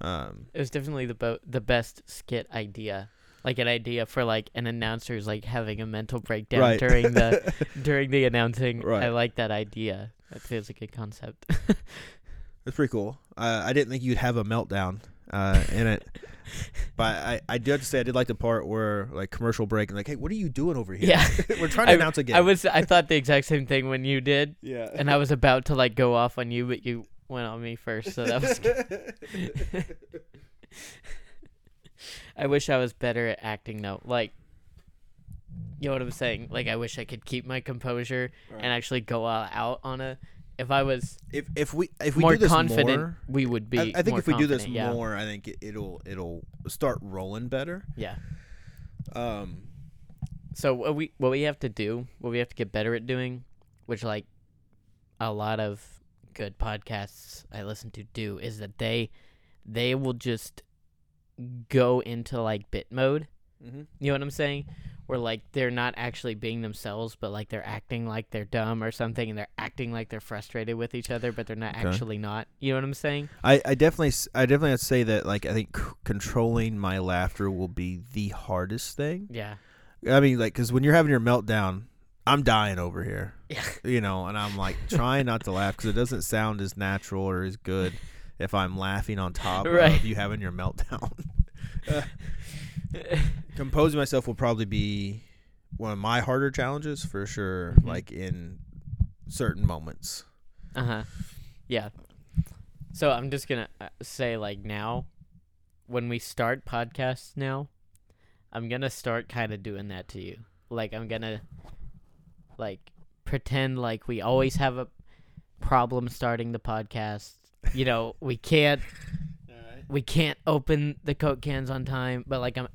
[SPEAKER 2] Um,
[SPEAKER 1] it was definitely the bo- the best skit idea. Like an idea for like an announcer's like having a mental breakdown
[SPEAKER 2] right
[SPEAKER 1] during the during the announcing.
[SPEAKER 2] Right.
[SPEAKER 1] I like that idea. That feels like a good concept.
[SPEAKER 2] It's pretty cool. Uh, I didn't think you'd have a meltdown uh, in it, but I, I do have to say I did like the part where like commercial break and like, hey, what are you doing over here?
[SPEAKER 1] yeah,
[SPEAKER 2] We're trying to announce again.
[SPEAKER 1] I was I thought the exact same thing when you did,
[SPEAKER 2] yeah,
[SPEAKER 1] and I was about to like go off on you, but you went on me first, so that was. I wish I was better at acting though. Like, you know what I'm saying? Like, I wish I could keep my composure and actually go all out on a. If I was
[SPEAKER 2] if if we if we
[SPEAKER 1] more
[SPEAKER 2] do this
[SPEAKER 1] confident,
[SPEAKER 2] more,
[SPEAKER 1] we would be.
[SPEAKER 2] I, I think if we do this
[SPEAKER 1] yeah.
[SPEAKER 2] more, I think it, it'll it'll start rolling better.
[SPEAKER 1] yeah.
[SPEAKER 2] Um,
[SPEAKER 1] So what we what we have to do, what we have to get better at doing, which like a lot of good podcasts I listen to do, is that they they will just go into like bit mode.
[SPEAKER 2] mhm.
[SPEAKER 1] You know what I'm saying? Where like they're not actually being themselves, but like they're acting like they're dumb or something, and they're acting like they're frustrated with each other, but they're not
[SPEAKER 2] Okay.
[SPEAKER 1] actually not. You know what I'm saying?
[SPEAKER 2] I I definitely I definitely to say that like I think c- controlling my laughter will be the hardest thing.
[SPEAKER 1] Yeah.
[SPEAKER 2] I mean, like, because when you're having your meltdown, I'm dying over here,
[SPEAKER 1] Yeah.
[SPEAKER 2] you know, and I'm like trying not to laugh because it doesn't sound as natural or as good if I'm laughing on top
[SPEAKER 1] Right.
[SPEAKER 2] of you having your meltdown. Composing myself will probably be one of my harder challenges for sure,
[SPEAKER 1] Mhm.
[SPEAKER 2] like in certain moments.
[SPEAKER 1] Uh huh. Yeah. So I'm just gonna uh, say like now, when we start podcasts now, I'm gonna start kind of doing that to you. Like I'm gonna, like, pretend like we always have a problem starting the podcast. You know, we can't we can't open the coke cans on time, but like I'm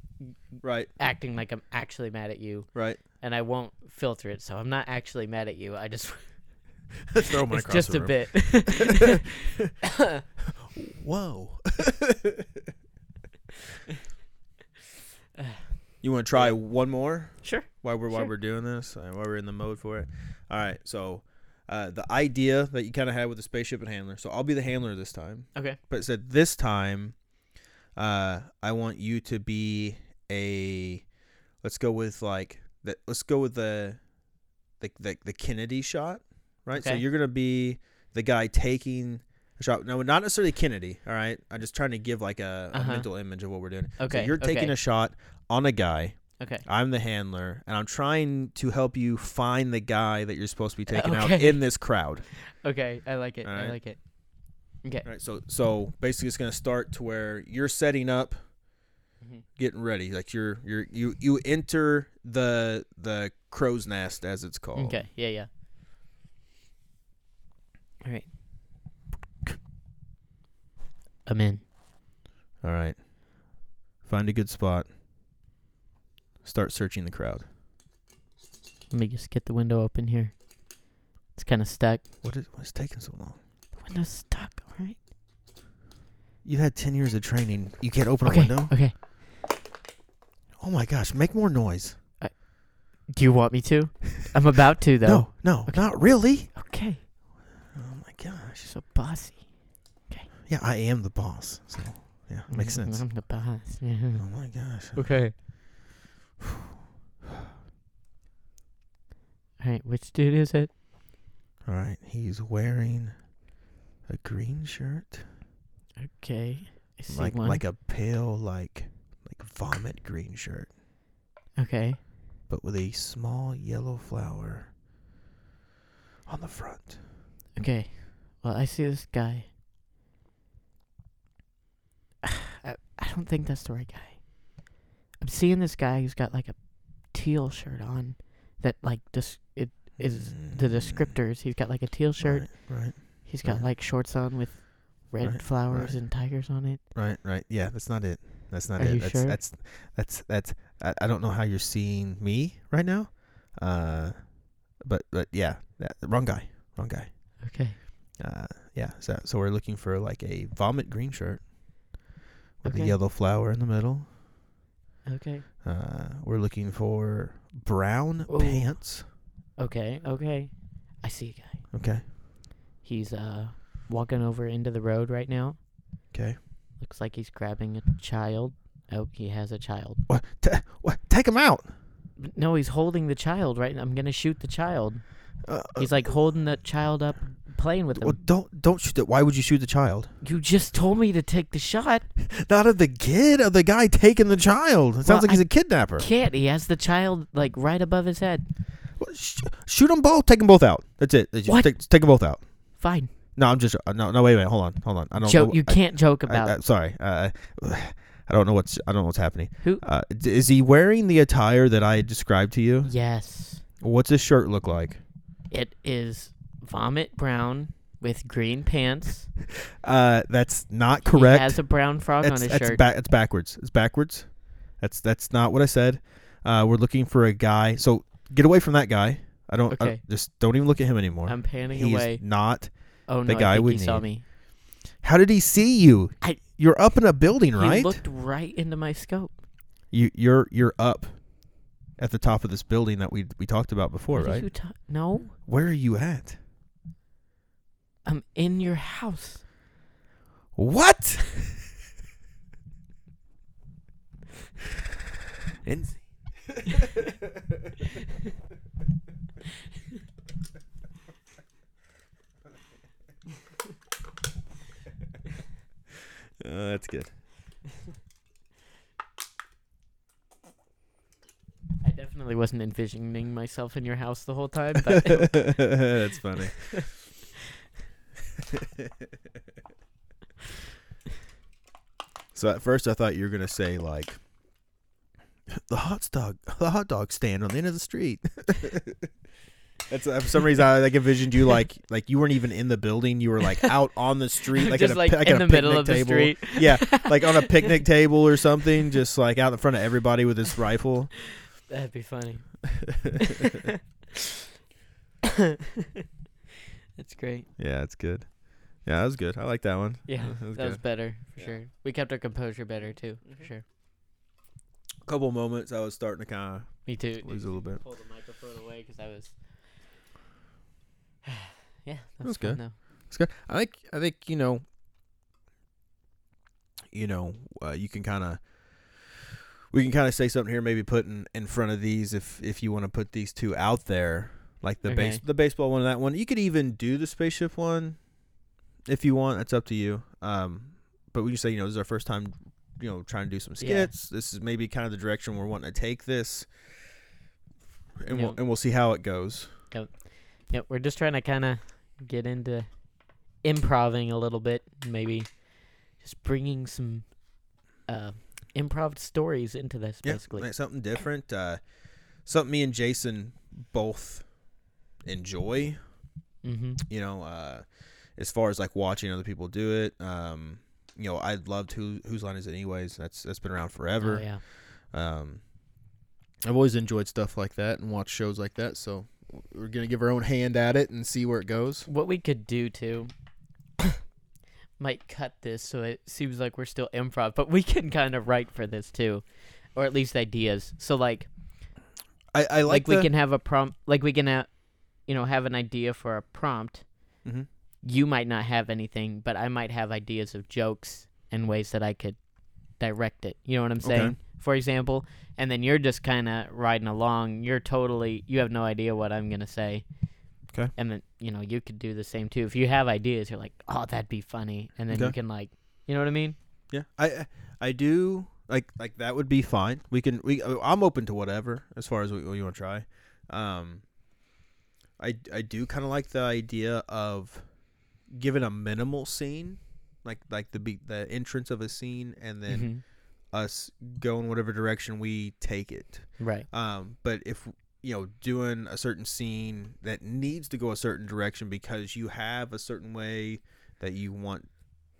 [SPEAKER 2] Right,
[SPEAKER 1] acting like I'm actually mad at you,
[SPEAKER 2] right.
[SPEAKER 1] and I won't filter it. So I'm not actually mad at you. I just
[SPEAKER 2] Throw
[SPEAKER 1] it's just a bit.
[SPEAKER 2] Whoa. You want to try one more?
[SPEAKER 1] Sure.
[SPEAKER 2] while we're while
[SPEAKER 1] Sure.
[SPEAKER 2] we're doing this, uh, while we're in the mode for it. All right, so uh, the idea that you kind of had with the spaceship and handler. So I'll be the handler this time,
[SPEAKER 1] Okay.
[SPEAKER 2] but it said this time Uh, I want you to be a. Let's go with like the. Let's go with the, the the the Kennedy shot, right? So
[SPEAKER 1] Okay.
[SPEAKER 2] you're gonna be the guy taking shot. No, not necessarily Kennedy. All right, I'm just trying to give like a, a
[SPEAKER 1] Uh-huh.
[SPEAKER 2] mental image of what we're doing.
[SPEAKER 1] Okay.
[SPEAKER 2] So you're taking
[SPEAKER 1] okay,
[SPEAKER 2] a shot on a guy.
[SPEAKER 1] Okay.
[SPEAKER 2] I'm the handler, and I'm trying to help you find the guy that you're supposed to be taking out in this crowd.
[SPEAKER 1] Okay. I like it. I like it. Okay.
[SPEAKER 2] All right, so so basically, it's gonna start to where you're setting up,
[SPEAKER 1] Mhm.
[SPEAKER 2] getting ready. Like you're you're you you enter the the crow's nest as it's called.
[SPEAKER 1] Okay. Yeah. Yeah. All right. I'm in.
[SPEAKER 2] All right. Find a good spot. Start searching the crowd.
[SPEAKER 1] Let me just get the window open here. It's kind of stuck.
[SPEAKER 2] What is what's taking so long?
[SPEAKER 1] The window's stuck. All right.
[SPEAKER 2] You had ten years of training. You can't open
[SPEAKER 1] Okay.
[SPEAKER 2] a window.
[SPEAKER 1] Okay.
[SPEAKER 2] Oh my gosh! Make more noise.
[SPEAKER 1] Do you want me to? I'm about to though.
[SPEAKER 2] No, no,
[SPEAKER 1] Okay.
[SPEAKER 2] not really.
[SPEAKER 1] Okay.
[SPEAKER 2] Oh my gosh.
[SPEAKER 1] So bossy.
[SPEAKER 2] Yeah, I am the boss. So yeah, makes sense.
[SPEAKER 1] I'm the boss. Yeah.
[SPEAKER 2] Oh my gosh.
[SPEAKER 1] Okay. All right. Which dude is it?
[SPEAKER 2] All right, he's wearing a green shirt,
[SPEAKER 1] Okay. I see
[SPEAKER 2] like
[SPEAKER 1] one.
[SPEAKER 2] like a pale like like vomit green shirt,
[SPEAKER 1] okay.
[SPEAKER 2] but with a small yellow flower on the front.
[SPEAKER 1] Okay. Well, I see this guy. I, I don't think that's the right guy. I'm seeing this guy who's got like a teal shirt on that like this it is the descriptors. He's got like a teal shirt.
[SPEAKER 2] Right, right,
[SPEAKER 1] He's got
[SPEAKER 2] right.
[SPEAKER 1] like shorts on with red
[SPEAKER 2] Right,
[SPEAKER 1] flowers and tigers on it.
[SPEAKER 2] right, right. Yeah, that's not it. That's not
[SPEAKER 1] Are
[SPEAKER 2] it.
[SPEAKER 1] you
[SPEAKER 2] that's,
[SPEAKER 1] sure?
[SPEAKER 2] that's that's that's I, I don't know how you're seeing me right now. Uh but but yeah, that, wrong guy. Wrong guy.
[SPEAKER 1] Okay.
[SPEAKER 2] Uh, yeah. So so we're looking for like a vomit green shirt with a yellow flower in the middle.
[SPEAKER 1] Okay.
[SPEAKER 2] Uh, we're looking for brown
[SPEAKER 1] Ooh.
[SPEAKER 2] pants.
[SPEAKER 1] Okay. Okay. I see a guy.
[SPEAKER 2] Okay.
[SPEAKER 1] He's uh walking over into the road right now.
[SPEAKER 2] Okay.
[SPEAKER 1] Looks like he's grabbing a child. Oh, he has a child.
[SPEAKER 2] What? Ta- what? Take him out.
[SPEAKER 1] No, he's holding the child, right? I'm gonna shoot the child.
[SPEAKER 2] Uh,
[SPEAKER 1] He's like holding the child up, playing with
[SPEAKER 2] well,
[SPEAKER 1] him.
[SPEAKER 2] don't don't shoot it. Why would you shoot the child?
[SPEAKER 1] You just told me to take the shot.
[SPEAKER 2] Not of the kid, of the guy taking the child. It sounds
[SPEAKER 1] Well,
[SPEAKER 2] like
[SPEAKER 1] I
[SPEAKER 2] he's a kidnapper.
[SPEAKER 1] Can't. He has the child like right above his head.
[SPEAKER 2] Well, sh- shoot them both. Take them both out. That's it. Just
[SPEAKER 1] What?
[SPEAKER 2] Take, take them both out.
[SPEAKER 1] Fine.
[SPEAKER 2] No, I'm just uh, no no wait wait hold on hold on. I don't
[SPEAKER 1] Joke.
[SPEAKER 2] know.
[SPEAKER 1] You
[SPEAKER 2] I-
[SPEAKER 1] can't joke
[SPEAKER 2] I-
[SPEAKER 1] about.
[SPEAKER 2] I- sorry. Uh, I don't know what's I don't know what's happening.
[SPEAKER 1] Who-
[SPEAKER 2] Uh, d- is he wearing the attire that I described to you?
[SPEAKER 1] yes.
[SPEAKER 2] What's his shirt look like?
[SPEAKER 1] It is vomit brown with green pants.
[SPEAKER 2] Uh, that's not correct.
[SPEAKER 1] He has a brown frog
[SPEAKER 2] That's
[SPEAKER 1] on his
[SPEAKER 2] that's
[SPEAKER 1] shirt.
[SPEAKER 2] ba- it's backwards. It's backwards. That's that's not what I said. Uh, we're looking for a guy. So get away from that guy. I don't. I-
[SPEAKER 1] Okay.
[SPEAKER 2] just don't even look at him anymore.
[SPEAKER 1] I'm panning
[SPEAKER 2] He's
[SPEAKER 1] away.
[SPEAKER 2] not.
[SPEAKER 1] Oh no!
[SPEAKER 2] the guy
[SPEAKER 1] I
[SPEAKER 2] we
[SPEAKER 1] he saw me.
[SPEAKER 2] How did he see you?
[SPEAKER 1] I-
[SPEAKER 2] You're up in a building, right?
[SPEAKER 1] He looked right into my scope.
[SPEAKER 2] you you're you're up at the top of this building that we we talked about before,
[SPEAKER 1] What are
[SPEAKER 2] right?
[SPEAKER 1] you ta- no,
[SPEAKER 2] Where are you at?
[SPEAKER 1] I'm in your house.
[SPEAKER 2] What? In- Uh, that's good.
[SPEAKER 1] I definitely wasn't envisioning myself in your house the whole time. But
[SPEAKER 2] that's funny. so at first I thought you were gonna say like the hot dog, the hot dog stand on the end of the street. That's uh, for some reason I like envisioned you like like you weren't even in the building. You were like out on the street, like
[SPEAKER 1] just
[SPEAKER 2] at a,
[SPEAKER 1] like
[SPEAKER 2] like
[SPEAKER 1] in the middle of the
[SPEAKER 2] table.
[SPEAKER 1] street.
[SPEAKER 2] Yeah, like on a picnic table or something, just like out in front of everybody with his rifle.
[SPEAKER 1] That'd be funny. That's great.
[SPEAKER 2] Yeah, that's good. Yeah, that was good. I like that one.
[SPEAKER 1] Yeah,
[SPEAKER 2] that was
[SPEAKER 1] that was better for
[SPEAKER 2] Yeah.
[SPEAKER 1] sure. We kept our composure better too, for sure.
[SPEAKER 2] A couple moments I was starting to kind of
[SPEAKER 1] Me too.
[SPEAKER 2] of lose a little bit.
[SPEAKER 1] Pull the microphone away because I was. yeah, that
[SPEAKER 2] was
[SPEAKER 1] was
[SPEAKER 2] good.
[SPEAKER 1] though.
[SPEAKER 2] It's good. I think I think you know you know, uh, you can kind of we can kind of say something here, maybe put in, in front of these if if you want to put these two out there, like the base the baseball one and that one. You could even do the spaceship one if you want. That's up to you. Um, but we can say you know this is our first time, you know, trying to do some
[SPEAKER 1] Yeah.
[SPEAKER 2] skits. This is maybe kind of the direction we're wanting to take this, and
[SPEAKER 1] Yeah.
[SPEAKER 2] we'll and we'll see how it goes.
[SPEAKER 1] Yep, we're just trying to kind of get into improving a little bit, maybe just bringing some uh, improv stories into this,
[SPEAKER 2] Yeah,
[SPEAKER 1] basically.
[SPEAKER 2] like something different. Uh, something me and Jason both enjoy.
[SPEAKER 1] Mm-hmm.
[SPEAKER 2] You know, uh, as far as like watching other people do it. Um, you know, I loved who whose line is it anyways. That's that's been around forever.
[SPEAKER 1] Oh, yeah.
[SPEAKER 2] Um, I've always enjoyed stuff like that and watched shows like that. So we're gonna give our own hand at it and see where it goes.
[SPEAKER 1] What we could do too might cut this so it seems like we're still improv, but we can kind of write for this too, or at least ideas. So like,
[SPEAKER 2] I, I
[SPEAKER 1] like,
[SPEAKER 2] like,
[SPEAKER 1] we can have a prompt, like we can, uh, you know, have an idea for a prompt.
[SPEAKER 2] Mhm.
[SPEAKER 1] You might not have anything, but I might have ideas of jokes and ways that I could direct it. You know what I'm
[SPEAKER 2] Okay.
[SPEAKER 1] saying? For example, and then you're just kind of riding along. You're totally, you have no idea what I'm gonna say.
[SPEAKER 2] Okay.
[SPEAKER 1] And then you know you could do the same too. If you have ideas, you're like, oh, that'd be funny, and then you can like, you know what I mean?
[SPEAKER 2] Yeah, I I- do like like that would be fine. We can we uh, I'm open to whatever as far as what, what you want to try. Um, I I do kind of like the idea of giving a minimal scene, like like the be the entrance of a scene, and then
[SPEAKER 1] Mhm.
[SPEAKER 2] us go in whatever direction we take it.
[SPEAKER 1] Right.
[SPEAKER 2] Um, but if you know doing a certain scene that needs to go a certain direction because you have a certain way that you want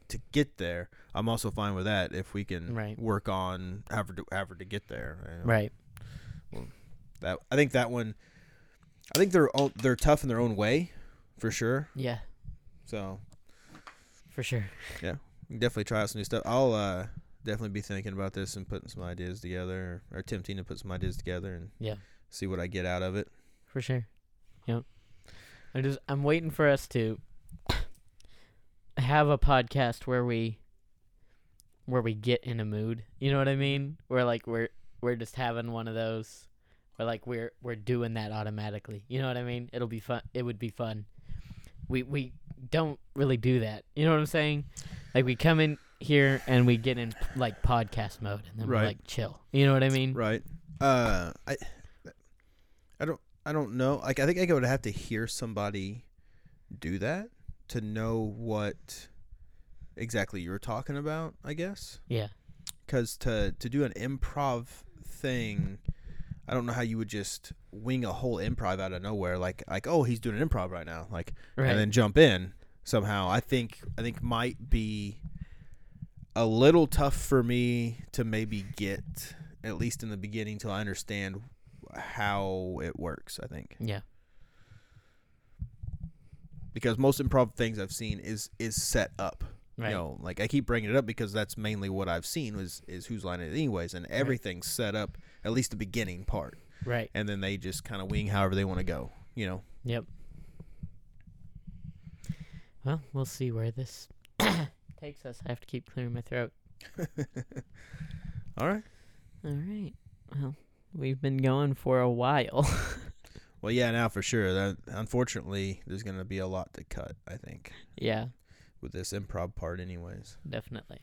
[SPEAKER 2] to get there, I'm also fine with that if we can
[SPEAKER 1] Right.
[SPEAKER 2] work on however to, however to get there. you know.
[SPEAKER 1] Right.
[SPEAKER 2] That I think that one, I think they're all, they're tough in their own way, for sure.
[SPEAKER 1] Yeah.
[SPEAKER 2] So
[SPEAKER 1] For sure.
[SPEAKER 2] yeah definitely try out some new stuff. I'll uh, definitely be thinking about this and putting some ideas together, or attempting to put some ideas together and
[SPEAKER 1] Yeah.
[SPEAKER 2] See what I get out of it.
[SPEAKER 1] For sure. Yep. I just I'm waiting for us to have a podcast where we where we get in a mood. You know what I mean? Where like we're we're just having one of those where like we're we're doing that automatically. You know what I mean? It'll be fun. It would be fun. We we don't really do that. You know what I'm saying? Like we come in here and we get in like podcast mode and then
[SPEAKER 2] Right.
[SPEAKER 1] we're like chill. You know what I mean?
[SPEAKER 2] Right. Uh, I, I don't, know. Like, I think I would have to hear somebody do that to know what exactly you're talking about. I guess
[SPEAKER 1] Yeah.
[SPEAKER 2] because to to do an improv thing, I don't know how you would just wing a whole improv out of nowhere. Like, like oh, he's doing an improv right now. Like,
[SPEAKER 1] Right.
[SPEAKER 2] and then jump in somehow. I think I think might be a little tough for me to maybe get at least in the beginning till I understand how it works. I think
[SPEAKER 1] yeah.
[SPEAKER 2] because most improv things I've seen is is set up.
[SPEAKER 1] Right.
[SPEAKER 2] You know, like I keep bringing it up because that's mainly what I've seen was is whose line it anyways, and everything's set up at least the beginning part,
[SPEAKER 1] Right.
[SPEAKER 2] and then they just kind of wing however they want to go. You know.
[SPEAKER 1] Yep. Well, we'll see where this takes us. I have to keep clearing my throat.
[SPEAKER 2] All right.
[SPEAKER 1] All right. Well, we've been going for a while.
[SPEAKER 2] Well, yeah, now for sure. That unfortunately, there's gonna be a lot to cut. I think
[SPEAKER 1] yeah,
[SPEAKER 2] with this improv part, anyways.
[SPEAKER 1] definitely.